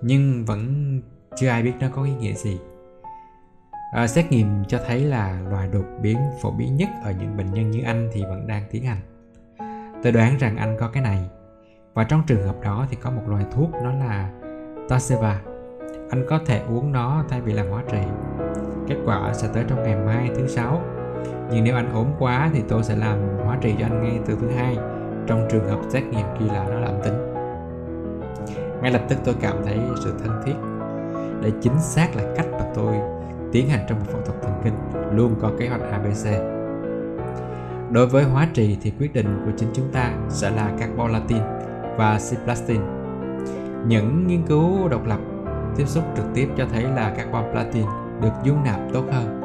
nhưng vẫn chưa ai biết nó có ý nghĩa gì. À, xét nghiệm cho thấy là loài đột biến phổ biến nhất ở những bệnh nhân như anh thì vẫn đang tiến hành. Tôi đoán rằng anh có cái này và trong trường hợp đó thì có một loại thuốc, nó là Taseva. Anh có thể uống nó thay vì làm hóa trị. Kết quả sẽ tới trong ngày mai, thứ sáu. Nhưng nếu anh ốm quá thì tôi sẽ làm hóa trị cho anh ngay từ thứ hai, trong trường hợp xét nghiệm kỳ lạ nó là âm tính ngay lập tức tôi cảm thấy sự thân thiết để chính xác là cách mà tôi tiến hành trong một phẫu thuật thần kinh, luôn có kế hoạch ABC. Đối với hóa trị thì quyết định của chính chúng ta sẽ là carbolatin và cisplatin. Những nghiên cứu độc lập tiếp xúc trực tiếp cho thấy là carbon platin được dung nạp tốt hơn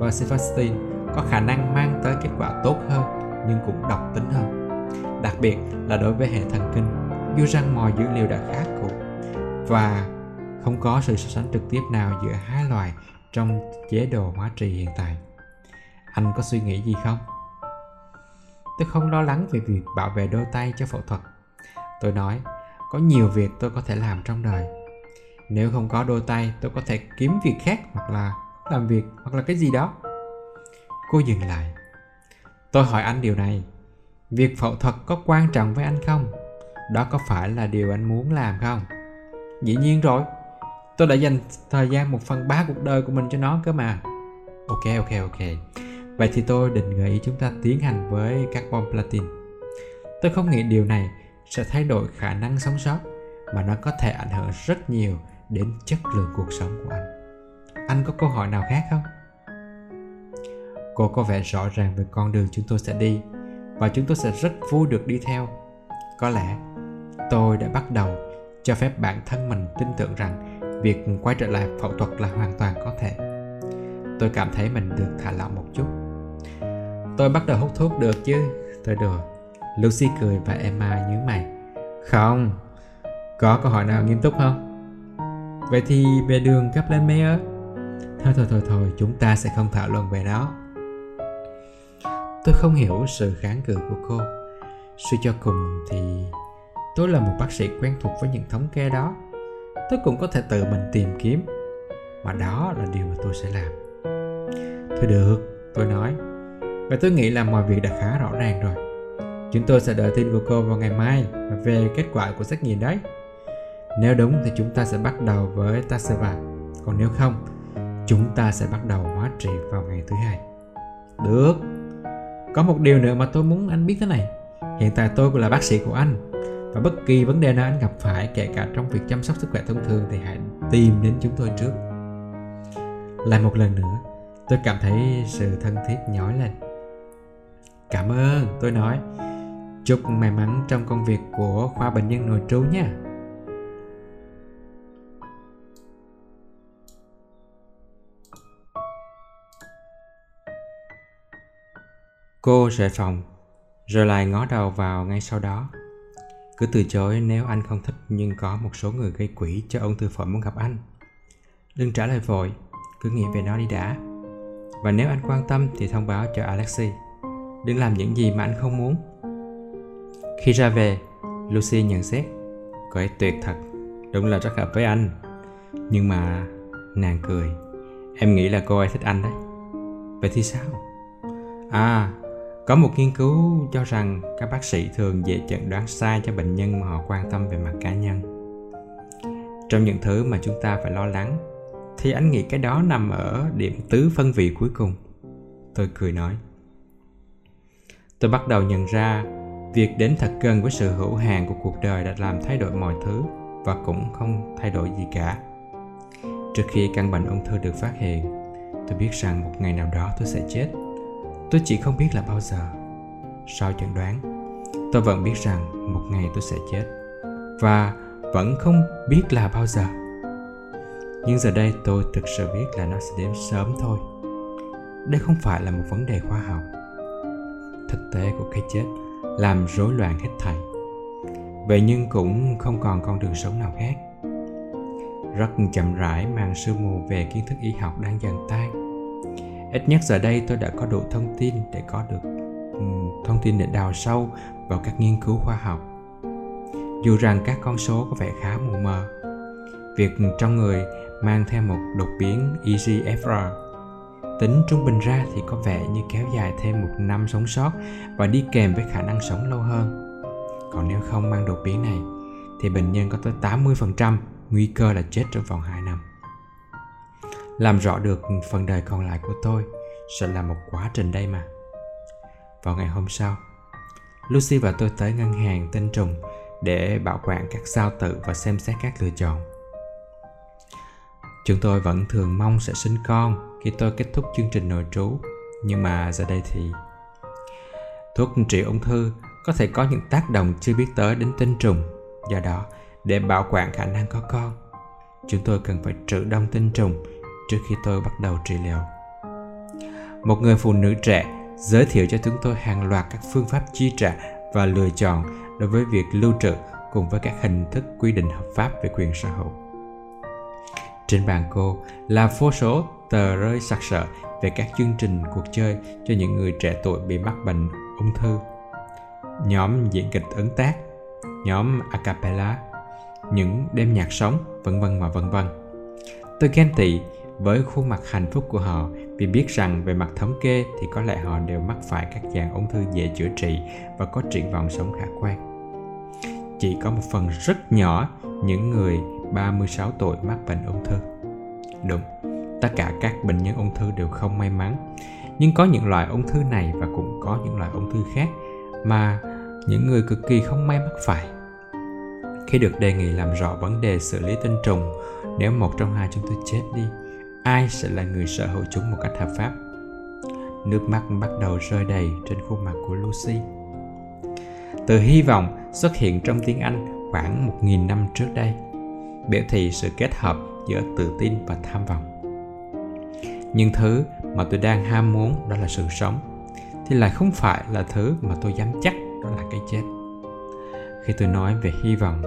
và cisplatin có khả năng mang tới kết quả tốt hơn nhưng cũng độc tính hơn. Đặc biệt là đối với hệ thần kinh, dù rằng mọi dữ liệu đã khá cũ và không có sự so sánh trực tiếp nào giữa hai loài trong chế độ hóa trị hiện tại. Anh có suy nghĩ gì không? Tôi không lo lắng về việc bảo vệ đôi tay cho phẫu thuật. Tôi nói, có nhiều việc tôi có thể làm trong đời. Nếu không có đôi tay, tôi có thể kiếm việc khác hoặc là làm việc hoặc là cái gì đó. Cô dừng lại. Tôi hỏi anh điều này. Việc phẫu thuật có quan trọng với anh không? Đó có phải là điều anh muốn làm không? Dĩ nhiên rồi. Tôi đã dành thời gian một phần ba cuộc đời của mình cho nó cơ mà. Ok ok ok. Vậy thì tôi định gợi ý chúng ta tiến hành với carbon platin. Tôi không nghĩ điều này sẽ thay đổi khả năng sống sót mà nó có thể ảnh hưởng rất nhiều đến chất lượng cuộc sống của anh. Anh có câu hỏi nào khác không? Cô có vẻ rõ ràng về con đường chúng tôi sẽ đi và chúng tôi sẽ rất vui được đi theo. Có lẽ tôi đã bắt đầu cho phép bản thân mình tin tưởng rằng việc quay trở lại phẫu thuật là hoàn toàn có thể. Tôi cảm thấy mình được thả lỏng một chút. Tôi bắt đầu hút thuốc được chứ, tôi đùa. Lucy cười và Emma nhớ mày. Không, có câu hỏi nào nghiêm túc không? Vậy thì về đường cấp lên Mayor? Thôi thôi thôi thôi, chúng ta sẽ không thảo luận về đó. Tôi không hiểu sự kháng cự của cô. Suy cho cùng thì tôi là một bác sĩ quen thuộc với những thống kê đó. Tôi cũng có thể tự mình tìm kiếm. Mà đó là điều mà tôi sẽ làm. Thôi được, tôi nói. Và tôi nghĩ là mọi việc đã khá rõ ràng rồi. Chúng tôi sẽ đợi tin của cô vào ngày mai về kết quả của xét nghiệm đấy. Nếu đúng thì chúng ta sẽ bắt đầu với Taseva. Còn nếu không, chúng ta sẽ bắt đầu hóa trị vào ngày thứ hai. Được. Có một điều nữa mà tôi muốn anh biết thế này. Hiện tại tôi cũng là bác sĩ của anh và bất kỳ vấn đề nào anh gặp phải kể cả trong việc chăm sóc sức khỏe thông thường thì hãy tìm đến chúng tôi trước. Lại một lần nữa, tôi cảm thấy sự thân thiết nhói lên. Cảm ơn, tôi nói. Chúc may mắn trong công việc của khoa bệnh nhân nội trú nha. Cô rời phòng, rồi lại ngó đầu vào ngay sau đó. Cứ từ chối nếu anh không thích nhưng có một số người gây quỷ cho ông thư phổi muốn gặp anh. Đừng trả lời vội, cứ nghĩ về nó đi đã. Và nếu anh quan tâm thì thông báo cho Alexi. Đừng làm những gì mà anh không muốn. Khi ra về, Lucy nhận xét Cô ấy tuyệt thật, đúng là rất hợp với anh Nhưng mà nàng cười Em nghĩ là cô ấy thích anh đấy Vậy thì sao? À, có một nghiên cứu cho rằng các bác sĩ thường dễ chẩn đoán sai cho bệnh nhân mà họ quan tâm về mặt cá nhân. Trong những thứ mà chúng ta phải lo lắng, thì anh nghĩ cái đó nằm ở điểm tứ phân vị cuối cùng. Tôi cười nói. Tôi bắt đầu nhận ra việc đến thật gần với sự hữu hạn của cuộc đời đã làm thay đổi mọi thứ và cũng không thay đổi gì cả. Trước khi căn bệnh ung thư được phát hiện, tôi biết rằng một ngày nào đó tôi sẽ chết. Tôi chỉ không biết là bao giờ. Sau chẩn đoán tôi vẫn biết rằng một ngày tôi sẽ chết và vẫn không biết là bao giờ. Nhưng giờ đây tôi thực sự biết là nó sẽ đến sớm thôi. Đây không phải là một vấn đề khoa học. Thực tế của cái chết làm rối loạn hết thảy. Vậy nhưng cũng không còn con đường sống nào khác. Rất chậm rãi màn sương mù về kiến thức y học đang dần tan. Ít nhất giờ đây tôi đã có đủ thông tin để có được ừ, thông tin để đào sâu vào các nghiên cứu khoa học. Dù rằng các con số có vẻ khá mù mờ, việc trong người mang theo một đột biến EGFR tính trung bình ra thì có vẻ như kéo dài thêm một năm sống sót và đi kèm với khả năng sống lâu hơn. Còn nếu không mang đột biến này, thì bệnh nhân có tới 80% nguy cơ là chết trong vòng 2 năm. Làm rõ được phần đời còn lại của tôi sẽ là một quá trình đây mà. Vào ngày hôm sau, lucy và tôi tới ngân hàng tinh trùng để bảo quản các sao tự và xem xét các lựa chọn. Chúng tôi vẫn thường mong sẽ sinh con khi tôi kết thúc chương trình nội trú. Nhưng mà giờ đây thì thuốc trị ung thư có thể có những tác động chưa biết tới đến tinh trùng. Do đó, để bảo quản khả năng có con, chúng tôi cần phải trữ đông tinh trùng trước khi tôi bắt đầu trị liệu. Một người phụ nữ trẻ giới thiệu cho chúng tôi hàng loạt các phương pháp chi trả và lựa chọn đối với việc lưu trữ cùng với các hình thức quy định hợp pháp về quyền sở hữu. Trên bàn cô là vô số tờ rơi sặc sỡ về các chương trình cuộc chơi cho những người trẻ tuổi bị mắc bệnh ung thư. Nhóm diễn kịch ứng tác, nhóm a cappella, những đêm nhạc sống, vân vân và vân vân. Tôi ghen tị với khuôn mặt hạnh phúc của họ vì biết rằng về mặt thống kê thì có lẽ họ đều mắc phải các dạng ung thư dễ chữa trị và có triển vọng sống khả quan. Chỉ có một phần rất nhỏ những người 36 tuổi mắc bệnh ung thư. Đúng, tất cả các bệnh nhân ung thư đều không may mắn. Nhưng có những loại ung thư này và cũng có những loại ung thư khác mà những người cực kỳ không may mắc phải. Khi được đề nghị làm rõ vấn đề xử lý tinh trùng, nếu một trong hai chúng tôi chết đi, ai sẽ là người sở hữu chúng một cách hợp pháp? Nước mắt bắt đầu rơi đầy trên khuôn mặt của Lucy. Từ hy vọng xuất hiện trong tiếng Anh khoảng 1.000 năm trước đây, biểu thị sự kết hợp giữa tự tin và tham vọng. Nhưng thứ mà tôi đang ham muốn đó là sự sống, thì lại không phải là thứ mà tôi dám chắc đó là cái chết. Khi tôi nói về hy vọng,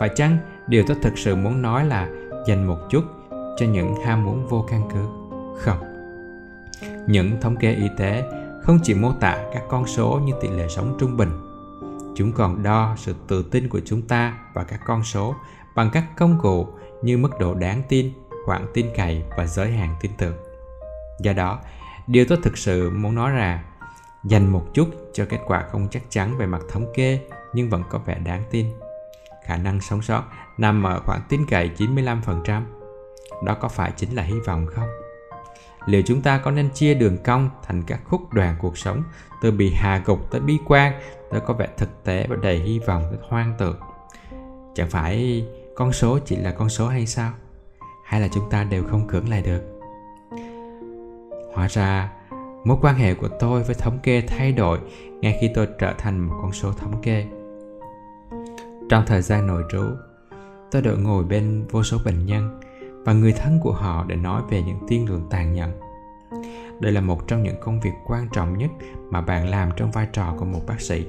phải chăng điều tôi thực sự muốn nói là dành một chút cho những ham muốn vô căn cứ? Không. Những thống kê y tế không chỉ mô tả các con số như tỷ lệ sống trung bình chúng còn đo sự tự tin của chúng ta và các con số bằng các công cụ như mức độ đáng tin khoảng tin cậy và giới hạn tin tưởng do đó, điều tôi thực sự muốn nói là dành một chút cho kết quả không chắc chắn về mặt thống kê nhưng vẫn có vẻ đáng tin khả năng sống sót nằm ở khoảng tin cậy 95%. Đó có phải chính là hy vọng không? Liệu chúng ta có nên chia đường cong thành các khúc đoàn cuộc sống từ bị hà gục tới bi quan, tới có vẻ thực tế và đầy hy vọng tới hoang tưởng? Chẳng phải con số chỉ là con số hay sao? Hay là chúng ta đều không cưỡng lại được? Hóa ra, mối quan hệ của tôi với thống kê thay đổi ngay khi tôi trở thành một con số thống kê. Trong thời gian nội trú, tôi được ngồi bên vô số bệnh nhân và người thân của họ để nói về những tiên lượng tàn nhẫn. Đây là một trong những công việc quan trọng nhất mà bạn làm trong vai trò của một bác sĩ.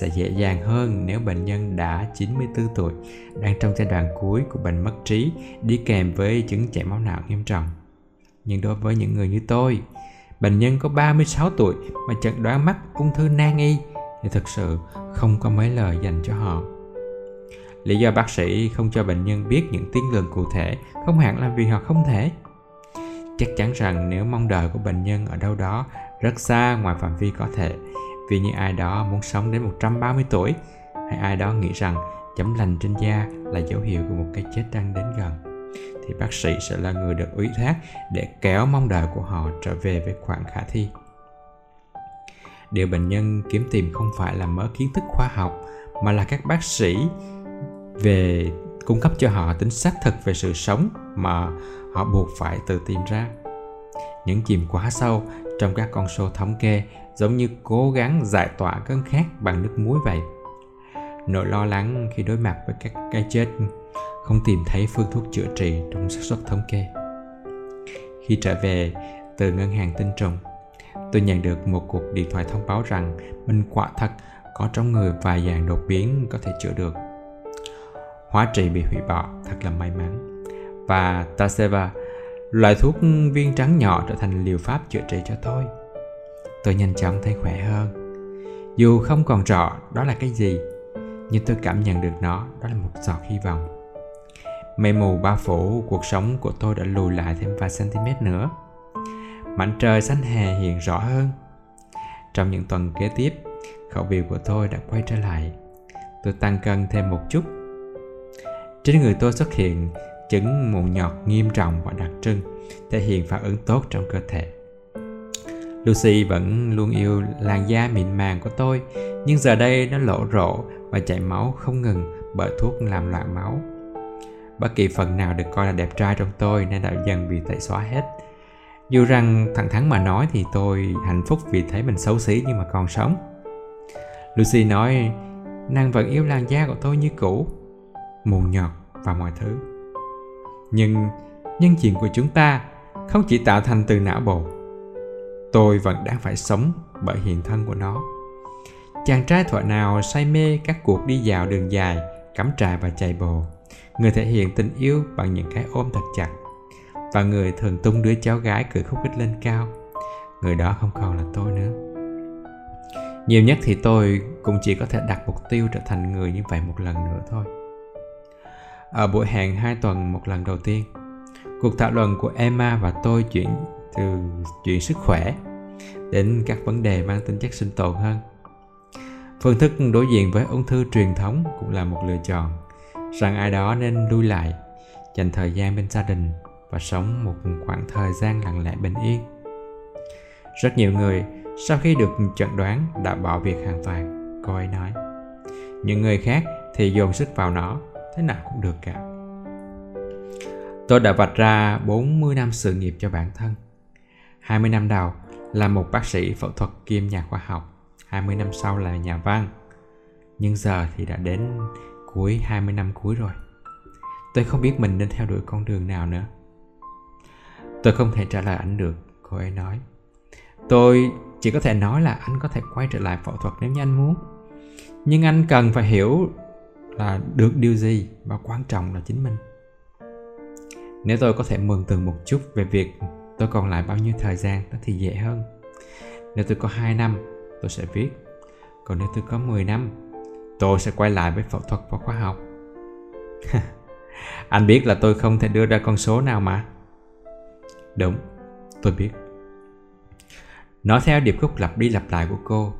Sẽ dễ dàng hơn nếu bệnh nhân đã 94 tuổi, đang trong giai đoạn cuối của bệnh mất trí đi kèm với chứng chảy máu não nghiêm trọng. Nhưng đối với những người như tôi, bệnh nhân có 36 tuổi mà chẩn đoán mắc ung thư nan y thì thực sự không có mấy lời dành cho họ. Lý do bác sĩ không cho bệnh nhân biết những tiên lượng cụ thể không hẳn là vì họ không thể. Chắc chắn rằng nếu mong đợi của bệnh nhân ở đâu đó rất xa ngoài phạm vi có thể, vì như ai đó muốn sống đến 130 tuổi, hay ai đó nghĩ rằng chấm lành trên da là dấu hiệu của một cái chết đang đến gần, thì bác sĩ sẽ là người được ủy thác để kéo mong đợi của họ trở về với khoảng khả thi. Điều bệnh nhân kiếm tìm không phải là mớ kiến thức khoa học, mà là các bác sĩ về cung cấp cho họ tính xác thực về sự sống mà họ buộc phải tự tìm ra những chìm quá sâu trong các con số thống kê giống như cố gắng giải tỏa cơn khát bằng nước muối vậy nỗi lo lắng khi đối mặt với các cái chết không tìm thấy phương thuốc chữa trị trong xác suất thống kê. Khi trở về từ ngân hàng tinh trùng tôi nhận được một cuộc điện thoại thông báo rằng mình quả thật có trong người vài dạng đột biến có thể chữa được. Hóa trị bị hủy bỏ thật là may mắn. Và Taseva loại thuốc viên trắng nhỏ trở thành liều pháp chữa trị cho tôi. Tôi nhanh chóng thấy khỏe hơn. Dù không còn rõ đó là cái gì, nhưng tôi cảm nhận được nó đó là một giọt hy vọng mây mù bao phủ cuộc sống của tôi đã lùi lại thêm vài cm nữa mảnh trời xanh hè hiện rõ hơn trong những tuần kế tiếp khẩu vị của tôi đã quay trở lại tôi tăng cân thêm một chút trên người tôi xuất hiện chứng mụn nhọt nghiêm trọng và đặc trưng, thể hiện phản ứng tốt trong cơ thể. Lucy vẫn luôn yêu làn da mịn màng của tôi, nhưng giờ đây nó lộ rộ và chảy máu không ngừng bởi thuốc làm loạn máu. Bất kỳ phần nào được coi là đẹp trai trong tôi nên đã dần bị tẩy xóa hết. Dù rằng thẳng thắn mà nói thì tôi hạnh phúc vì thấy mình xấu xí nhưng mà còn sống. Lucy nói nàng vẫn yêu làn da của tôi như cũ, mù nhọt và mọi thứ. Nhưng nhân diện của chúng ta không chỉ tạo thành từ não bộ. Tôi vẫn đang phải sống bởi hiện thân của nó. Chàng trai thuở nào say mê các cuộc đi dạo đường dài, cắm trại và chạy bộ. Người thể hiện tình yêu bằng những cái ôm thật chặt. Và người thường tung đứa cháu gái cười khúc khích lên cao. Người đó không còn là tôi nữa. Nhiều nhất thì tôi cũng chỉ có thể đặt mục tiêu trở thành người như vậy một lần nữa thôi. Ở buổi hẹn hai tuần một lần đầu tiên, cuộc thảo luận của emma và tôi chuyển từ chuyện sức khỏe đến các vấn đề mang tính chất sinh tồn hơn. Phương thức đối diện với ung thư truyền thống cũng là một lựa chọn rằng ai đó nên lui lại, dành thời gian bên gia đình và sống một khoảng thời gian lặng lẽ bình yên. Rất nhiều người sau khi được chẩn đoán đã bỏ việc hoàn toàn, cô ấy nói. Những người khác thì dồn sức vào nó, thế nào cũng được cả. Tôi đã vạch ra 40 năm sự nghiệp cho bản thân. 20 năm đầu là một bác sĩ phẫu thuật kiêm nhà khoa học 20 năm sau là nhà văn. Nhưng giờ thì đã đến cuối 20 năm cuối rồi tôi không biết mình nên theo đuổi con đường nào nữa Tôi không thể trả lời anh được, cô ấy nói. Tôi chỉ có thể nói là anh có thể quay trở lại phẫu thuật nếu như anh muốn. Nhưng anh cần phải hiểu là được điều gì và quan trọng là chính mình. Nếu tôi có thể mường tượng một chút về việc tôi còn lại bao nhiêu thời gian đó thì dễ hơn. Nếu tôi có 2 năm, tôi sẽ viết. Còn nếu tôi có 10 năm, tôi sẽ quay lại với phẫu thuật và khoa học. anh biết là tôi không thể đưa ra con số nào mà. Đúng, tôi biết. Nói theo điệp khúc lặp đi lặp lại của cô,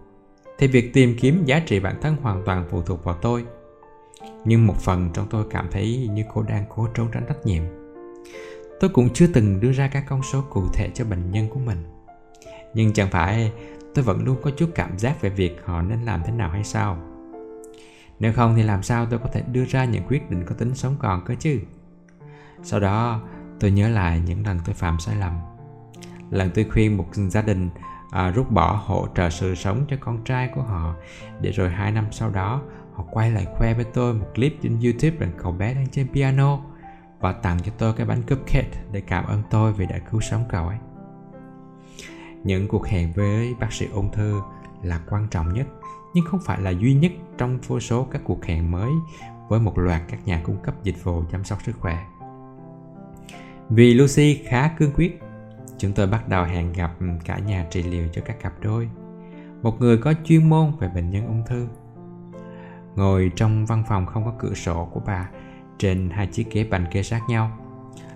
thì việc tìm kiếm giá trị bản thân hoàn toàn phụ thuộc vào tôi. Nhưng một phần trong tôi cảm thấy như cô đang cố trốn tránh trách nhiệm. Tôi cũng chưa từng đưa ra các con số cụ thể cho bệnh nhân của mình. Nhưng chẳng phải tôi vẫn luôn có chút cảm giác về việc họ nên làm thế nào hay sao. Nếu không thì làm sao tôi có thể đưa ra những quyết định có tính sống còn cơ chứ? Sau đó, tôi nhớ lại những lần tôi phạm sai lầm. Lần tôi khuyên một gia đình à, rút bỏ hỗ trợ sự sống cho con trai của họ để rồi hai năm sau đó họ quay lại khoe với tôi một clip trên youtube rằng cậu bé đang chơi piano và tặng cho tôi cái bánh cupcake để cảm ơn tôi vì đã cứu sống cậu ấy. Những cuộc hẹn với bác sĩ ung thư là quan trọng nhất nhưng không phải là duy nhất trong vô số các cuộc hẹn mới với một loạt các nhà cung cấp dịch vụ chăm sóc sức khỏe vì Lucy khá cương quyết, chúng tôi bắt đầu hẹn gặp cả nhà trị liệu cho các cặp đôi. Một người có chuyên môn về bệnh nhân ung thư. Ngồi trong văn phòng không có cửa sổ của bà, trên hai chiếc ghế bành kê sát nhau.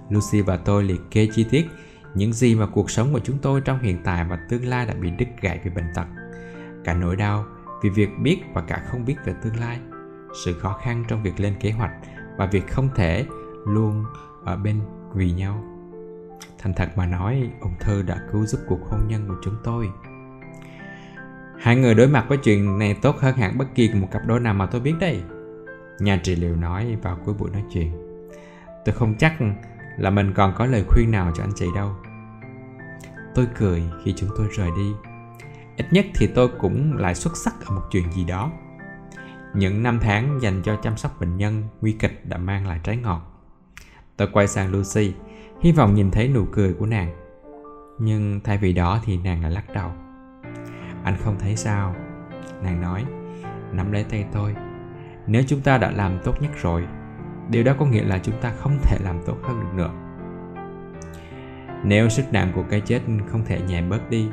Lucy và tôi liệt kê chi tiết những gì mà cuộc sống của chúng tôi trong hiện tại và tương lai đã bị đứt gãy vì bệnh tật. Cả nỗi đau vì việc biết và cả không biết về tương lai. Sự khó khăn trong việc lên kế hoạch và việc không thể luôn ở bên vì nhau. Thành thật mà nói, ung thư đã cứu giúp cuộc hôn nhân của chúng tôi. Hai người đối mặt với chuyện này tốt hơn hẳn bất kỳ một cặp đôi nào mà tôi biết đây. Nhà trị liệu nói vào cuối buổi nói chuyện. Tôi không chắc là mình còn có lời khuyên nào cho anh chị đâu. Tôi cười khi chúng tôi rời đi ít nhất thì tôi cũng lại xuất sắc ở một chuyện gì đó những năm tháng dành cho chăm sóc bệnh nhân nguy kịch đã mang lại trái ngọt Tôi quay sang Lucy, hy vọng nhìn thấy nụ cười của nàng. Nhưng thay vì đó thì nàng lại lắc đầu. Anh không thấy sao? Nàng nói, nắm lấy tay tôi. Nếu chúng ta đã làm tốt nhất rồi, điều đó có nghĩa là chúng ta không thể làm tốt hơn được nữa. Nếu sức nặng của cái chết không thể nhẹ bớt đi,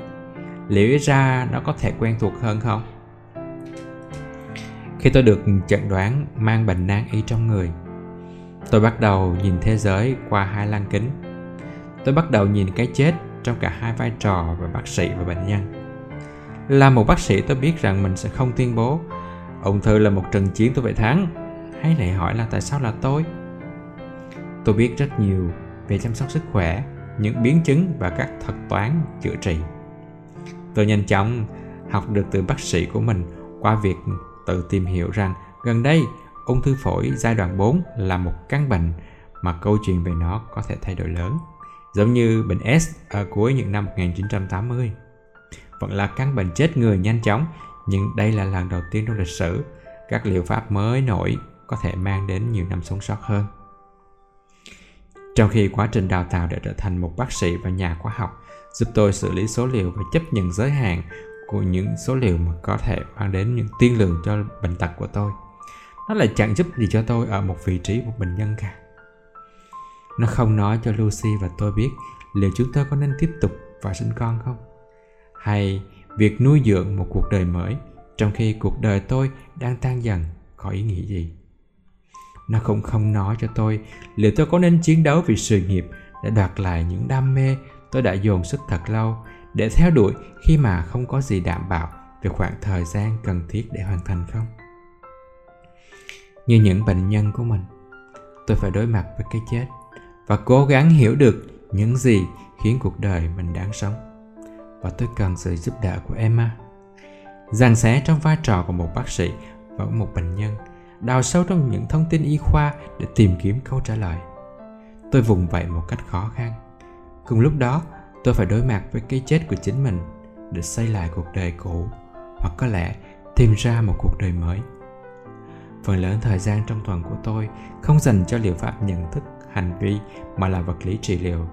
liệu ít ra nó có thể quen thuộc hơn không? Khi tôi được chẩn đoán mang bệnh nan y trong người, Tôi bắt đầu nhìn thế giới qua hai lăng kính. Tôi bắt đầu nhìn cái chết trong cả hai vai trò về bác sĩ và bệnh nhân. Là một bác sĩ tôi biết rằng mình sẽ không tuyên bố ung thư là một trận chiến tôi phải thắng. Hay lại hỏi là tại sao là tôi? Tôi biết rất nhiều về chăm sóc sức khỏe, những biến chứng và các thuật toán chữa trị. Tôi nhanh chóng học được từ bác sĩ của mình qua việc tự tìm hiểu rằng gần đây ung thư phổi giai đoạn 4 là một căn bệnh mà câu chuyện về nó có thể thay đổi lớn. giống như bệnh S ở cuối những năm 1980. Vẫn là căn bệnh chết người nhanh chóng, nhưng đây là lần đầu tiên trong lịch sử các liệu pháp mới nổi có thể mang đến nhiều năm sống sót hơn. Trong khi quá trình đào tạo để trở thành một bác sĩ và nhà khoa học giúp tôi xử lý số liệu và chấp nhận giới hạn của những số liệu mà có thể mang đến những tiên lượng cho bệnh tật của tôi. Nó lại chẳng giúp gì cho tôi ở một vị trí một bệnh nhân cả. Nó không nói cho Lucy và tôi biết liệu chúng tôi có nên tiếp tục và sinh con không? Hay việc nuôi dưỡng một cuộc đời mới trong khi cuộc đời tôi đang tan dần có ý nghĩa gì? Nó cũng không nói cho tôi liệu tôi có nên chiến đấu vì sự nghiệp để đoạt lại những đam mê tôi đã dồn sức thật lâu để theo đuổi khi mà không có gì đảm bảo về khoảng thời gian cần thiết để hoàn thành không? Như những bệnh nhân của mình, tôi phải đối mặt với cái chết và cố gắng hiểu được những gì khiến cuộc đời mình đáng sống. Và tôi cần sự giúp đỡ của Emma. dàn xé trong vai trò của một bác sĩ và một bệnh nhân, đào sâu trong những thông tin y khoa để tìm kiếm câu trả lời. Tôi vùng vẫy một cách khó khăn. Cùng lúc đó, tôi phải đối mặt với cái chết của chính mình để xây lại cuộc đời cũ hoặc có lẽ tìm ra một cuộc đời mới. Phần lớn thời gian trong tuần của tôi không dành cho liệu pháp nhận thức hành vi mà là vật lý trị liệu.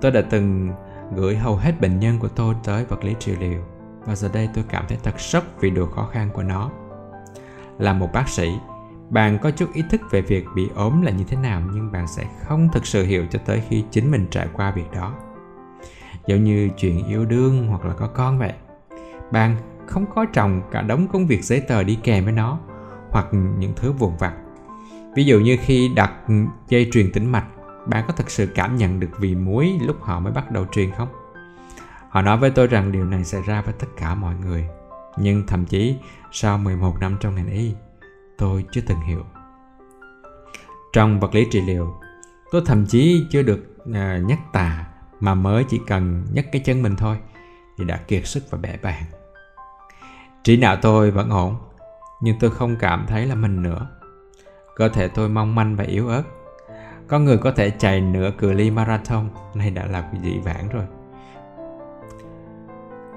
Tôi đã từng gửi hầu hết bệnh nhân của tôi tới vật lý trị liệu và giờ đây tôi cảm thấy thật sốc vì độ khó khăn của nó. Là một bác sĩ bạn có chút ý thức về việc bị ốm là như thế nào, nhưng bạn sẽ không thực sự hiểu cho tới khi chính mình trải qua việc đó. Giống như chuyện yêu đương hoặc là có con vậy. Bạn không có trồng cả đống công việc giấy tờ đi kèm với nó, hoặc những thứ vụn vặt. Ví dụ như khi đặt dây truyền tĩnh mạch, bạn có thực sự cảm nhận được vị muối lúc họ mới bắt đầu truyền không? Họ nói với tôi rằng điều này xảy ra với tất cả mọi người, nhưng thậm chí sau 11 năm trong ngành y tôi chưa từng hiểu. Trong vật lý trị liệu tôi thậm chí chưa được à, nhắc tà mà mới chỉ cần nhấc cái chân mình thôi thì đã kiệt sức và bẻ bàn trí não tôi vẫn ổn nhưng tôi không cảm thấy là mình nữa. Cơ thể tôi mong manh và yếu ớt. Có người có thể chạy nửa cự ly marathon này đã là dị vãng rồi.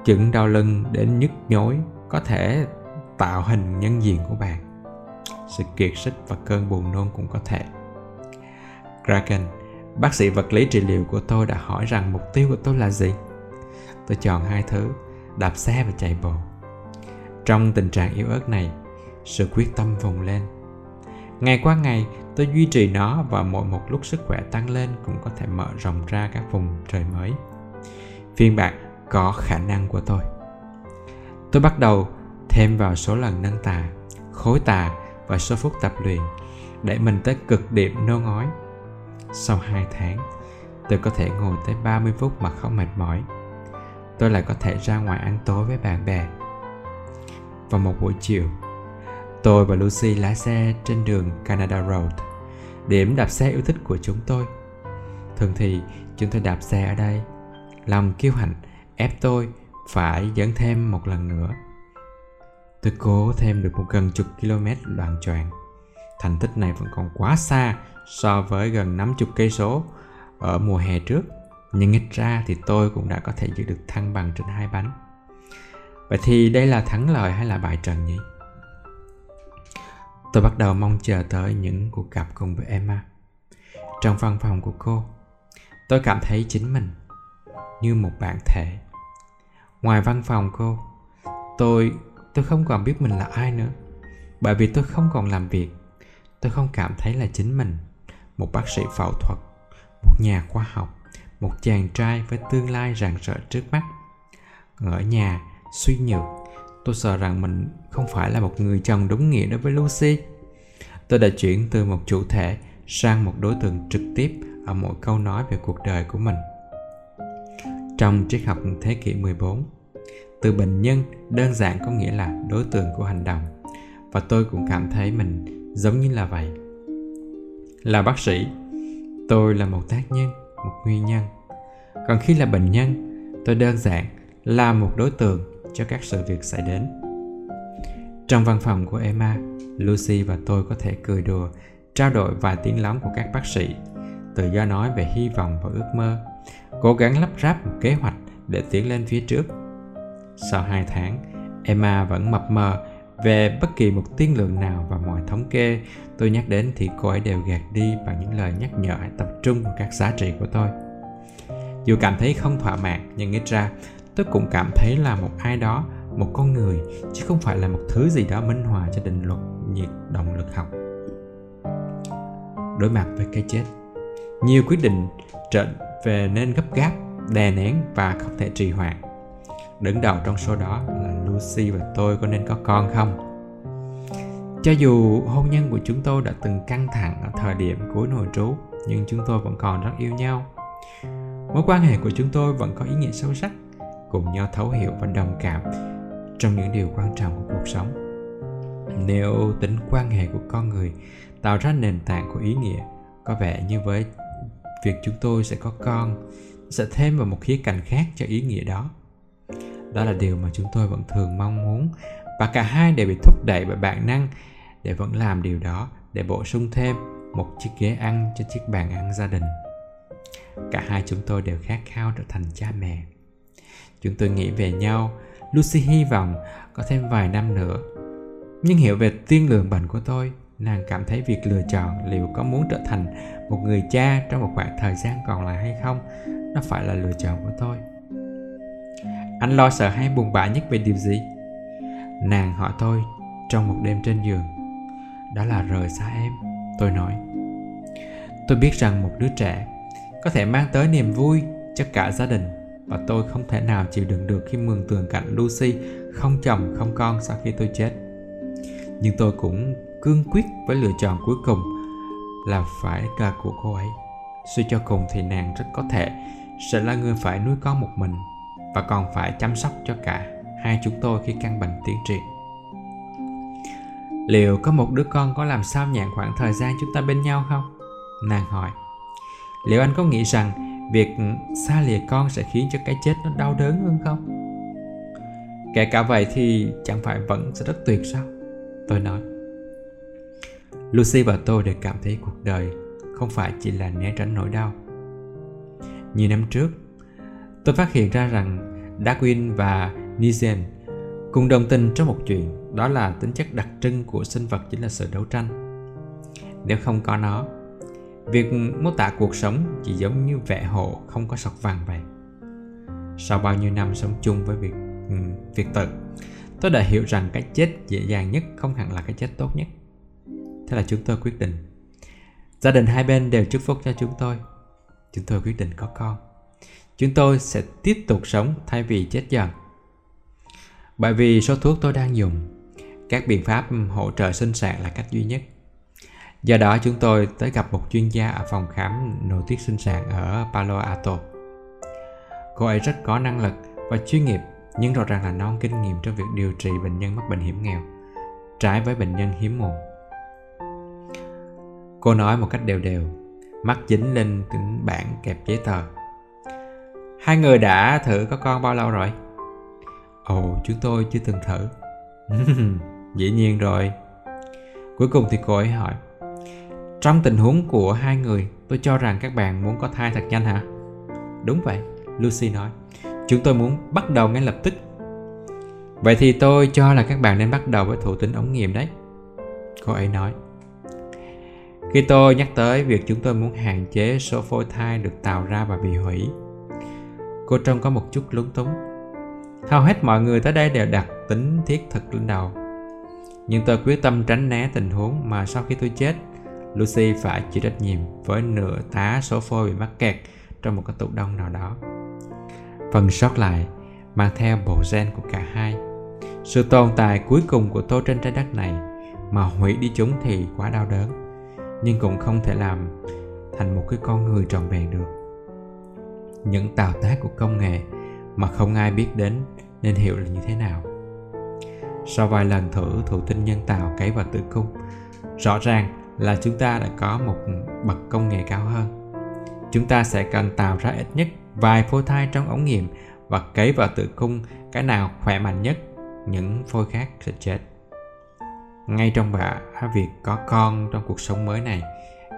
Chứng đau lưng đến nhức nhối có thể tạo hình nhân diện của bạn sự kiệt sức và cơn buồn nôn cũng có thể Kraken Bác sĩ vật lý trị liệu của tôi đã hỏi rằng mục tiêu của tôi là gì. Tôi chọn hai thứ, đạp xe và chạy bộ. Trong tình trạng yếu ớt này, sự quyết tâm vùng lên. Ngày qua ngày, tôi duy trì nó và mỗi một lúc sức khỏe tăng lên cũng có thể mở rộng ra các vùng trời mới. Phiên bản có khả năng của tôi. Tôi bắt đầu thêm vào số lần nâng tà, khối tà và số phút tập luyện để mình tới cực điểm nôn ói sau 2 tháng, tôi có thể ngồi tới 30 phút mà không mệt mỏi. Tôi lại có thể ra ngoài ăn tối với bạn bè. Vào một buổi chiều, tôi và Lucy lái xe trên đường Canada Road, điểm đạp xe yêu thích của chúng tôi. Thường thì chúng tôi đạp xe ở đây. Lòng kiêu hãnh ép tôi phải dẫn thêm một lần nữa. Tôi cố thêm được một gần chục km đoạn tròn. Thành tích này vẫn còn quá xa so với gần 50 cây số ở mùa hè trước, nhưng ít ra thì tôi cũng đã có thể giữ được thăng bằng trên hai bánh. Vậy thì đây là thắng lợi hay là bại trận nhỉ? Tôi bắt đầu mong chờ tới những cuộc gặp cùng với emma. Trong văn phòng của cô, tôi cảm thấy chính mình như một bản thể. Ngoài văn phòng cô, tôi tôi không còn biết mình là ai nữa. Bởi vì tôi không còn làm việc, tôi không cảm thấy là chính mình. Một bác sĩ phẫu thuật, một nhà khoa học, một chàng trai với tương lai rạng rỡ trước mắt. Ở nhà, suy nhược, tôi sợ rằng mình không phải là một người chồng đúng nghĩa đối với lucy. Tôi đã chuyển từ một chủ thể sang một đối tượng trực tiếp ở mỗi câu nói về cuộc đời của mình. Trong triết học thế kỷ 14 từ bệnh nhân đơn giản có nghĩa là đối tượng của hành động. Và tôi cũng cảm thấy mình giống như là vậy. Là bác sĩ, tôi là một tác nhân, một nguyên nhân. Còn khi là bệnh nhân, tôi đơn giản là một đối tượng cho các sự việc xảy đến. Trong văn phòng của emma, lucy và tôi có thể cười đùa, trao đổi vài tiếng lóng của các bác sĩ, tự do nói về hy vọng và ước mơ, cố gắng lắp ráp một kế hoạch để tiến lên phía trước sau hai tháng, emma vẫn mập mờ về bất kỳ một tiên lượng nào và mọi thống kê. Tôi nhắc đến thì cô ấy đều gạt đi bằng những lời nhắc nhở hãy tập trung vào các giá trị của tôi. Dù cảm thấy không thỏa mãn, nhưng ít ra, tôi cũng cảm thấy là một ai đó, một con người, chứ không phải là một thứ gì đó minh họa cho định luật nhiệt động lực học. Đối mặt với cái chết, nhiều quyết định trở về nên gấp gáp, đè nén và không thể trì hoãn đứng đầu trong số đó là lucy và tôi có nên có con không? Cho dù hôn nhân của chúng tôi đã từng căng thẳng ở thời điểm cuối nội trú, nhưng chúng tôi vẫn còn rất yêu nhau. Mối quan hệ của chúng tôi vẫn có ý nghĩa sâu sắc, cùng nhau thấu hiểu và đồng cảm trong những điều quan trọng của cuộc sống. Nếu tính quan hệ của con người tạo ra nền tảng của ý nghĩa, có vẻ như với việc chúng tôi sẽ có con, sẽ thêm vào một khía cạnh khác cho ý nghĩa đó đó là điều mà chúng tôi vẫn thường mong muốn. Và cả hai đều bị thúc đẩy bởi bản năng để vẫn làm điều đó, để bổ sung thêm một chiếc ghế ăn cho chiếc bàn ăn gia đình. Cả hai chúng tôi đều khát khao trở thành cha mẹ. Chúng tôi nghĩ về nhau, lucy hy vọng có thêm vài năm nữa. Nhưng hiểu về tiên lượng bệnh của tôi, nàng cảm thấy việc lựa chọn liệu có muốn trở thành một người cha trong một khoảng thời gian còn lại hay không, nó phải là lựa chọn của tôi anh lo sợ hay buồn bã nhất về điều gì nàng hỏi tôi trong một đêm trên giường đó là rời xa em, tôi nói tôi biết rằng một đứa trẻ có thể mang tới niềm vui cho cả gia đình và tôi không thể nào chịu đựng được khi mường tượng cảnh Lucy không chồng, không con sau khi tôi chết. Nhưng tôi cũng cương quyết với lựa chọn cuối cùng là phải là của cô ấy. Suy cho cùng thì nàng rất có thể sẽ là người phải nuôi con một mình và còn phải chăm sóc cho cả hai chúng tôi khi căn bệnh tiến triển. Liệu có một đứa con có làm sao nhạn khoảng thời gian chúng ta bên nhau không? Nàng hỏi. Liệu anh có nghĩ rằng việc xa lìa con sẽ khiến cho cái chết nó đau đớn hơn không? Kể cả vậy thì chẳng phải vẫn sẽ rất tuyệt sao? Tôi nói. Lucy và tôi đều cảm thấy cuộc đời không phải chỉ là né tránh nỗi đau. như năm trước, tôi phát hiện ra rằng Darwin và Nizem cùng đồng tình trong một chuyện đó là tính chất đặc trưng của sinh vật chính là sự đấu tranh. Nếu không có nó, việc mô tả cuộc sống chỉ giống như vẽ hộ không có sọc vàng vậy. Sau bao nhiêu năm sống chung với việc ừ, việc tự, tôi đã hiểu rằng cái chết dễ dàng nhất không hẳn là cái chết tốt nhất. Thế là chúng tôi quyết định. Gia đình hai bên đều chúc phúc cho chúng tôi. Chúng tôi quyết định có con chúng tôi sẽ tiếp tục sống thay vì chết dần. Bởi vì số thuốc tôi đang dùng, các biện pháp hỗ trợ sinh sản là cách duy nhất. Do đó chúng tôi tới gặp một chuyên gia ở phòng khám nội tiết sinh sản ở Palo Alto. Cô ấy rất có năng lực và chuyên nghiệp nhưng rõ ràng là non kinh nghiệm trong việc điều trị bệnh nhân mắc bệnh hiểm nghèo, trái với bệnh nhân hiếm muộn. Cô nói một cách đều đều, mắt dính lên tính bản kẹp giấy tờ Hai người đã thử có con bao lâu rồi? Ồ, chúng tôi chưa từng thử. Dĩ nhiên rồi. Cuối cùng thì cô ấy hỏi. Trong tình huống của hai người, tôi cho rằng các bạn muốn có thai thật nhanh hả? Đúng vậy, Lucy nói. Chúng tôi muốn bắt đầu ngay lập tức. Vậy thì tôi cho là các bạn nên bắt đầu với thủ tính ống nghiệm đấy. Cô ấy nói. Khi tôi nhắc tới việc chúng tôi muốn hạn chế số phôi thai được tạo ra và bị hủy, Cô trông có một chút lúng túng Hầu hết mọi người tới đây đều đặt tính thiết thực lên đầu Nhưng tôi quyết tâm tránh né tình huống mà sau khi tôi chết Lucy phải chịu trách nhiệm với nửa tá số phôi bị mắc kẹt trong một cái tủ đông nào đó. Phần sót lại mang theo bộ gen của cả hai. Sự tồn tại cuối cùng của tôi trên trái đất này mà hủy đi chúng thì quá đau đớn, nhưng cũng không thể làm thành một cái con người tròn vẹn được những tạo tác của công nghệ mà không ai biết đến nên hiểu là như thế nào. Sau vài lần thử thụ tinh nhân tạo cấy vào tử cung, rõ ràng là chúng ta đã có một bậc công nghệ cao hơn. Chúng ta sẽ cần tạo ra ít nhất vài phôi thai trong ống nghiệm và cấy vào tử cung cái nào khỏe mạnh nhất, những phôi khác sẽ chết. Ngay trong bà việc có con trong cuộc sống mới này,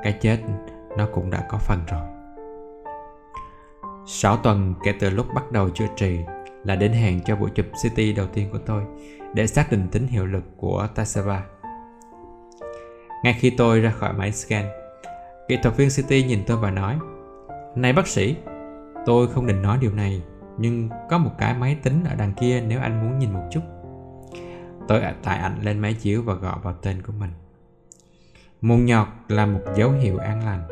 cái chết nó cũng đã có phần rồi. 6 tuần kể từ lúc bắt đầu chữa trị là đến hẹn cho buổi chụp CT đầu tiên của tôi để xác định tính hiệu lực của Tasava. Ngay khi tôi ra khỏi máy scan, kỹ thuật viên CT nhìn tôi và nói Này bác sĩ, tôi không định nói điều này nhưng có một cái máy tính ở đằng kia nếu anh muốn nhìn một chút. Tôi tải ảnh lên máy chiếu và gọi vào tên của mình. Mụn nhọt là một dấu hiệu an lành.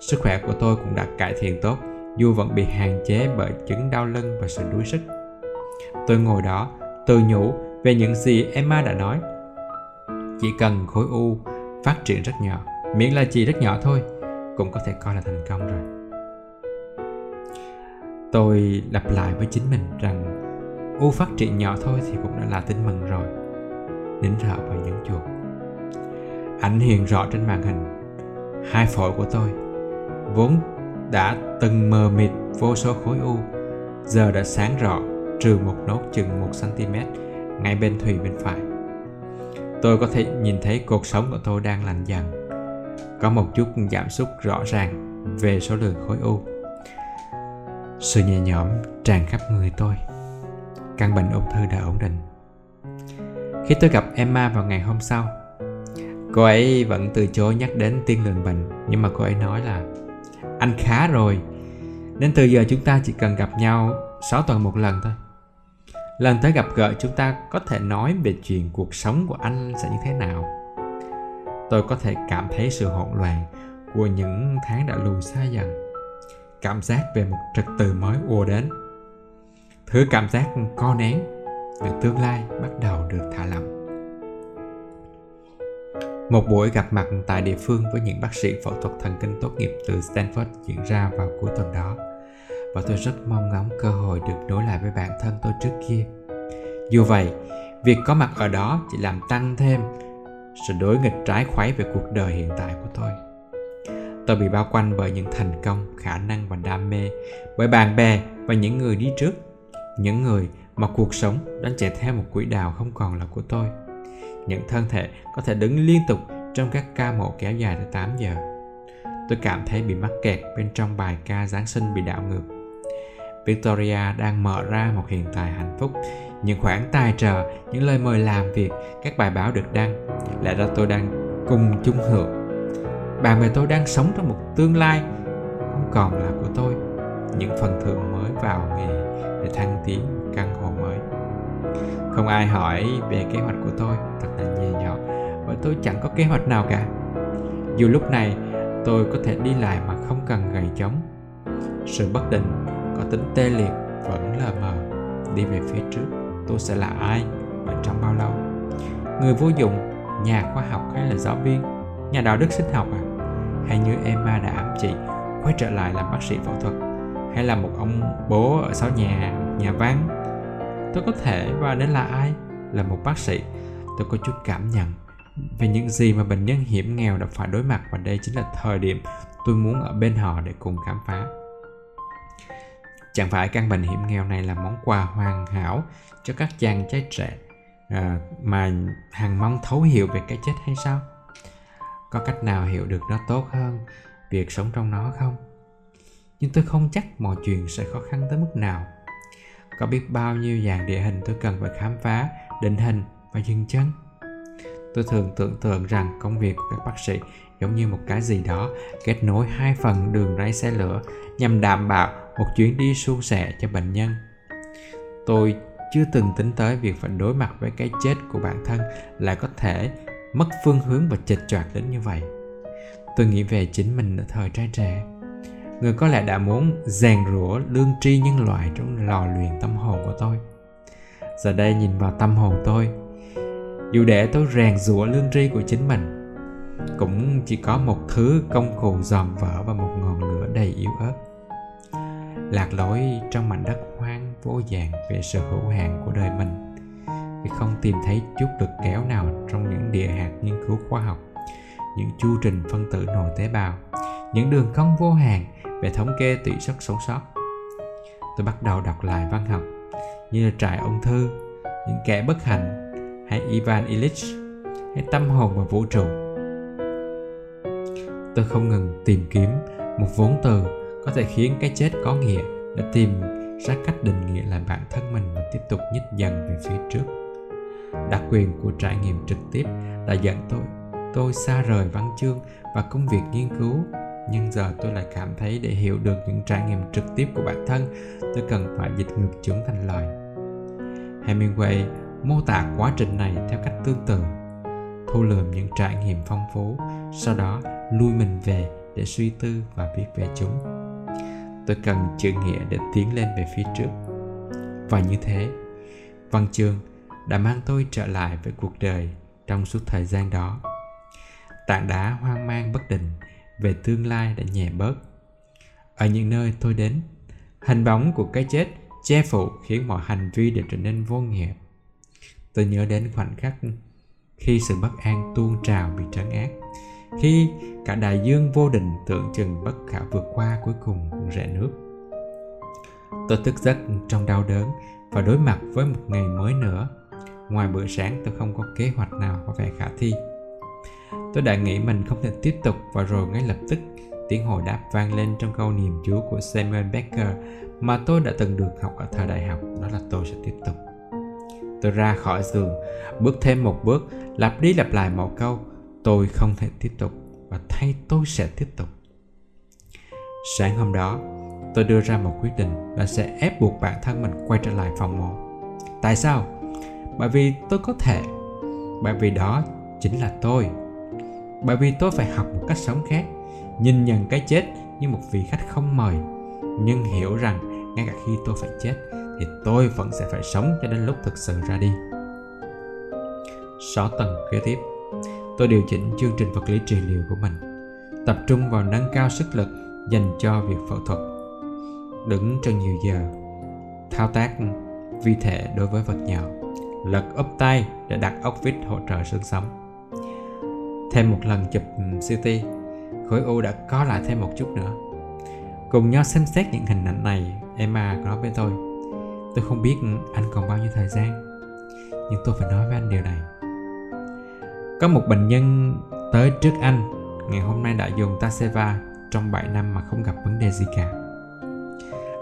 Sức khỏe của tôi cũng đã cải thiện tốt dù vẫn bị hạn chế bởi chứng đau lưng và sự đuối sức. Tôi ngồi đó, tự nhủ về những gì Emma đã nói. Chỉ cần khối u phát triển rất nhỏ, miễn là chỉ rất nhỏ thôi, cũng có thể coi là thành công rồi. Tôi lặp lại với chính mình rằng u phát triển nhỏ thôi thì cũng đã là tin mừng rồi. Nín thở và nhấn chuột. Ảnh hiện rõ trên màn hình. Hai phổi của tôi vốn đã từng mờ mịt vô số khối u giờ đã sáng rõ trừ một nốt chừng 1 cm ngay bên thùy bên phải. Tôi có thể nhìn thấy cuộc sống của tôi đang lành dần. Có một chút giảm sút rõ ràng về số lượng khối u. Sự nhẹ nhõm tràn khắp người tôi. Căn bệnh ung thư đã ổn định. Khi tôi gặp Emma vào ngày hôm sau, cô ấy vẫn từ chối nhắc đến tiên lượng bệnh nhưng mà cô ấy nói là anh khá rồi. Nên từ giờ chúng ta chỉ cần gặp nhau 6 tuần một lần thôi. Lần tới gặp gỡ chúng ta có thể nói về chuyện cuộc sống của anh sẽ như thế nào. Tôi có thể cảm thấy sự hỗn loạn của những tháng đã lùi xa dần. Cảm giác về một trật tự mới ùa đến. Thứ cảm giác co nén về tương lai bắt đầu được thả lỏng một buổi gặp mặt tại địa phương với những bác sĩ phẫu thuật thần kinh tốt nghiệp từ Stanford diễn ra vào cuối tuần đó và tôi rất mong ngóng cơ hội được nối lại với bản thân tôi trước kia. Dù vậy, việc có mặt ở đó chỉ làm tăng thêm sự đối nghịch trái khoáy về cuộc đời hiện tại của tôi. Tôi bị bao quanh bởi những thành công, khả năng và đam mê, bởi bạn bè và những người đi trước, những người mà cuộc sống đang chạy theo một quỹ đạo không còn là của tôi những thân thể có thể đứng liên tục trong các ca mổ kéo dài tới 8 giờ. Tôi cảm thấy bị mắc kẹt bên trong bài ca Giáng sinh bị đảo ngược. Victoria đang mở ra một hiện tại hạnh phúc, những khoản tài trợ, những lời mời làm việc, các bài báo được đăng. Lẽ ra tôi đang cùng chung hưởng. Bạn bè tôi đang sống trong một tương lai không còn là của tôi. Những phần thưởng mới vào nghề để thăng tiến căn hộ. Không ai hỏi về kế hoạch của tôi thật là nhẹ nhõm bởi tôi chẳng có kế hoạch nào cả. Dù lúc này tôi có thể đi lại mà không cần gầy chống. Sự bất định có tính tê liệt vẫn lờ mờ. Đi về phía trước tôi sẽ là ai và trong bao lâu? Người vô dụng, nhà khoa học hay là giáo viên, nhà đạo đức sinh học à? Hay như Emma đã ám chỉ quay trở lại làm bác sĩ phẫu thuật hay là một ông bố ở sau nhà nhà văn tôi có thể và nên là ai? Là một bác sĩ. Tôi có chút cảm nhận về những gì mà bệnh nhân hiểm nghèo đã phải đối mặt và đây chính là thời điểm tôi muốn ở bên họ để cùng khám phá. Chẳng phải căn bệnh hiểm nghèo này là món quà hoàn hảo cho các chàng trai trẻ à, mà hằng mong thấu hiểu về cái chết hay sao? Có cách nào hiểu được nó tốt hơn việc sống trong nó không? Nhưng tôi không chắc mọi chuyện sẽ khó khăn tới mức nào có biết bao nhiêu dạng địa hình tôi cần phải khám phá, định hình và dừng chân. Tôi thường tưởng tượng rằng công việc của các bác sĩ giống như một cái gì đó kết nối hai phần đường ray xe lửa nhằm đảm bảo một chuyến đi suôn sẻ cho bệnh nhân. Tôi chưa từng tính tới việc phải đối mặt với cái chết của bản thân lại có thể mất phương hướng và chệch choạc đến như vậy. Tôi nghĩ về chính mình ở thời trai trẻ người có lẽ đã muốn rèn rũa, lương tri nhân loại trong lò luyện tâm hồn của tôi. Giờ đây nhìn vào tâm hồn tôi, dù để tôi rèn rũa, lương tri của chính mình, cũng chỉ có một thứ công cụ giòn vỡ và một ngọn lửa đầy yếu ớt. Lạc lối trong mảnh đất hoang vô dạng về sự hữu hạn của đời mình. Vì không tìm thấy chút lực kéo nào trong những địa hạt nghiên cứu khoa học, những chu trình phân tử nội tế bào, những đường cong vô hạn về thống kê tỷ suất sống sót. Tôi bắt đầu đọc lại văn học như là trại ung thư, những kẻ bất hạnh hay Ivan Illich hay tâm hồn và vũ trụ. tôi không ngừng tìm kiếm một vốn từ có thể khiến cái chết có nghĩa để tìm ra cách định nghĩa lại bản thân mình và tiếp tục nhích dần về phía trước đặc quyền của trải nghiệm trực tiếp đã dẫn tôi tôi xa rời văn chương và công việc nghiên cứu nhưng giờ tôi lại cảm thấy để hiểu được những trải nghiệm trực tiếp của bản thân, tôi cần phải dịch ngược chúng thành lời. Hemingway mô tả quá trình này theo cách tương tự. Thu lượm những trải nghiệm phong phú, sau đó lui mình về để suy tư và viết về chúng. Tôi cần chữ nghĩa để tiến lên về phía trước. Và như thế, văn chương đã mang tôi trở lại với cuộc đời trong suốt thời gian đó. Tảng đá hoang mang bất định về tương lai đã nhẹ bớt. Ở những nơi tôi đến, hình bóng của cái chết che phủ khiến mọi hành vi đều trở nên vô nghĩa. Tôi nhớ đến khoảnh khắc khi sự bất an tuôn trào bị trấn áp khi cả đại dương vô định tưởng chừng bất khả vượt qua cuối cùng rẽ nước. Tôi thức giấc trong đau đớn và đối mặt với một ngày mới nữa. Ngoài bữa sáng, tôi không có kế hoạch nào có vẻ khả thi tôi đã nghĩ mình không thể tiếp tục và rồi ngay lập tức, tiếng hồi đáp vang lên trong câu niềm chúa của Samuel Becker mà tôi đã từng được học ở thời đại học, đó là tôi sẽ tiếp tục. Tôi ra khỏi giường, bước thêm một bước, lặp đi lặp lại một câu, tôi không thể tiếp tục và thay tôi sẽ tiếp tục. Sáng hôm đó, tôi đưa ra một quyết định là sẽ ép buộc bản thân mình quay trở lại phòng mổ. Tại sao? Bởi vì tôi có thể. Bởi vì đó chính là tôi bởi vì tôi phải học một cách sống khác, nhìn nhận cái chết như một vị khách không mời. Nhưng hiểu rằng ngay cả khi tôi phải chết, thì tôi vẫn sẽ phải sống cho đến lúc thực sự ra đi. Sáu tầng kế tiếp. Tôi điều chỉnh chương trình vật lý trị liệu của mình. Tập trung vào nâng cao sức lực dành cho việc phẫu thuật. Đứng trong nhiều giờ. Thao tác vi thể đối với vật nhỏ. Lật úp tay để đặt ốc vít hỗ trợ xương sống thêm một lần chụp ừ, CT khối u đã có lại thêm một chút nữa. Cùng nhau xem xét những hình ảnh này, Emma nói với tôi. Tôi không biết anh còn bao nhiêu thời gian, nhưng tôi phải nói với anh điều này. Có một bệnh nhân tới trước anh, ngày hôm nay đã dùng Taseva trong 7 năm mà không gặp vấn đề gì cả.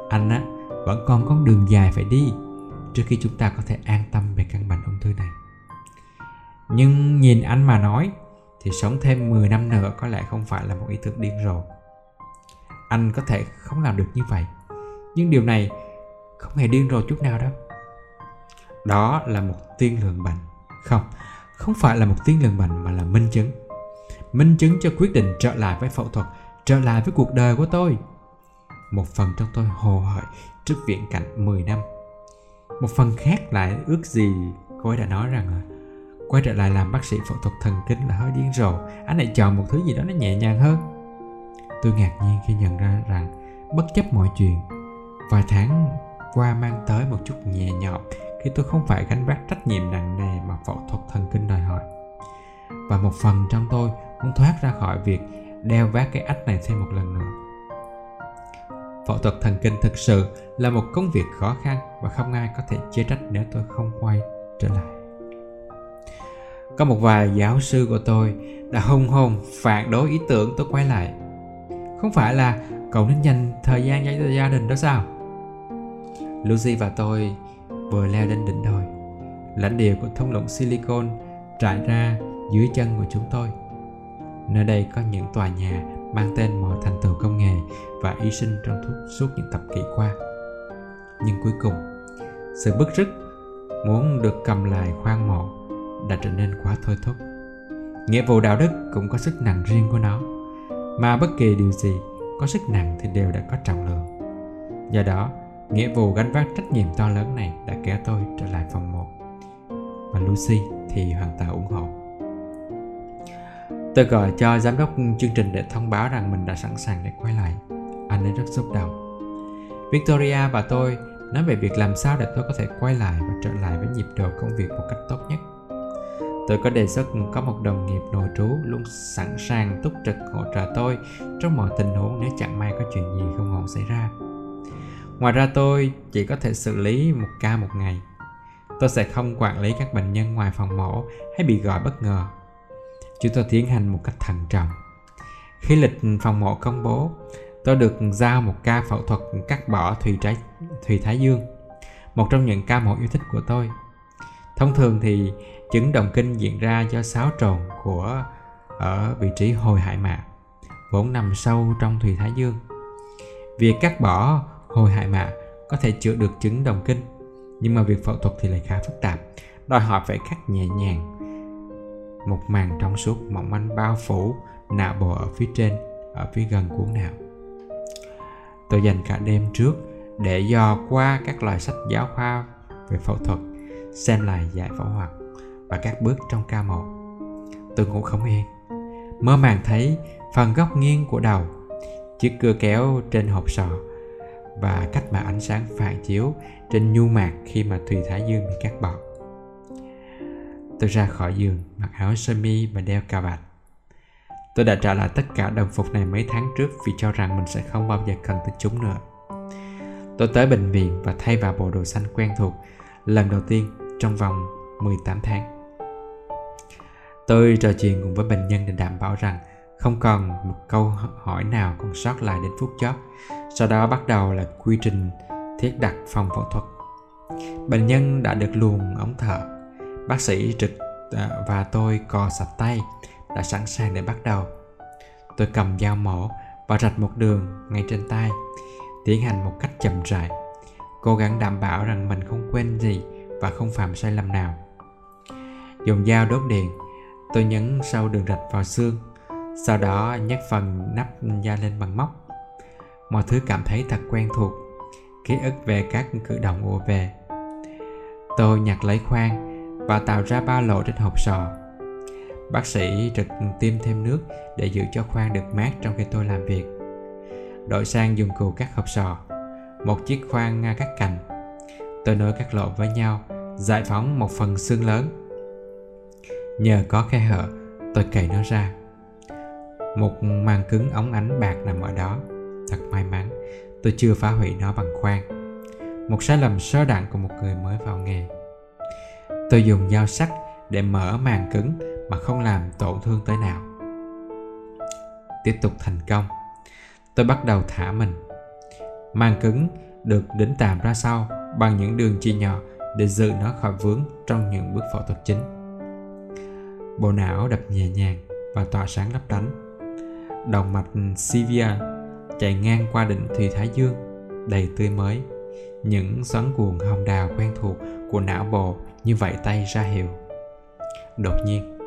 Anh á, vẫn còn con đường dài phải đi trước khi chúng ta có thể an tâm về căn bệnh ung thư này. Nhưng nhìn anh mà nói thì sống thêm 10 năm nữa có lẽ không phải là một ý tưởng điên rồ. Anh có thể không làm được như vậy, nhưng điều này không hề điên rồ chút nào đâu. Đó là một tiên lượng bệnh. Không, không phải là một tiên lượng bệnh mà là minh chứng. Minh chứng cho quyết định trở lại với phẫu thuật, trở lại với cuộc đời của tôi. Một phần trong tôi hồ hởi trước viễn cảnh 10 năm. Một phần khác lại ước gì cô ấy đã nói rằng là quay trở lại làm bác sĩ phẫu thuật thần kinh là hơi điên rồ. Anh lại chọn một thứ gì đó nó nhẹ nhàng hơn. Tôi ngạc nhiên khi nhận ra rằng bất chấp mọi chuyện, vài tháng qua mang tới một chút nhẹ nhõm khi tôi không phải gánh vác trách nhiệm nặng nề mà phẫu thuật thần kinh đòi hỏi. Và một phần trong tôi muốn thoát ra khỏi việc đeo vác cái ách này thêm một lần nữa. Phẫu thuật thần kinh thực sự là một công việc khó khăn và không ai có thể chê trách nếu tôi không quay trở lại có một vài giáo sư của tôi đã hung hồn phản đối ý tưởng tôi quay lại. Không phải là cậu nên dành thời gian cho gia đình đó sao? Lucy và tôi vừa leo lên đỉnh đồi. Lãnh địa của thung lũng silicon trải ra dưới chân của chúng tôi. Nơi đây có những tòa nhà mang tên mọi thành tựu công nghệ và y sinh trong suốt những thập kỷ qua. Nhưng cuối cùng, sự bức rứt muốn được cầm lại khoan mộ đã trở nên quá thôi thúc. Nghĩa vụ đạo đức cũng có sức nặng riêng của nó, mà bất kỳ điều gì có sức nặng thì đều đã có trọng lượng. Do đó, nghĩa vụ gánh vác trách nhiệm to lớn này đã kéo tôi trở lại phòng một. Và Lucy thì hoàn toàn ủng hộ. Tôi gọi cho giám đốc chương trình để thông báo rằng mình đã sẵn sàng để quay lại. Anh ấy rất xúc động. Victoria và tôi nói về việc làm sao để tôi có thể quay lại và trở lại với nhịp độ công việc một cách tốt nhất. Tôi có đề xuất có một đồng nghiệp nội trú luôn sẵn sàng túc trực hỗ trợ tôi trong mọi tình huống nếu chẳng may có chuyện gì không ổn xảy ra. Ngoài ra tôi chỉ có thể xử lý một ca một ngày. Tôi sẽ không quản lý các bệnh nhân ngoài phòng mổ hay bị gọi bất ngờ. Chúng tôi tiến hành một cách thận trọng. Khi lịch phòng mổ công bố, tôi được giao một ca phẫu thuật cắt bỏ thùy trái thùy thái dương, một trong những ca mổ yêu thích của tôi. Thông thường thì chứng động kinh diễn ra do xáo trộn của ở vị trí hồi hải mạc, vốn nằm sâu trong thùy thái dương. Việc cắt bỏ hồi hải mạc có thể chữa được chứng đồng kinh, nhưng mà việc phẫu thuật thì lại khá phức tạp, đòi hỏi phải cắt nhẹ nhàng. Một màng trong suốt mỏng manh bao phủ não bộ ở phía trên, ở phía gần cuốn não. Tôi dành cả đêm trước để dò qua các loại sách giáo khoa về phẫu thuật, xem lại giải phẫu thuật và các bước trong ca một. Tôi ngủ không yên, mơ màng thấy phần góc nghiêng của đầu, chiếc cưa kéo trên hộp sọ và cách mà ánh sáng phản chiếu trên nhu mạc khi mà Thùy Thái Dương bị cắt bọt. Tôi ra khỏi giường, mặc áo sơ mi và đeo cà vạt. Tôi đã trả lại tất cả đồng phục này mấy tháng trước vì cho rằng mình sẽ không bao giờ cần tới chúng nữa. Tôi tới bệnh viện và thay vào bộ đồ xanh quen thuộc lần đầu tiên trong vòng 18 tháng. Tôi trò chuyện cùng với bệnh nhân để đảm bảo rằng không còn một câu hỏi nào còn sót lại đến phút chót. Sau đó bắt đầu là quy trình thiết đặt phòng phẫu thuật. Bệnh nhân đã được luồn ống thở. Bác sĩ trực à, và tôi cò sạch tay đã sẵn sàng để bắt đầu. Tôi cầm dao mổ và rạch một đường ngay trên tay, tiến hành một cách chậm rãi, cố gắng đảm bảo rằng mình không quên gì và không phạm sai lầm nào. Dùng dao đốt điện, tôi nhấn sâu đường rạch vào xương, sau đó nhấc phần nắp da lên bằng móc. Mọi thứ cảm thấy thật quen thuộc, ký ức về các cử động ùa về. Tôi nhặt lấy khoan và tạo ra ba lỗ trên hộp sọ Bác sĩ trực tiêm thêm nước để giữ cho khoang được mát trong khi tôi làm việc. Đổi sang dùng cụ cắt hộp sọ, một chiếc khoang cắt cành. Tôi nối các lỗ với nhau, giải phóng một phần xương lớn. Nhờ có khe hở, tôi cày nó ra. Một màng cứng ống ánh bạc nằm ở đó. Thật may mắn, tôi chưa phá hủy nó bằng khoan. Một sai lầm sơ đẳng của một người mới vào nghề. Tôi dùng dao sắc để mở màng cứng mà không làm tổn thương tới nào tiếp tục thành công tôi bắt đầu thả mình màng cứng được đính tạm ra sau bằng những đường chia nhỏ để giữ nó khỏi vướng trong những bước phẫu thuật chính bộ não đập nhẹ nhàng và tỏa sáng lấp lánh. Động mạch Sivia chạy ngang qua đỉnh thùy thái dương, đầy tươi mới. Những xoắn cuồng hồng đào quen thuộc của não bộ như vậy tay ra hiệu. Đột nhiên,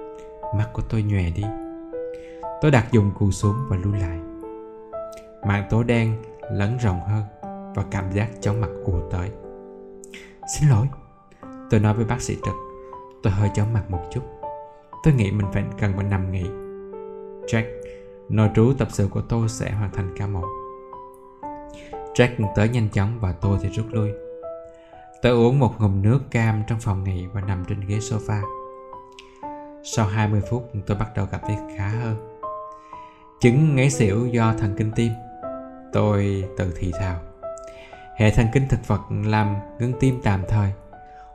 mắt của tôi nhòe đi. Tôi đặt dùng cù xuống và lui lại. Mạng tối đen lẫn rộng hơn và cảm giác chóng mặt ùa tới. Xin lỗi, tôi nói với bác sĩ trực. Tôi hơi chóng mặt một chút tôi nghĩ mình phải cần phải nằm nghỉ. Jack, nội trú tập sự của tôi sẽ hoàn thành ca một. jack tới nhanh chóng và tôi thì rút lui. Tôi uống một ngụm nước cam trong phòng nghỉ và nằm trên ghế sofa. Sau 20 phút, tôi bắt đầu cảm thấy khá hơn. Chứng ngáy xỉu do thần kinh tim. Tôi tự thì thào. Hệ thần kinh thực vật làm ngưng tim tạm thời,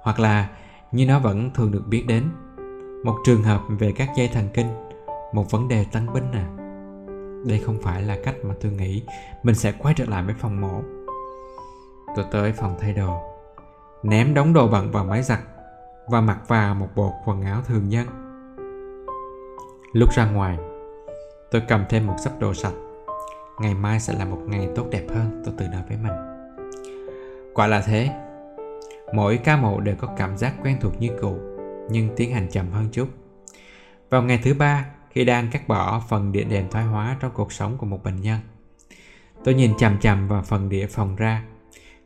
Hoặc là như nó vẫn thường được biết đến một trường hợp về các dây thần kinh Một vấn đề tăng binh à Đây không phải là cách mà tôi nghĩ Mình sẽ quay trở lại với phòng mổ Tôi tới phòng thay đồ Ném đống đồ bẩn vào máy giặt Và mặc vào một bộ quần áo thường nhân Lúc ra ngoài, tôi cầm thêm một sắp đồ sạch. Ngày mai sẽ là một ngày tốt đẹp hơn, tôi tự nói với mình. Quả là thế. Mỗi ca mổ đều có cảm giác quen thuộc như cũ, nhưng tiến hành chậm hơn chút. Vào ngày thứ ba, khi đang cắt bỏ phần địa đệm thoái hóa trong cuộc sống của một bệnh nhân, tôi nhìn chằm chằm vào phần địa phòng ra,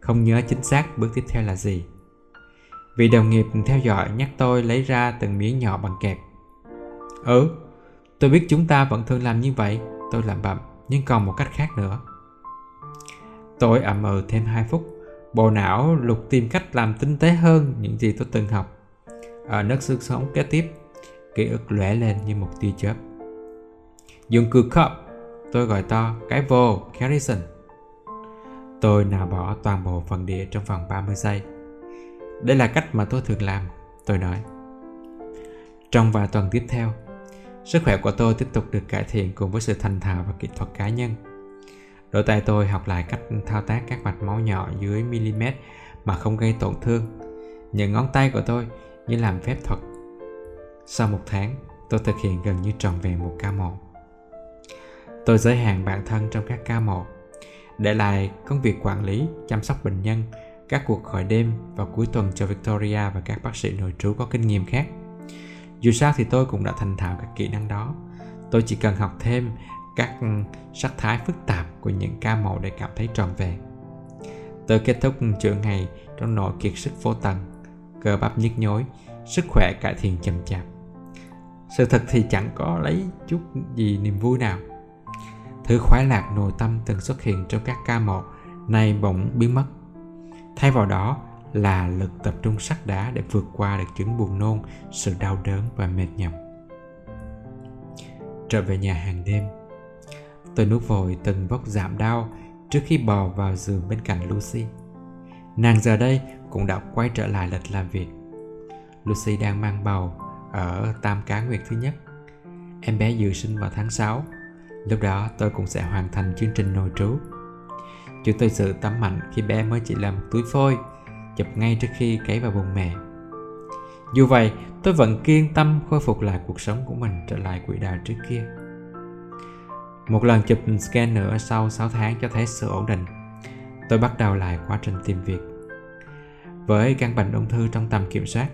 không nhớ chính xác bước tiếp theo là gì. Vị đồng nghiệp theo dõi nhắc tôi lấy ra từng miếng nhỏ bằng kẹp. Ừ, Tôi biết chúng ta vẫn thường làm như vậy Tôi làm bậm Nhưng còn một cách khác nữa Tôi ậm ừ thêm 2 phút Bộ não lục tìm cách làm tinh tế hơn Những gì tôi từng học ở nước xương sống kế tiếp. Ký ức lóe lên như một tia chớp. Dùng cửa khóc Tôi gọi to Cái vô, Harrison. Tôi nào bỏ toàn bộ phần địa trong vòng 30 giây. Đây là cách mà tôi thường làm, Tôi nói. Trong vài tuần tiếp theo, Sức khỏe của tôi tiếp tục được cải thiện cùng với sự thành thạo và kỹ thuật cá nhân. Đôi tay tôi học lại cách thao tác các mạch máu nhỏ dưới mm mà không gây tổn thương. Những ngón tay của tôi như làm phép thuật. Sau một tháng, tôi thực hiện gần như trọn vẹn một ca mổ. Tôi giới hạn bản thân trong các ca mổ, để lại công việc quản lý, chăm sóc bệnh nhân, các cuộc gọi đêm và cuối tuần cho Victoria và các bác sĩ nội trú có kinh nghiệm khác. Dù sao thì tôi cũng đã thành thạo các kỹ năng đó. Tôi chỉ cần học thêm các sắc thái phức tạp của những ca mổ để cảm thấy tròn vẹn. Tôi kết thúc chữa ngày trong nỗi kiệt sức vô tận, cơ bắp nhức nhối, sức khỏe cải thiện chậm chạp. Sự thật thì chẳng có lấy chút gì niềm vui nào. Thứ khoái lạc nội tâm từng xuất hiện trong các ca mộ nay bỗng biến mất. Thay vào đó là lực tập trung sắt đá để vượt qua được chứng buồn nôn, sự đau đớn và mệt nhọc. Trở về nhà hàng đêm, tôi nuốt vội từng vóc giảm đau trước khi bò vào giường bên cạnh Lucy. Nàng giờ đây cũng đã quay trở lại lịch làm việc. Lucy đang mang bầu ở Tam Cá Nguyệt thứ nhất. Em bé dự sinh vào tháng 6. Lúc đó tôi cũng sẽ hoàn thành chương trình nội trú. Chúng tôi sự tắm mạnh khi bé mới chỉ là một túi phôi, chụp ngay trước khi cấy vào bụng mẹ. Dù vậy, tôi vẫn kiên tâm khôi phục lại cuộc sống của mình trở lại quỹ đạo trước kia. Một lần chụp scan nữa sau 6 tháng cho thấy sự ổn định. Tôi bắt đầu lại quá trình tìm việc. Với căn bệnh ung thư trong tầm kiểm soát,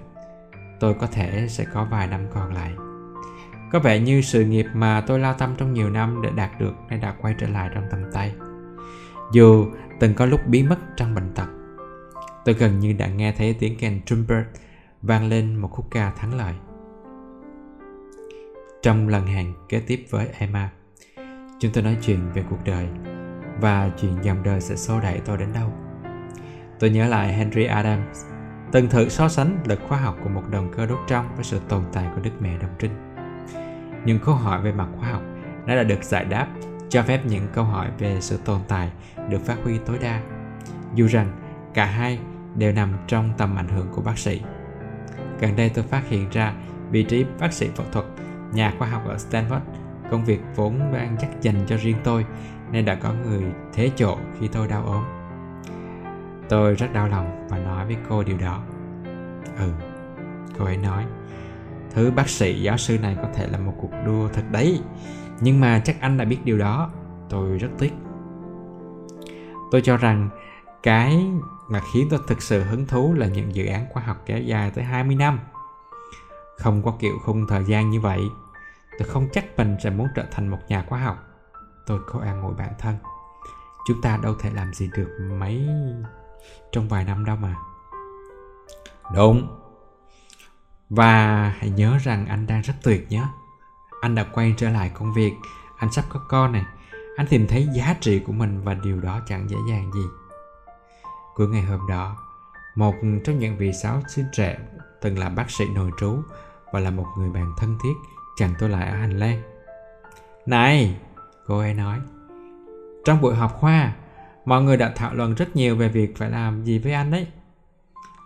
tôi có thể sẽ có vài năm còn lại. Có vẻ như sự nghiệp mà tôi lao tâm trong nhiều năm để đạt được nay đã quay trở lại trong tầm tay. Dù từng có lúc biến mất trong bệnh tật, tôi gần như đã nghe thấy tiếng kèn trumpet vang lên một khúc ca thắng lợi. Trong lần hẹn kế tiếp với Emma, chúng tôi nói chuyện về cuộc đời và chuyện dòng đời sẽ xô đẩy tôi đến đâu. Tôi nhớ lại Henry Adams, từng thử so sánh lực khoa học của một động cơ đốt trong với sự tồn tại của Đức Mẹ Đồng Trinh. Những câu hỏi về mặt khoa học đã đã được giải đáp, cho phép những câu hỏi về sự tồn tại được phát huy tối đa. Dù rằng, cả hai đều nằm trong tầm ảnh hưởng của bác sĩ. Gần đây tôi phát hiện ra vị trí bác sĩ phẫu thuật, nhà khoa học ở stanford, công việc vốn đang dắt dành cho riêng tôi, nên đã có người thế chỗ khi tôi đau ốm tôi rất đau lòng và nói với cô điều đó. Ừ cô ấy nói, thứ bác sĩ, giáo sư này có thể là một cuộc đua thật đấy, nhưng mà chắc anh đã biết điều đó, tôi rất tiếc. Tôi cho rằng cái mà khiến tôi thực sự hứng thú là những dự án khoa học kéo dài tới 20 năm. Không có kiểu khung thời gian như vậy, tôi không chắc mình sẽ muốn trở thành một nhà khoa học. Tôi cố an ủi bản thân, chúng ta đâu thể làm gì được mấy trong vài năm đâu mà. Đúng. Và hãy nhớ rằng anh đang rất tuyệt nhé. Anh đã quay trở lại công việc. Anh sắp có con này. Anh tìm thấy giá trị của mình và điều đó chẳng dễ dàng gì. Cuối ngày hôm đó, một trong những vị giáo sư trẻ từng là bác sĩ nội trú và là một người bạn thân thiết chặn tôi lại ở hành lang. Này, cô ấy nói, trong buổi họp khoa mọi người đã thảo luận rất nhiều về việc phải làm gì với anh đấy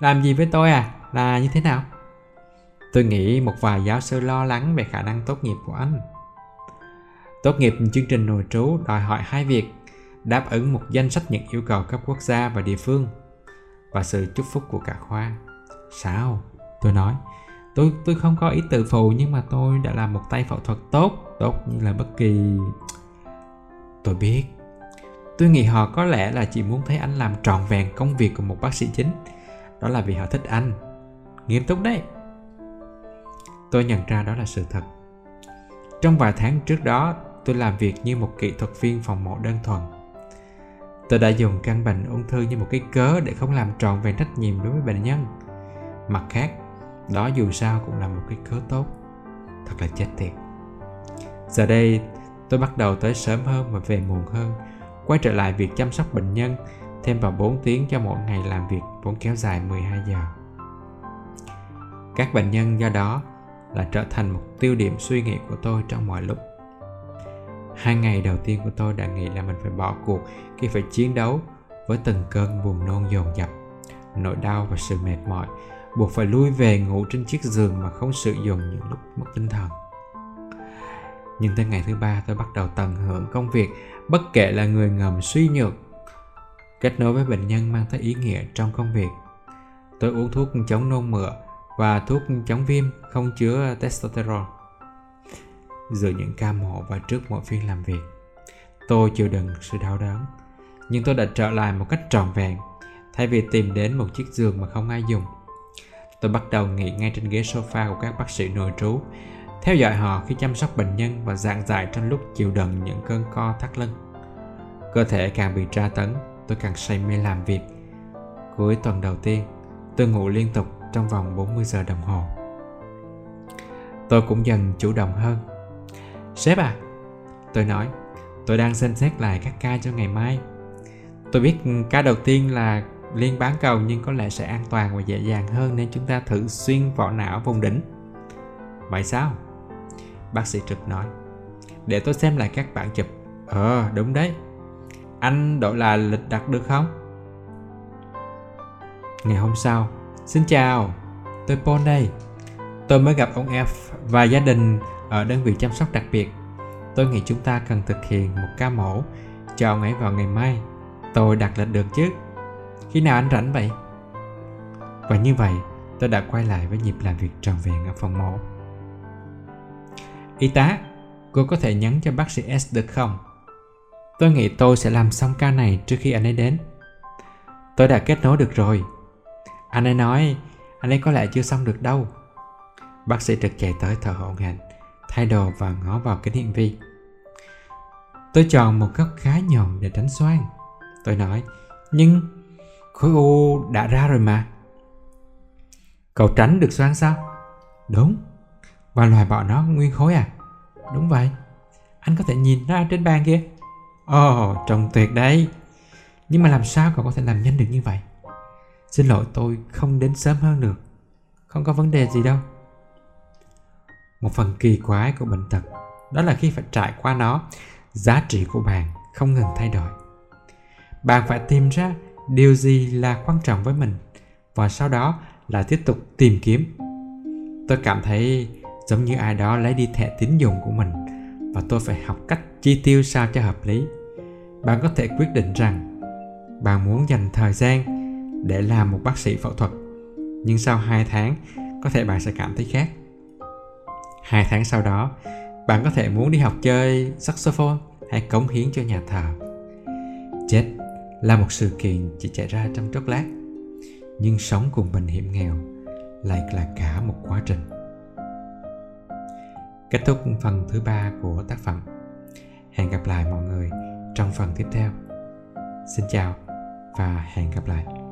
làm gì với tôi à là như thế nào Tôi nghĩ một vài giáo sư lo lắng về khả năng tốt nghiệp của anh. Tốt nghiệp chương trình nội trú đòi hỏi hai việc, đáp ứng một danh sách những yêu cầu cấp quốc gia và địa phương và sự chúc phúc của cả khoa. Sao? Tôi nói, tôi tôi không có ý tự phụ nhưng mà tôi đã làm một tay phẫu thuật tốt, tốt như là bất kỳ... Tôi biết. Tôi nghĩ họ có lẽ là chỉ muốn thấy anh làm trọn vẹn công việc của một bác sĩ chính. Đó là vì họ thích anh. Nghiêm túc đấy. Tôi nhận ra đó là sự thật. Trong vài tháng trước đó, tôi làm việc như một kỹ thuật viên phòng mổ đơn thuần. Tôi đã dùng căn bệnh ung thư như một cái cớ để không làm trọn vẹn trách nhiệm đối với bệnh nhân. Mặt khác, đó dù sao cũng là một cái cớ tốt. Thật là chết tiệt. Giờ đây, tôi bắt đầu tới sớm hơn và về muộn hơn quay trở lại việc chăm sóc bệnh nhân, thêm vào 4 tiếng cho mỗi ngày làm việc vốn kéo dài 12 giờ. Các bệnh nhân do đó là trở thành một tiêu điểm suy nghĩ của tôi trong mọi lúc hai ngày đầu tiên của tôi đã nghĩ là mình phải bỏ cuộc khi phải chiến đấu với từng cơn buồn nôn dồn dập, nỗi đau và sự mệt mỏi, buộc phải lui về ngủ trên chiếc giường mà không sử dụng những lúc mất tinh thần nhưng tới ngày thứ ba, tôi bắt đầu tận hưởng công việc bất kể là người ngầm suy nhược, kết nối với bệnh nhân mang tới ý nghĩa trong công việc. Tôi uống thuốc chống nôn mửa và thuốc chống viêm, không chứa testosterone. Giữa những ca mổ và trước mỗi phiên làm việc, tôi chịu đựng sự đau đớn. Nhưng tôi đã trở lại một cách trọn vẹn, thay vì tìm đến một chiếc giường mà không ai dùng. Tôi bắt đầu nghỉ ngay trên ghế sofa của các bác sĩ nội trú theo dõi họ khi chăm sóc bệnh nhân và giảng giải trong lúc chịu đựng những cơn co thắt lưng. Cơ thể càng bị tra tấn, tôi càng say mê làm việc. Cuối tuần đầu tiên, tôi ngủ liên tục trong vòng 40 giờ đồng hồ. Tôi cũng dần chủ động hơn. Sếp à tôi nói, tôi đang xem xét lại các ca cho ngày mai. Tôi biết ca đầu tiên là liên bán cầu nhưng có lẽ sẽ an toàn và dễ dàng hơn nên chúng ta thử xuyên vỏ não vùng đỉnh. Vậy sao? Bác sĩ trực nói. Để tôi xem lại các bản chụp. Ờ đúng đấy. Anh đổi là lịch đặt được không? Ngày hôm sau. Xin chào. Tôi paul đây. Tôi mới gặp ông f và gia đình ở đơn vị chăm sóc đặc biệt. Tôi nghĩ chúng ta cần thực hiện một ca mổ cho ông ấy vào ngày mai. Tôi đặt lịch được chứ. Khi nào anh rảnh vậy? Và như vậy, tôi đã quay lại với nhịp làm việc tròn vẹn ở phòng mổ y tá, cô có thể nhắn cho bác sĩ s được không? Tôi nghĩ tôi sẽ làm xong ca này trước khi anh ấy đến. Tôi đã kết nối được rồi. Anh ấy nói, anh ấy có lẽ chưa xong được đâu. Bác sĩ trực chạy tới thở hổn hển thay đồ và ngó vào kính hiển vi. Tôi chọn một góc khá nhọn để tránh xoan tôi nói, nhưng khối u đã ra rồi mà. Cậu tránh được xoan sao? Đúng và loài bỏ nó nguyên khối à? Đúng vậy. Anh có thể nhìn nó trên bàn kia ồ oh, trông tuyệt đấy. Nhưng mà làm sao cậu có thể làm nhanh được như vậy? Xin lỗi tôi không đến sớm hơn được. Không có vấn đề gì đâu. Một phần kỳ quái của bệnh tật đó là khi phải trải qua nó giá trị của bạn không ngừng thay đổi. Bạn phải tìm ra điều gì là quan trọng với mình và sau đó là tiếp tục tìm kiếm. Tôi cảm thấy giống như ai đó lấy đi thẻ tín dụng của mình. Và tôi phải học cách chi tiêu sao cho hợp lý. Bạn có thể quyết định rằng, bạn muốn dành thời gian để làm một bác sĩ phẫu thuật. Nhưng sau 2 tháng, có thể bạn sẽ cảm thấy khác. Hai tháng sau đó, bạn có thể muốn đi học chơi saxophone hay cống hiến cho nhà thờ. Chết là một sự kiện chỉ xảy ra trong chốc lát. Nhưng sống cùng bệnh hiểm nghèo lại là cả một quá trình kết thúc phần thứ ba của tác phẩm. Hẹn gặp lại mọi người trong phần tiếp theo. Xin chào và hẹn gặp lại.